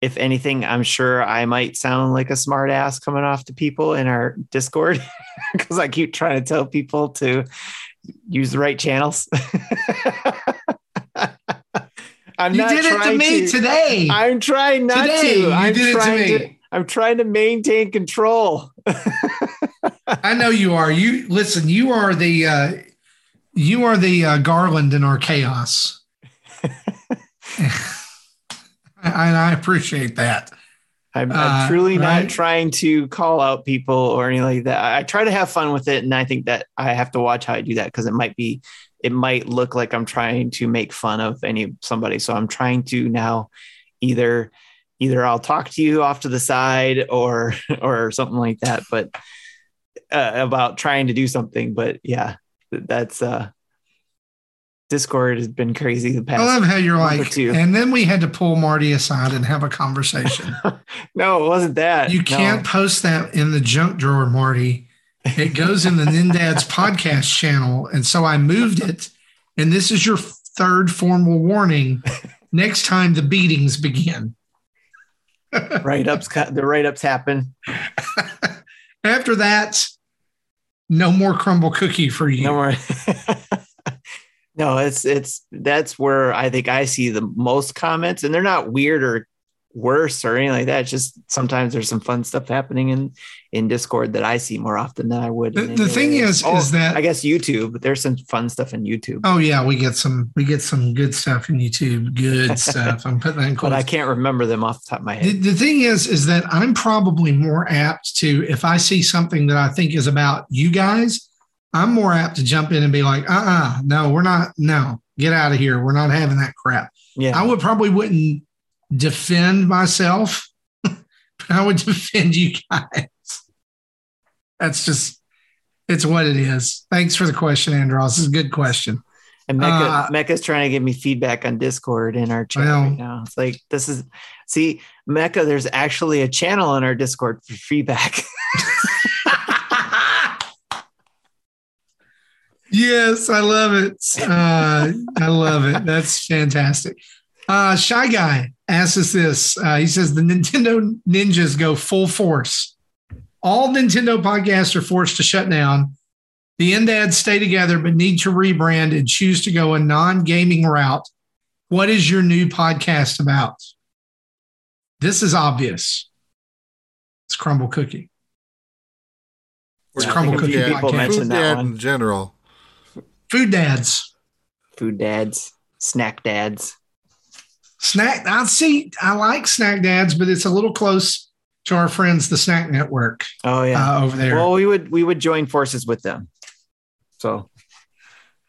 Speaker 1: if anything, I'm sure I might sound like a smart ass coming off to people in our Discord because I keep trying to tell people to use the right channels.
Speaker 2: I'm you did it to me to, today.
Speaker 1: I'm trying not today, to. I'm trying to, to. I'm trying to maintain control.
Speaker 2: I know you are. You listen. You are the uh, you are the uh, Garland in our chaos. and I appreciate that.
Speaker 1: I'm, I'm uh, truly uh, right? not trying to call out people or anything like that. I, I try to have fun with it, and I think that I have to watch how I do that because it might be, it might look like I'm trying to make fun of any somebody. So I'm trying to now either, either I'll talk to you off to the side or or something like that. But uh, about trying to do something. But yeah, that's uh Discord has been crazy the past.
Speaker 2: I love how you're like, and then we had to pull Marty aside and have a conversation.
Speaker 1: no, it wasn't that.
Speaker 2: You can't no. post that in the junk drawer, Marty. It goes in the Nindads podcast channel. And so I moved it. And this is your third formal warning. Next time the beatings begin.
Speaker 1: write ups, the write ups happen.
Speaker 2: After that, no more crumble cookie for you.
Speaker 1: No more. No, it's it's that's where I think I see the most comments, and they're not weird or worse or anything like that. It's just sometimes there's some fun stuff happening in in Discord that I see more often than I would.
Speaker 2: The, the thing is, oh, is that
Speaker 1: I guess YouTube. There's some fun stuff in YouTube.
Speaker 2: Oh yeah, we get some we get some good stuff in YouTube. Good stuff. I'm putting that in quotes.
Speaker 1: But I can't remember them off the top of my head.
Speaker 2: The, the thing is, is that I'm probably more apt to if I see something that I think is about you guys. I'm more apt to jump in and be like, uh uh-uh, uh no, we're not, no, get out of here. We're not having that crap.
Speaker 1: Yeah.
Speaker 2: I would probably wouldn't defend myself, but I would defend you guys. That's just, it's what it is. Thanks for the question, Andros. This is a good question.
Speaker 1: And Mecca, uh, Mecca's trying to give me feedback on Discord in our chat well, right now. It's like, this is, see, Mecca, there's actually a channel in our Discord for feedback.
Speaker 2: yes, I love it. Uh, I love it. That's fantastic. Uh, Shy Guy asks us this. Uh, he says the Nintendo ninjas go full force. all Nintendo podcasts are forced to shut down. The N-Dads stay together but need to rebrand and choose to go a non-gaming route. What is your new podcast about? This is obvious. It's Crumble Cookie. It's
Speaker 1: Yeah,
Speaker 2: Crumble Cookie
Speaker 1: people
Speaker 2: podcast.
Speaker 1: mentioned that
Speaker 3: dad
Speaker 1: one.
Speaker 3: in general.
Speaker 2: Food Dads.
Speaker 1: Food dads, snack dads.
Speaker 2: Snack. I see. I like Snack Dads, but it's a little close to our friends, the Snack Network,
Speaker 1: Oh yeah.
Speaker 2: uh, over there.
Speaker 1: well, we would we would join forces with them. So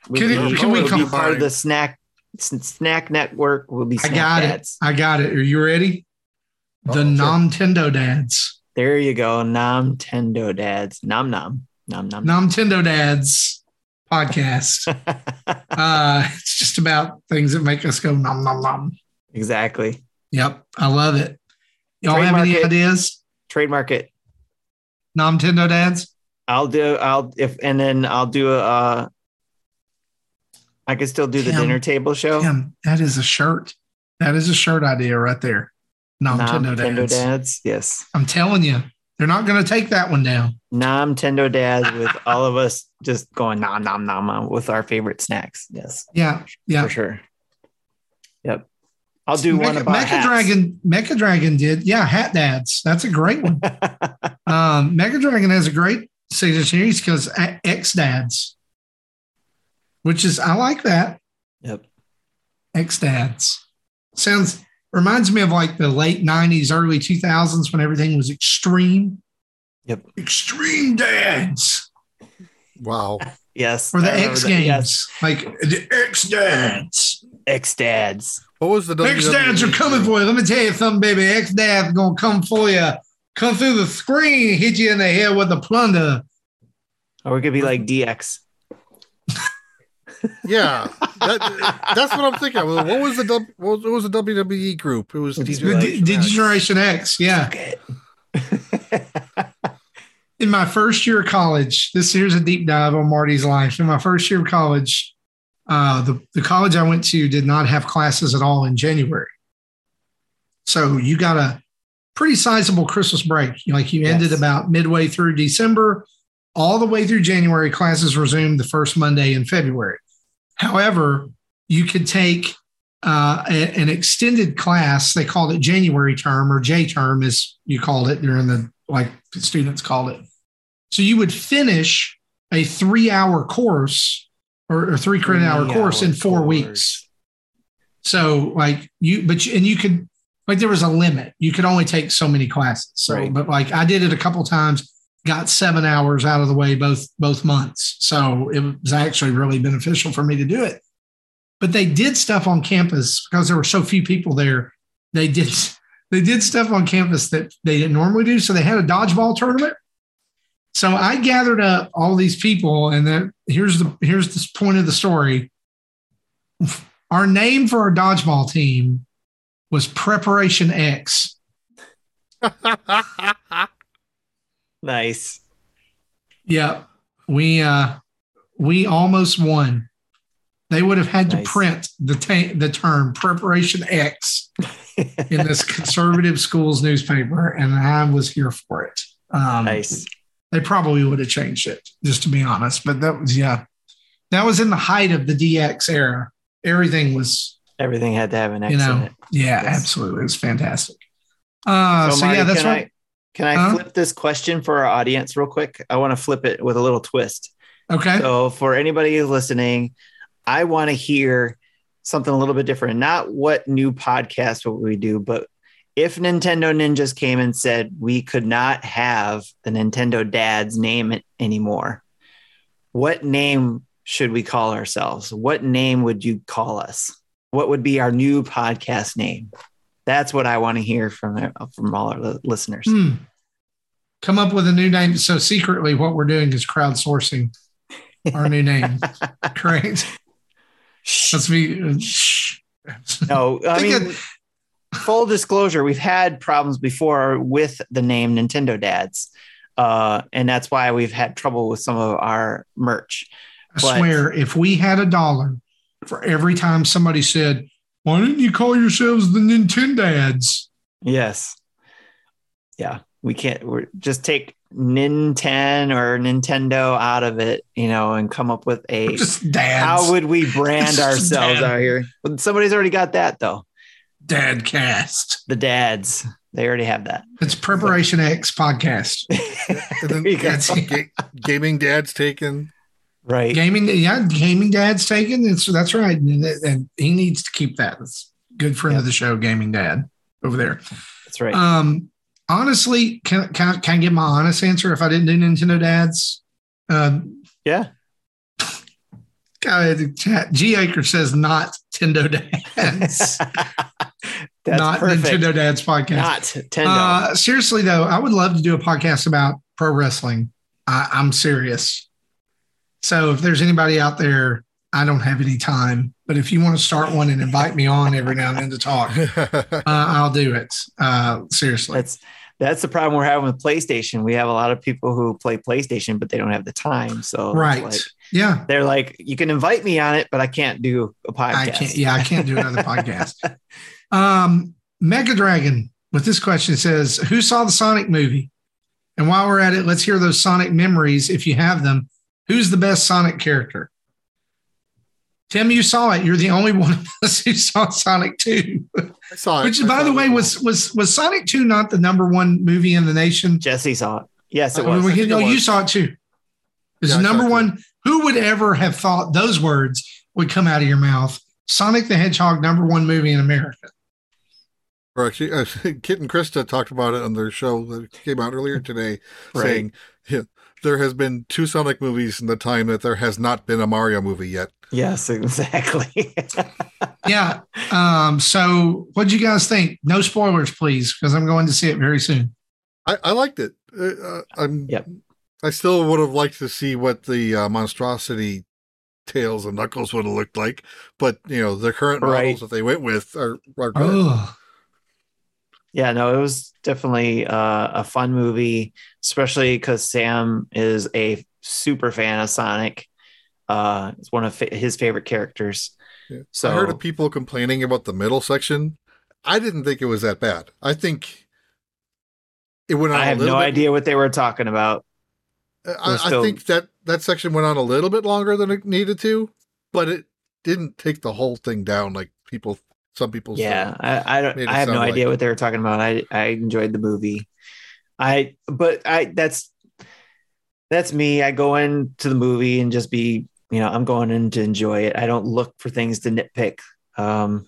Speaker 1: we
Speaker 2: Can it-
Speaker 1: be-
Speaker 2: can we
Speaker 1: be part of the snack snack network? Will be
Speaker 2: I got
Speaker 1: dads.
Speaker 2: it. I got it. Are you ready? The
Speaker 3: Oh, sure.
Speaker 2: Nintendo Dads.
Speaker 1: There you go. Nintendo dads. Nom nom. Nom nom.
Speaker 2: Nintendo Dads podcast. uh, it's just about things that make us go nom nom nom.
Speaker 1: exactly.
Speaker 2: Yep, I love it. Y'all have any
Speaker 1: it.
Speaker 2: ideas?
Speaker 1: Trademark it.
Speaker 2: Nintendo Dads.
Speaker 1: I'll do. I'll if and then I'll do a. Uh, I can still do the dinner table show.
Speaker 2: That is a shirt. That is a shirt idea right there. Nintendo Dads.
Speaker 1: dads. Yes.
Speaker 2: I'm telling you, they're not going to take that one down.
Speaker 1: Nintendo dads with all of us just going nom nom nom with our favorite snacks. Yes,
Speaker 2: Yeah, yeah.
Speaker 1: for sure. Yep. I'll do one
Speaker 2: Mecha,
Speaker 1: about
Speaker 2: Mecha
Speaker 1: hats.
Speaker 2: Dragon. Mecha Dragon did. Yeah, Hat Dads. That's a great one. um, Mecha Dragon has a great signature series because X Dads, which is I like that.
Speaker 1: Yep.
Speaker 2: X Dads sounds reminds me of like the late '90s, early 2000s when everything was extreme.
Speaker 1: Yep.
Speaker 2: Extreme Dads
Speaker 3: Wow.
Speaker 1: Yes.
Speaker 2: or the X
Speaker 1: that.
Speaker 2: Games,
Speaker 1: Yes.
Speaker 2: like the X Dads.
Speaker 1: X dads.
Speaker 3: What was the
Speaker 2: X dads are coming for you. Let me tell you something, baby. X dads gonna come for you. Come through the screen, hit you in the head with the plunder.
Speaker 1: Or we could be like DX.
Speaker 3: Yeah, that, that's what I'm thinking. What was the what was, the WWE group? It was
Speaker 2: The
Speaker 3: DJ
Speaker 2: D- Generation X, yeah. In my first year of college, this here's a deep dive on Marty's life. In my first year of college, uh, the, the college I went to did not have classes at all in January. So you got a pretty sizable Christmas break. Like you ended
Speaker 1: Yes.
Speaker 2: about midway through December, all the way through January. Classes resumed the first Monday in February. However, you could take uh, a- an extended class. They called it January term or J term, as you called it during the like students called it. So you would finish a three hour course or, or three credit hour course in four
Speaker 1: Three-hour
Speaker 2: weeks. So like you, but you, and you could like there was a limit. You could only take so many classes. So,
Speaker 1: Right.
Speaker 2: but like I did it a couple times, got seven hours out of the way both both months. So it was actually really beneficial for me to do it. But they did stuff on campus because there were so few people there. They did they did stuff on campus that they didn't normally do. So they had a dodgeball tournament. So I gathered up all these people, and then here's the here's the point of the story. Our name for our dodgeball team was Preparation X.
Speaker 1: Nice.
Speaker 2: Yeah, we uh we almost won. They would have had to print the ta- the term Preparation X in this conservative schools newspaper, and I was here for it. Um,
Speaker 1: nice.
Speaker 2: They probably would have changed it, just to be honest. But that was yeah, that was in the height of the DX era. Everything was
Speaker 1: Everything had to have an X
Speaker 2: you know
Speaker 1: in it.
Speaker 2: yeah,
Speaker 1: Yes.
Speaker 2: absolutely, it was fantastic. Uh, so,
Speaker 1: Marty,
Speaker 2: yeah, that's right.
Speaker 1: I, can I
Speaker 2: Huh?
Speaker 1: flip this question for our audience real quick? I want to flip it with a little twist.
Speaker 2: okay,
Speaker 1: So for anybody listening, I want to hear something a little bit different. Not what new podcast would we do, but if Nintendo Ninjas came and said we could not have the Nintendo Dad's name anymore, what name should we call ourselves? What name would you call us? What would be our new podcast name? That's what I want to hear from from all our listeners.
Speaker 2: Hmm. come up with a new name. So secretly, what we're doing is crowdsourcing our new name. Correct. Let's be. Shh.
Speaker 1: No, I mean, full disclosure, we've had problems before with the name Nintendo Dads. Uh, and that's why we've had trouble with some of our merch.
Speaker 2: I swear, if we had a dollar for every time somebody said, "Why didn't you call yourselves the Nintendads?"
Speaker 1: Yes. Yeah. we can't we're just take Nintendo or Nintendo out of it, you know, and come up with a
Speaker 2: Just dads.
Speaker 1: how would we brand ourselves
Speaker 2: dad.
Speaker 1: out here? Well, somebody's already got that though.
Speaker 2: dad cast?
Speaker 1: The dads, they already have that.
Speaker 2: It's Preparation X podcast.
Speaker 3: And then
Speaker 1: There you go.
Speaker 2: That's
Speaker 3: gaming dad's taken.
Speaker 1: Right.
Speaker 2: gaming. Yeah, gaming dad's taken. It's that's right, and, and he needs to keep that. That's good friend of the show, gaming dad over there.
Speaker 1: That's right.
Speaker 2: Um, honestly, can, can, I, can I get my honest answer if I didn't do Nintendo dads? Um,
Speaker 1: yeah.
Speaker 2: the chat, G Acre says not Nintendo dads,
Speaker 1: That's
Speaker 2: not
Speaker 1: perfect.
Speaker 2: Nintendo dads podcast.
Speaker 1: Not Nintendo.
Speaker 2: Uh, seriously though, I would love to do a podcast about pro wrestling. I, I'm serious. So if there's anybody out there, I don't have any time, but if you want to start one and invite me on every now and then to talk, uh, I'll do it. Uh, seriously.
Speaker 1: that's that's the problem we're having with PlayStation. We have a lot of people who play PlayStation, but they don't have the time. So
Speaker 2: right.
Speaker 1: like-
Speaker 2: yeah.
Speaker 1: they're like, you can invite me on it, but I can't do a podcast.
Speaker 2: I can't. Yeah, I can't do another podcast. Um, Mecha Dragon with this question says, "Who saw the Sonic movie?" And while we're at it, let's hear those Sonic memories if you have them. Who's the best Sonic character? Tim, you saw it. You're the only one of us who saw Sonic Two,
Speaker 3: I saw it.
Speaker 2: which,
Speaker 3: I
Speaker 2: by
Speaker 3: saw
Speaker 2: the
Speaker 3: it.
Speaker 2: way, was was was Sonic Two not the number one movie in the nation?
Speaker 1: Jesse saw it. Yes, it
Speaker 2: I mean,
Speaker 1: was.
Speaker 2: we
Speaker 3: I
Speaker 2: can,
Speaker 3: think
Speaker 2: no,
Speaker 3: it
Speaker 2: you saw it too. It's
Speaker 3: Yeah, I saw
Speaker 2: number
Speaker 3: it
Speaker 2: one. Who would ever have thought those words would come out of your mouth? Sonic the Hedgehog, number one movie in America.
Speaker 3: Or actually, uh, Kit and Krista talked about it on their show that came out earlier today,
Speaker 1: Right.
Speaker 3: saying yeah, there has been two Sonic movies in the time that there has not been a Mario movie yet.
Speaker 1: Yes, exactly.
Speaker 2: Yeah. Um, so what do you guys think? No spoilers, please, because I'm going to see it very soon.
Speaker 3: I, I liked it. Uh, uh, I'm.
Speaker 1: Yep.
Speaker 3: I still would have liked to see what the uh, monstrosity tails and knuckles would have looked like, but you know the current
Speaker 1: Right.
Speaker 3: models that they went with are, are good.
Speaker 2: Oh,
Speaker 1: yeah, no, it was definitely uh, a fun movie, especially because Sam is a super fan of Sonic. Uh, it's one of fa- his favorite characters.
Speaker 3: Yeah.
Speaker 1: So
Speaker 3: I heard of people complaining about the middle section. I didn't think it was that bad. I think it went on.
Speaker 1: I have no
Speaker 3: bit-
Speaker 1: idea what they were talking about.
Speaker 3: I,
Speaker 1: We're
Speaker 3: I think that that section went on a little bit longer than it needed to, but it didn't take the whole thing down like people. Some people.
Speaker 1: Yeah,
Speaker 3: said.
Speaker 1: I, I don't. I have no
Speaker 3: sound
Speaker 1: idea
Speaker 3: like-
Speaker 1: what they were talking about. I I enjoyed the movie. I but I that's that's me. I go into the movie and just be you know I'm going in to enjoy it. I don't look for things to nitpick. Um,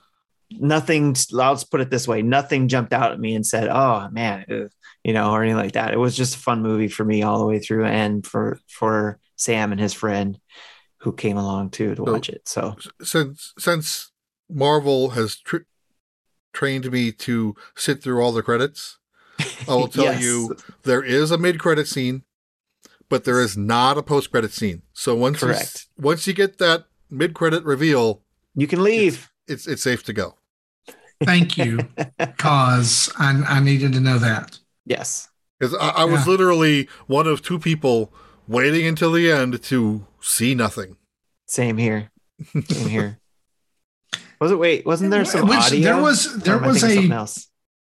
Speaker 1: nothing. I'll just put it this way: nothing jumped out at me and said, "Oh man," ugh," you know, or anything like that. It was just a fun movie for me all the way through, and for for Sam and his friend who came along too to
Speaker 3: So-
Speaker 1: watch it. So
Speaker 3: since since Marvel has tr- trained me to sit through all the credits, I will tell
Speaker 1: Yes.
Speaker 3: you there is a mid credit scene, but there is not a post credit scene. So once you once you get that mid credit reveal,
Speaker 1: you can leave.
Speaker 3: it's it's safe to go.
Speaker 2: thank you, cause I, I needed to know that.
Speaker 1: Yes.
Speaker 3: Because I, I was
Speaker 2: Yeah.
Speaker 3: literally one of two people waiting until the end to see nothing.
Speaker 1: Same here. Same here. Was it? Wait, wasn't there some
Speaker 2: Which-
Speaker 1: audio?
Speaker 2: there was there
Speaker 1: am
Speaker 2: was a
Speaker 1: something else.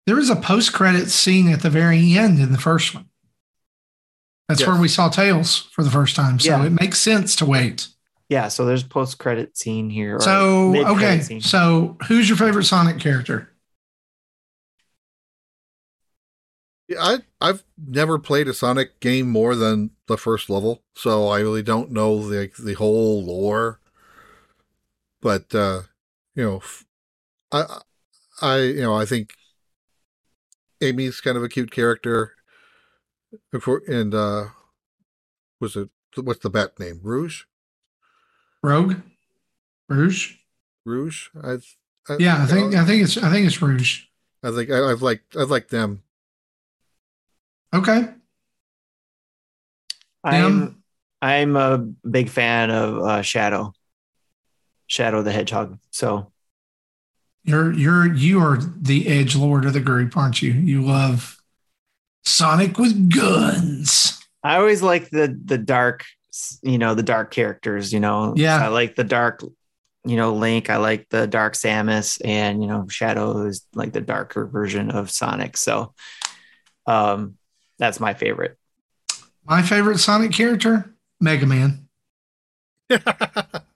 Speaker 2: there was a post credit scene at the very end in the first one. That's
Speaker 3: Yes.
Speaker 2: where we saw Tails for the first time. So
Speaker 1: Yeah.
Speaker 2: it makes sense to wait.
Speaker 1: Yeah, so there's post credit scene here.
Speaker 2: So okay,
Speaker 1: scene.
Speaker 2: so who's your favorite Sonic character?
Speaker 3: Yeah, I I've never played a Sonic game more than the first level, so I really don't know the the whole lore. But uh, you know, I, I, you know I think Amy's kind of a cute character. Before and uh, was it what's the bat name? Rouge.
Speaker 2: Rogue, Rouge.
Speaker 3: Rouge. I, I
Speaker 2: Yeah, I think
Speaker 3: know,
Speaker 2: I think it's I think it's Rouge.
Speaker 3: I think I, I've liked I've liked them.
Speaker 2: Okay,
Speaker 1: I'm I'm a big fan of uh, Shadow. Shadow the Hedgehog. So
Speaker 2: you're you're you are the edge lord of the group, aren't you? You love Sonic with guns.
Speaker 1: I always like the the dark, you know, the dark characters. You know,
Speaker 2: Yeah.
Speaker 1: I like the dark, you know, Link. I like the dark Samus, and you know, Shadow is like the darker version of Sonic. So, um, That's my favorite.
Speaker 2: My favorite Sonic character, Mega Man.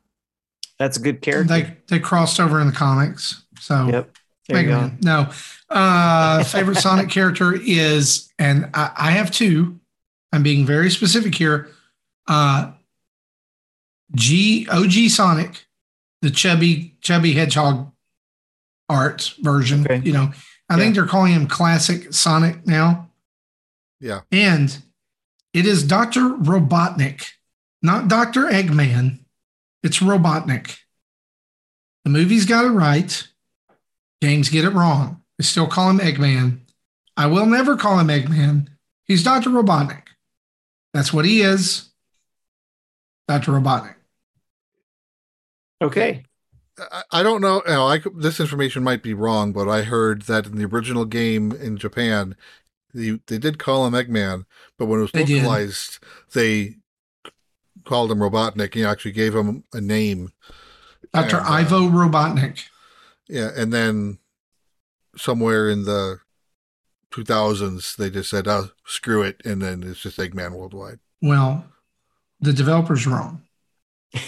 Speaker 1: That's a good character.
Speaker 2: They they crossed over in the comics. So
Speaker 1: yep. There you go.
Speaker 2: No. Uh favorite Sonic character is, and I, I have two. I'm being very specific here. Uh G OG Sonic, the chubby, chubby hedgehog art version.
Speaker 1: Okay.
Speaker 2: You know, I think they're calling him classic Sonic now.
Speaker 3: Yeah.
Speaker 2: And it is Dr. Robotnik, not Dr. Eggman. It's Robotnik. The movies got it right. Games get it wrong. They still call him Eggman. I will never call him Eggman. He's Dr. Robotnik. That's what he is. Dr. Robotnik.
Speaker 1: Okay.
Speaker 3: I- I don't know. You know I, this information might be wrong, but I heard that in the original game in Japan, the, they did call him Eggman, but when it was
Speaker 2: They did.
Speaker 3: localized, they called him Robotnik He actually gave him a name.
Speaker 2: Dr.
Speaker 3: And, uh,
Speaker 2: Ivo Robotnik.
Speaker 3: Yeah, and then somewhere in the 2000s, they just said, "Oh, screw it," and then it's just Eggman Worldwide.
Speaker 2: Well, the developer's wrong.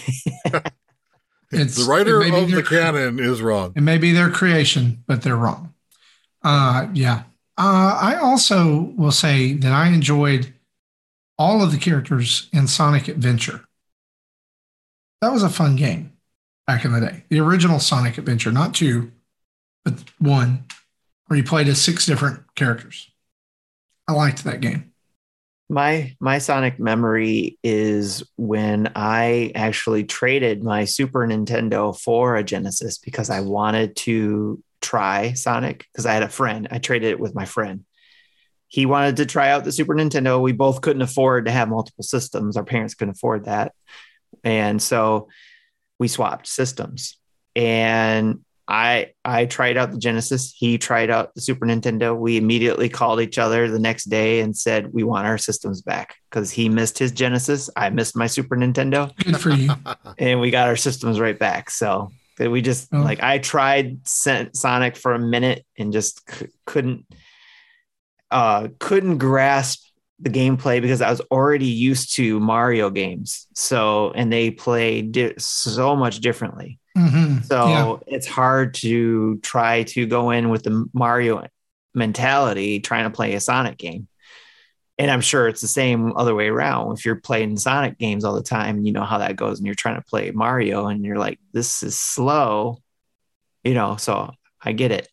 Speaker 2: It's-
Speaker 3: the writer
Speaker 2: it
Speaker 3: of the
Speaker 2: their-
Speaker 3: canon is wrong.
Speaker 2: It may be their creation, but they're wrong. Uh, yeah. Uh, I also will say that I enjoyed all of the characters in Sonic Adventure. That was a fun game back in the day. The original Sonic Adventure, not two, but one, where you played as six different characters. I liked that game.
Speaker 1: My my Sonic memory is when I actually traded my Super Nintendo for a Genesis because I wanted to try Sonic because I had a friend. I traded it with my friend. He wanted to try out the Super Nintendo. We both couldn't afford to have multiple systems. Our parents couldn't afford that. And so we swapped systems. And I I tried out the Genesis. He tried out the Super Nintendo. We immediately called each other the next day and said we want our systems back because he missed his Genesis. I missed my Super Nintendo,
Speaker 2: Good for you.
Speaker 1: and we got our systems right back. So we just
Speaker 2: Oh.
Speaker 1: like I tried Sonic for a minute and just c- couldn't uh couldn't grasp the gameplay because I was already used to Mario games. So and they play di- so much differently.
Speaker 2: Mhm.
Speaker 1: So
Speaker 2: Yeah.
Speaker 1: it's hard to try to go in with the Mario mentality trying to play a Sonic game. And I'm sure it's the same other way around. If you're playing Sonic games all the time, you know how that goes, and you're trying to play Mario and you're like, this is slow, you know. So I get it.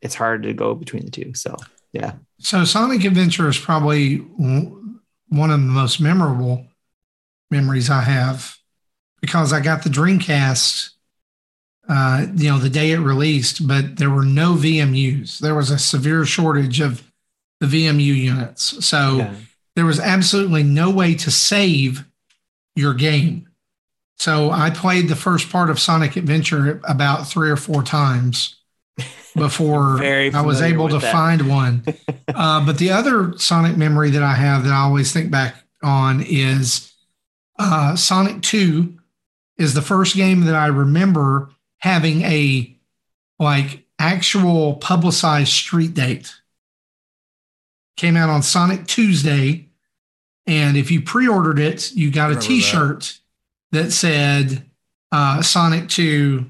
Speaker 1: It's hard to go between the two. So yeah.
Speaker 2: So Sonic Adventure is probably one of the most memorable memories I have because I got the Dreamcast, uh, you know, the day it released, but there were no VMUs. There was a severe shortage of the VMU units. So
Speaker 1: yeah.
Speaker 2: there was absolutely no way to save your game. So I played the first part of Sonic Adventure about three or four times before I was able to
Speaker 1: that.
Speaker 2: find one. uh, but the other Sonic memory that I have that I always think back on is uh, Sonic 2 is the first game that I remember having a like actual publicized street date came out on Sonic Tuesday. And if you pre ordered it, you got a
Speaker 3: that.
Speaker 2: t shirt that. said uh, Sonic 2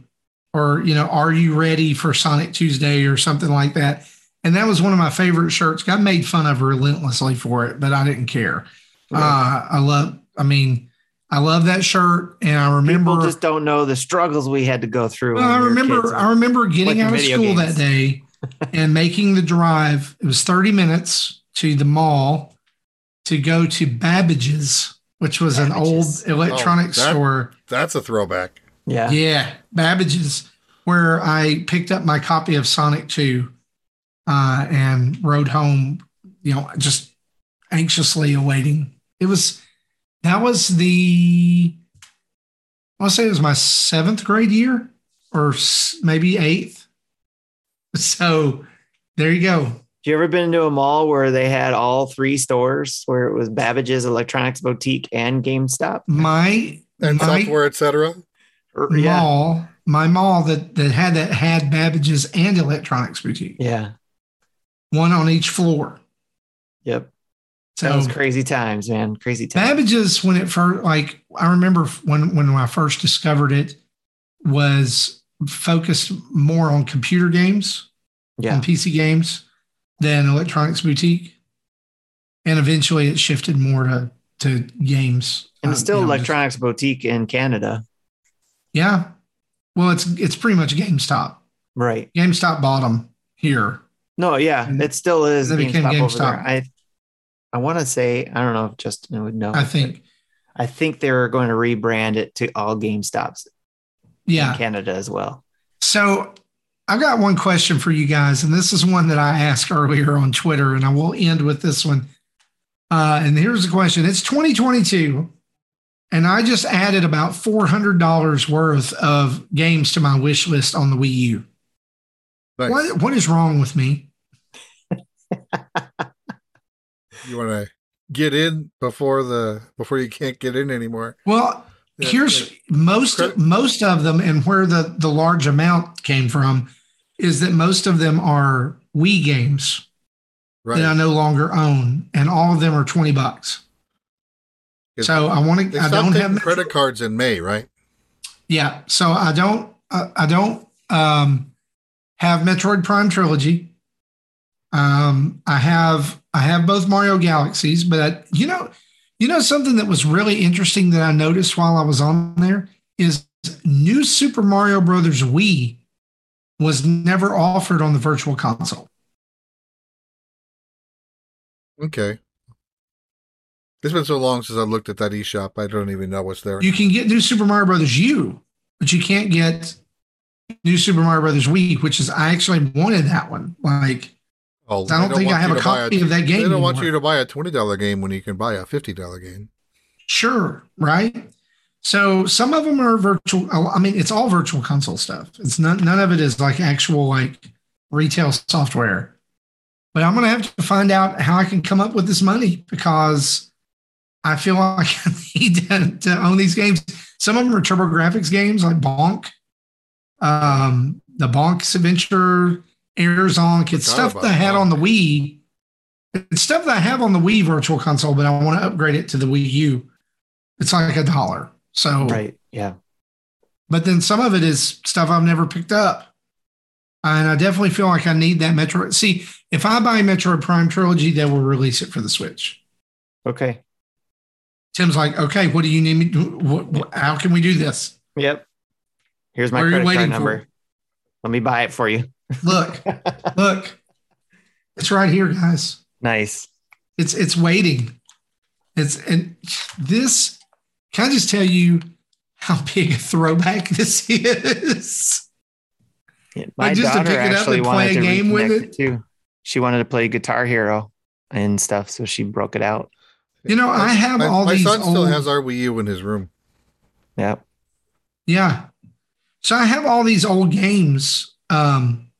Speaker 2: or, you know, are you ready for Sonic Tuesday or something like that. And that was one of my favorite shirts. Got made fun of relentlessly for it, but I didn't care. Uh, I love, I mean, I love that shirt. And I remember.
Speaker 1: People just don't know the struggles we had to go through.
Speaker 2: Well, I remember. I remember getting out of school
Speaker 1: games.
Speaker 2: that day and making the drive. It was 30 minutes to the mall to go to Babbage's, which was an old
Speaker 1: Babbage's.
Speaker 2: electronic
Speaker 3: Oh, that-
Speaker 2: store.
Speaker 3: That's a throwback.
Speaker 1: Yeah.
Speaker 2: Yeah, Babbage's, where I picked up my copy of Sonic 2 uh, and rode home, you know, just anxiously awaiting. It was, that was the, I want to say it was my seventh grade year or maybe eighth. So there you go.
Speaker 1: Have you ever been to a mall where they had all three stores where it was Babbage's Electronics Boutique and GameStop?
Speaker 2: My,
Speaker 3: And
Speaker 2: my
Speaker 3: software, etc.
Speaker 1: Or- yeah.
Speaker 2: mall, my mall that, that had that had Babbage's and Electronics Boutique,
Speaker 1: Yeah.
Speaker 2: one on each floor.
Speaker 1: Yep.
Speaker 2: So
Speaker 1: that was crazy times, man. Crazy times.
Speaker 2: Babbage's when it first like I remember when when I first discovered it was focused more on computer games,
Speaker 1: yeah.
Speaker 2: on PC games than Electronics Boutique. And eventually it shifted more to to games.
Speaker 1: And it's
Speaker 2: Uh,
Speaker 1: still
Speaker 2: you know, just-
Speaker 1: Electronics Boutique in Canada.
Speaker 2: Yeah. Well, it's it's pretty much GameStop.
Speaker 1: Right.
Speaker 2: GameStop bottom here.
Speaker 1: No, yeah,
Speaker 2: And
Speaker 1: it still is
Speaker 2: they became
Speaker 1: GameStop, over there.
Speaker 2: GameStop.
Speaker 1: I I want to say I don't know if Justin would know.
Speaker 2: I think.
Speaker 1: I think they were going to rebrand it to all GameStops
Speaker 2: Yeah.
Speaker 1: in Canada as well.
Speaker 2: So I've got one question for you guys, and this is one that I asked earlier on Twitter, and I will end with this one. Uh, and here's the question: It's 2022, and I just added about $400 worth of games to my wish list on the Wii U.
Speaker 3: Nice.
Speaker 2: What what is wrong with me?
Speaker 3: You want to get in before the before you can't get in anymore.
Speaker 2: Well,
Speaker 3: Yeah,
Speaker 2: here's
Speaker 3: like-
Speaker 2: most
Speaker 3: credit-
Speaker 2: most of them, and where the the large amount came from is that most of them are Wii games.
Speaker 3: right.
Speaker 2: that I no longer own, and all of them are twenty bucks. So I want to. I don't have
Speaker 3: credit cards in May, right?
Speaker 2: Yeah. So I don't. I, I don't um, have Metroid Prime trilogy. Um, I have. I have both Mario Galaxies, but I, you know, you know something that was really interesting that I noticed while I was on there is New Super Mario Brothers Wii was never offered on the Virtual Console.
Speaker 3: Okay. It's been so long since I looked at that eShop. I don't even know what's there.
Speaker 2: You can get New Super Mario Brothers U, but you can't get New Super Mario Brothers Wii, which is I actually wanted that one. Like
Speaker 3: oh,
Speaker 2: I don't think I have a copy of that game
Speaker 3: They don't want you to buy a twenty dollar game when you can buy a fifty dollar game.
Speaker 2: sure, right? So some of them are virtual. I mean, it's all virtual console stuff. It's none none of it is like actual like retail software. But I'm gonna have to find out how I can come up with this money because I feel like I need to, to own these games. Some of them are TurboGrafx games like Bonk, um, the Bonk's Adventure, Air Zonk. It's stuff that I
Speaker 3: about
Speaker 2: had on the Wii. It's stuff that I have on the Wii Virtual Console, but I want to upgrade it to the Wii U. It's like a dollar. So,
Speaker 1: Right. Yeah.
Speaker 2: but then some of it is stuff I've never picked up. And I definitely feel like I need that Metro. See, if I buy Metroid Prime Trilogy, they will release it for the Switch.
Speaker 1: Okay.
Speaker 2: Tim's like, okay, what do you need me to what, How can we do this?
Speaker 1: Yep. Here's my
Speaker 2: What are you
Speaker 1: credit card
Speaker 2: for?
Speaker 1: number. Let me buy it for you.
Speaker 2: Look, look, it's right here, guys.
Speaker 1: Nice.
Speaker 2: It's it's waiting. It's and this. Can I just tell you how big a throwback this is?
Speaker 1: Yeah, My
Speaker 2: just to
Speaker 1: daughter
Speaker 2: pick it up
Speaker 1: actually
Speaker 2: and play
Speaker 1: wanted
Speaker 2: a
Speaker 1: to
Speaker 2: game with it?
Speaker 1: too. She wanted to play Guitar Hero and stuff, so she broke it out.
Speaker 2: You know, I have
Speaker 3: my,
Speaker 2: all
Speaker 3: my
Speaker 2: these
Speaker 3: son still
Speaker 2: old-
Speaker 3: has our Wii U in his room.
Speaker 1: Yep.
Speaker 2: Yeah. So I have all these old games, um,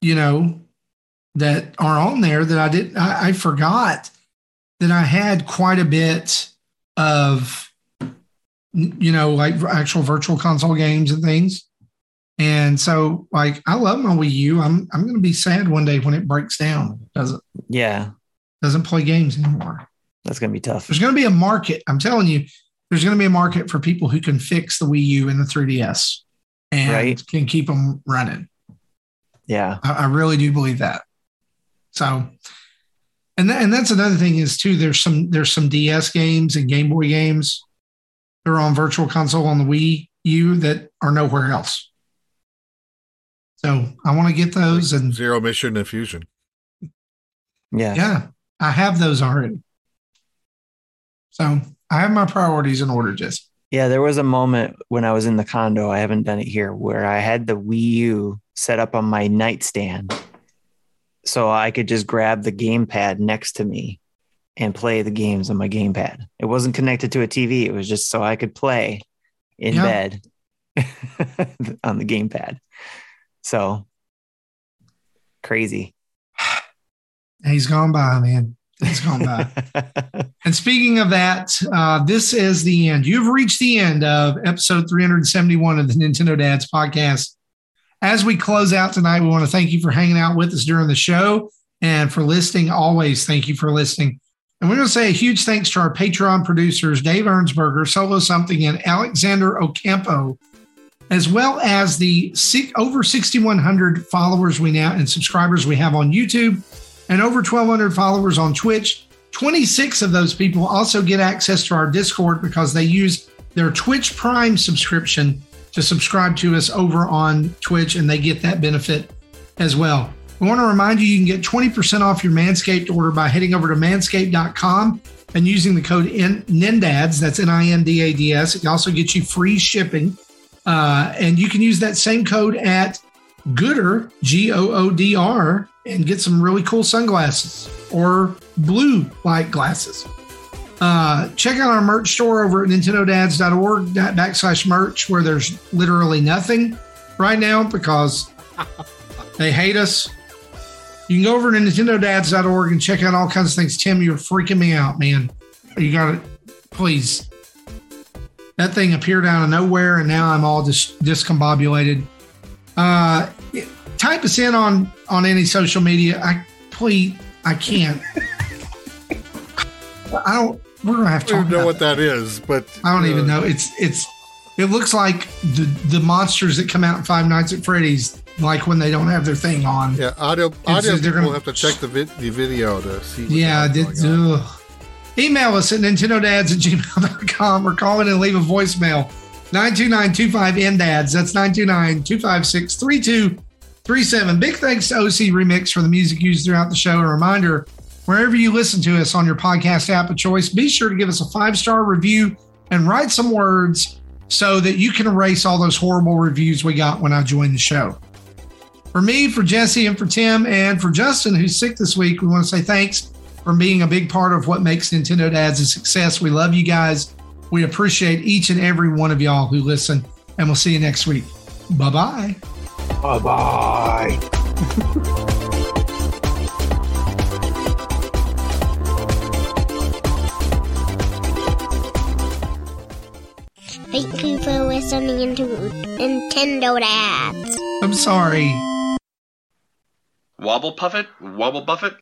Speaker 2: you know, that are on there that I did. I, I forgot that I had quite a bit of, you know, like actual virtual console games and things. And so, like, I love my Wii U. I'm I'm going to be sad one day when it breaks down. Doesn't
Speaker 1: Yeah.
Speaker 2: doesn't play games anymore.
Speaker 1: That's gonna be tough.
Speaker 2: There's going to be a market. I'm telling you, there's going to be a market for people who can fix the Wii U and the 3DS and
Speaker 1: Right.
Speaker 2: can keep them running.
Speaker 1: Yeah.
Speaker 2: I, I really do believe that. So, and that, and that's another thing is too. There's some there's some DS games and Game Boy games that are on Virtual Console on the Wii U that are nowhere else. So I want to get those, and
Speaker 3: Zero Mission and Fusion.
Speaker 1: Yeah.
Speaker 2: yeah, I have those already. So I have my priorities in order, just.
Speaker 1: Yeah, there was a moment when I was in the condo, I haven't done it here, where I had the Wii U set up on my nightstand so I could just grab the gamepad next to me and play the games on my gamepad. It wasn't connected to a TV, it was just so I could play in
Speaker 2: Yeah.
Speaker 1: bed on the gamepad. So crazy.
Speaker 2: He's gone by, man. He's gone by. And speaking of that, uh, this is the end. You've reached the end of episode 371 of the Nintendo Dads podcast. As we close out tonight, we want to thank you for hanging out with us during the show and for listening. Always thank you for listening. And we're going to say a huge thanks to our Patreon producers, Dave Ernsberger, Solo Something, and Alexander Ocampo, as well as the six, over 6,100 followers we now and subscribers we have on YouTube and over 1,200 followers on Twitch. 26 of those people also get access to our Discord because they use their Twitch Prime subscription to subscribe to us over on Twitch and they get that benefit as well. I want to remind you you can get 20% off your Manscaped order by heading over to manscaped.com and using the code NINDADS. That's N I N D A D S. It also gets you free shipping. Uh, and you can use that same code at Goodr, G O O D R, and get some really cool sunglasses or blue light glasses. Uh, check out our merch store over at nintendodads.org backslash merch, where there's literally nothing right now because they hate us. You can go over to nintendodads.org and check out all kinds of things. Tim, you're freaking me out, man. You got to, please. That thing appeared out of nowhere, and now I'm all just discombobulated. Uh, type us in on on any social media. I please, I can't. I don't. We're gonna have to.
Speaker 3: I don't know what that. that is, but
Speaker 2: I don't uh, even know. It's it's. It looks like the the monsters that come out in Five Nights at Freddy's, like when they don't have their thing on.
Speaker 3: Yeah, audio. Audio. They're gonna, we'll have to check the vid, the video to see.
Speaker 2: yeah, did, email us at nintendodads at gmail.com or call in and leave a voicemail 929-25-NDADS. That's 929-256-3237. Big thanks to OC Remix for the music used throughout the show. A reminder, wherever you listen to us on your podcast app of choice, be sure to give us a five-star review and write some words so that you can erase all those horrible reviews we got when I joined the show. For me, for Jesse, and for Tim, and for Justin, who's sick this week, we want to say thanks for being a big part of what makes Nintendo Dads a success. We love you guys. We appreciate each and every one of y'all who listen, and we'll see you next week. Bye bye.
Speaker 1: Bye bye.
Speaker 5: Thank you for listening to Nintendo Dads.
Speaker 2: I'm sorry.
Speaker 4: Wobble Puffet? Wobble Buffet?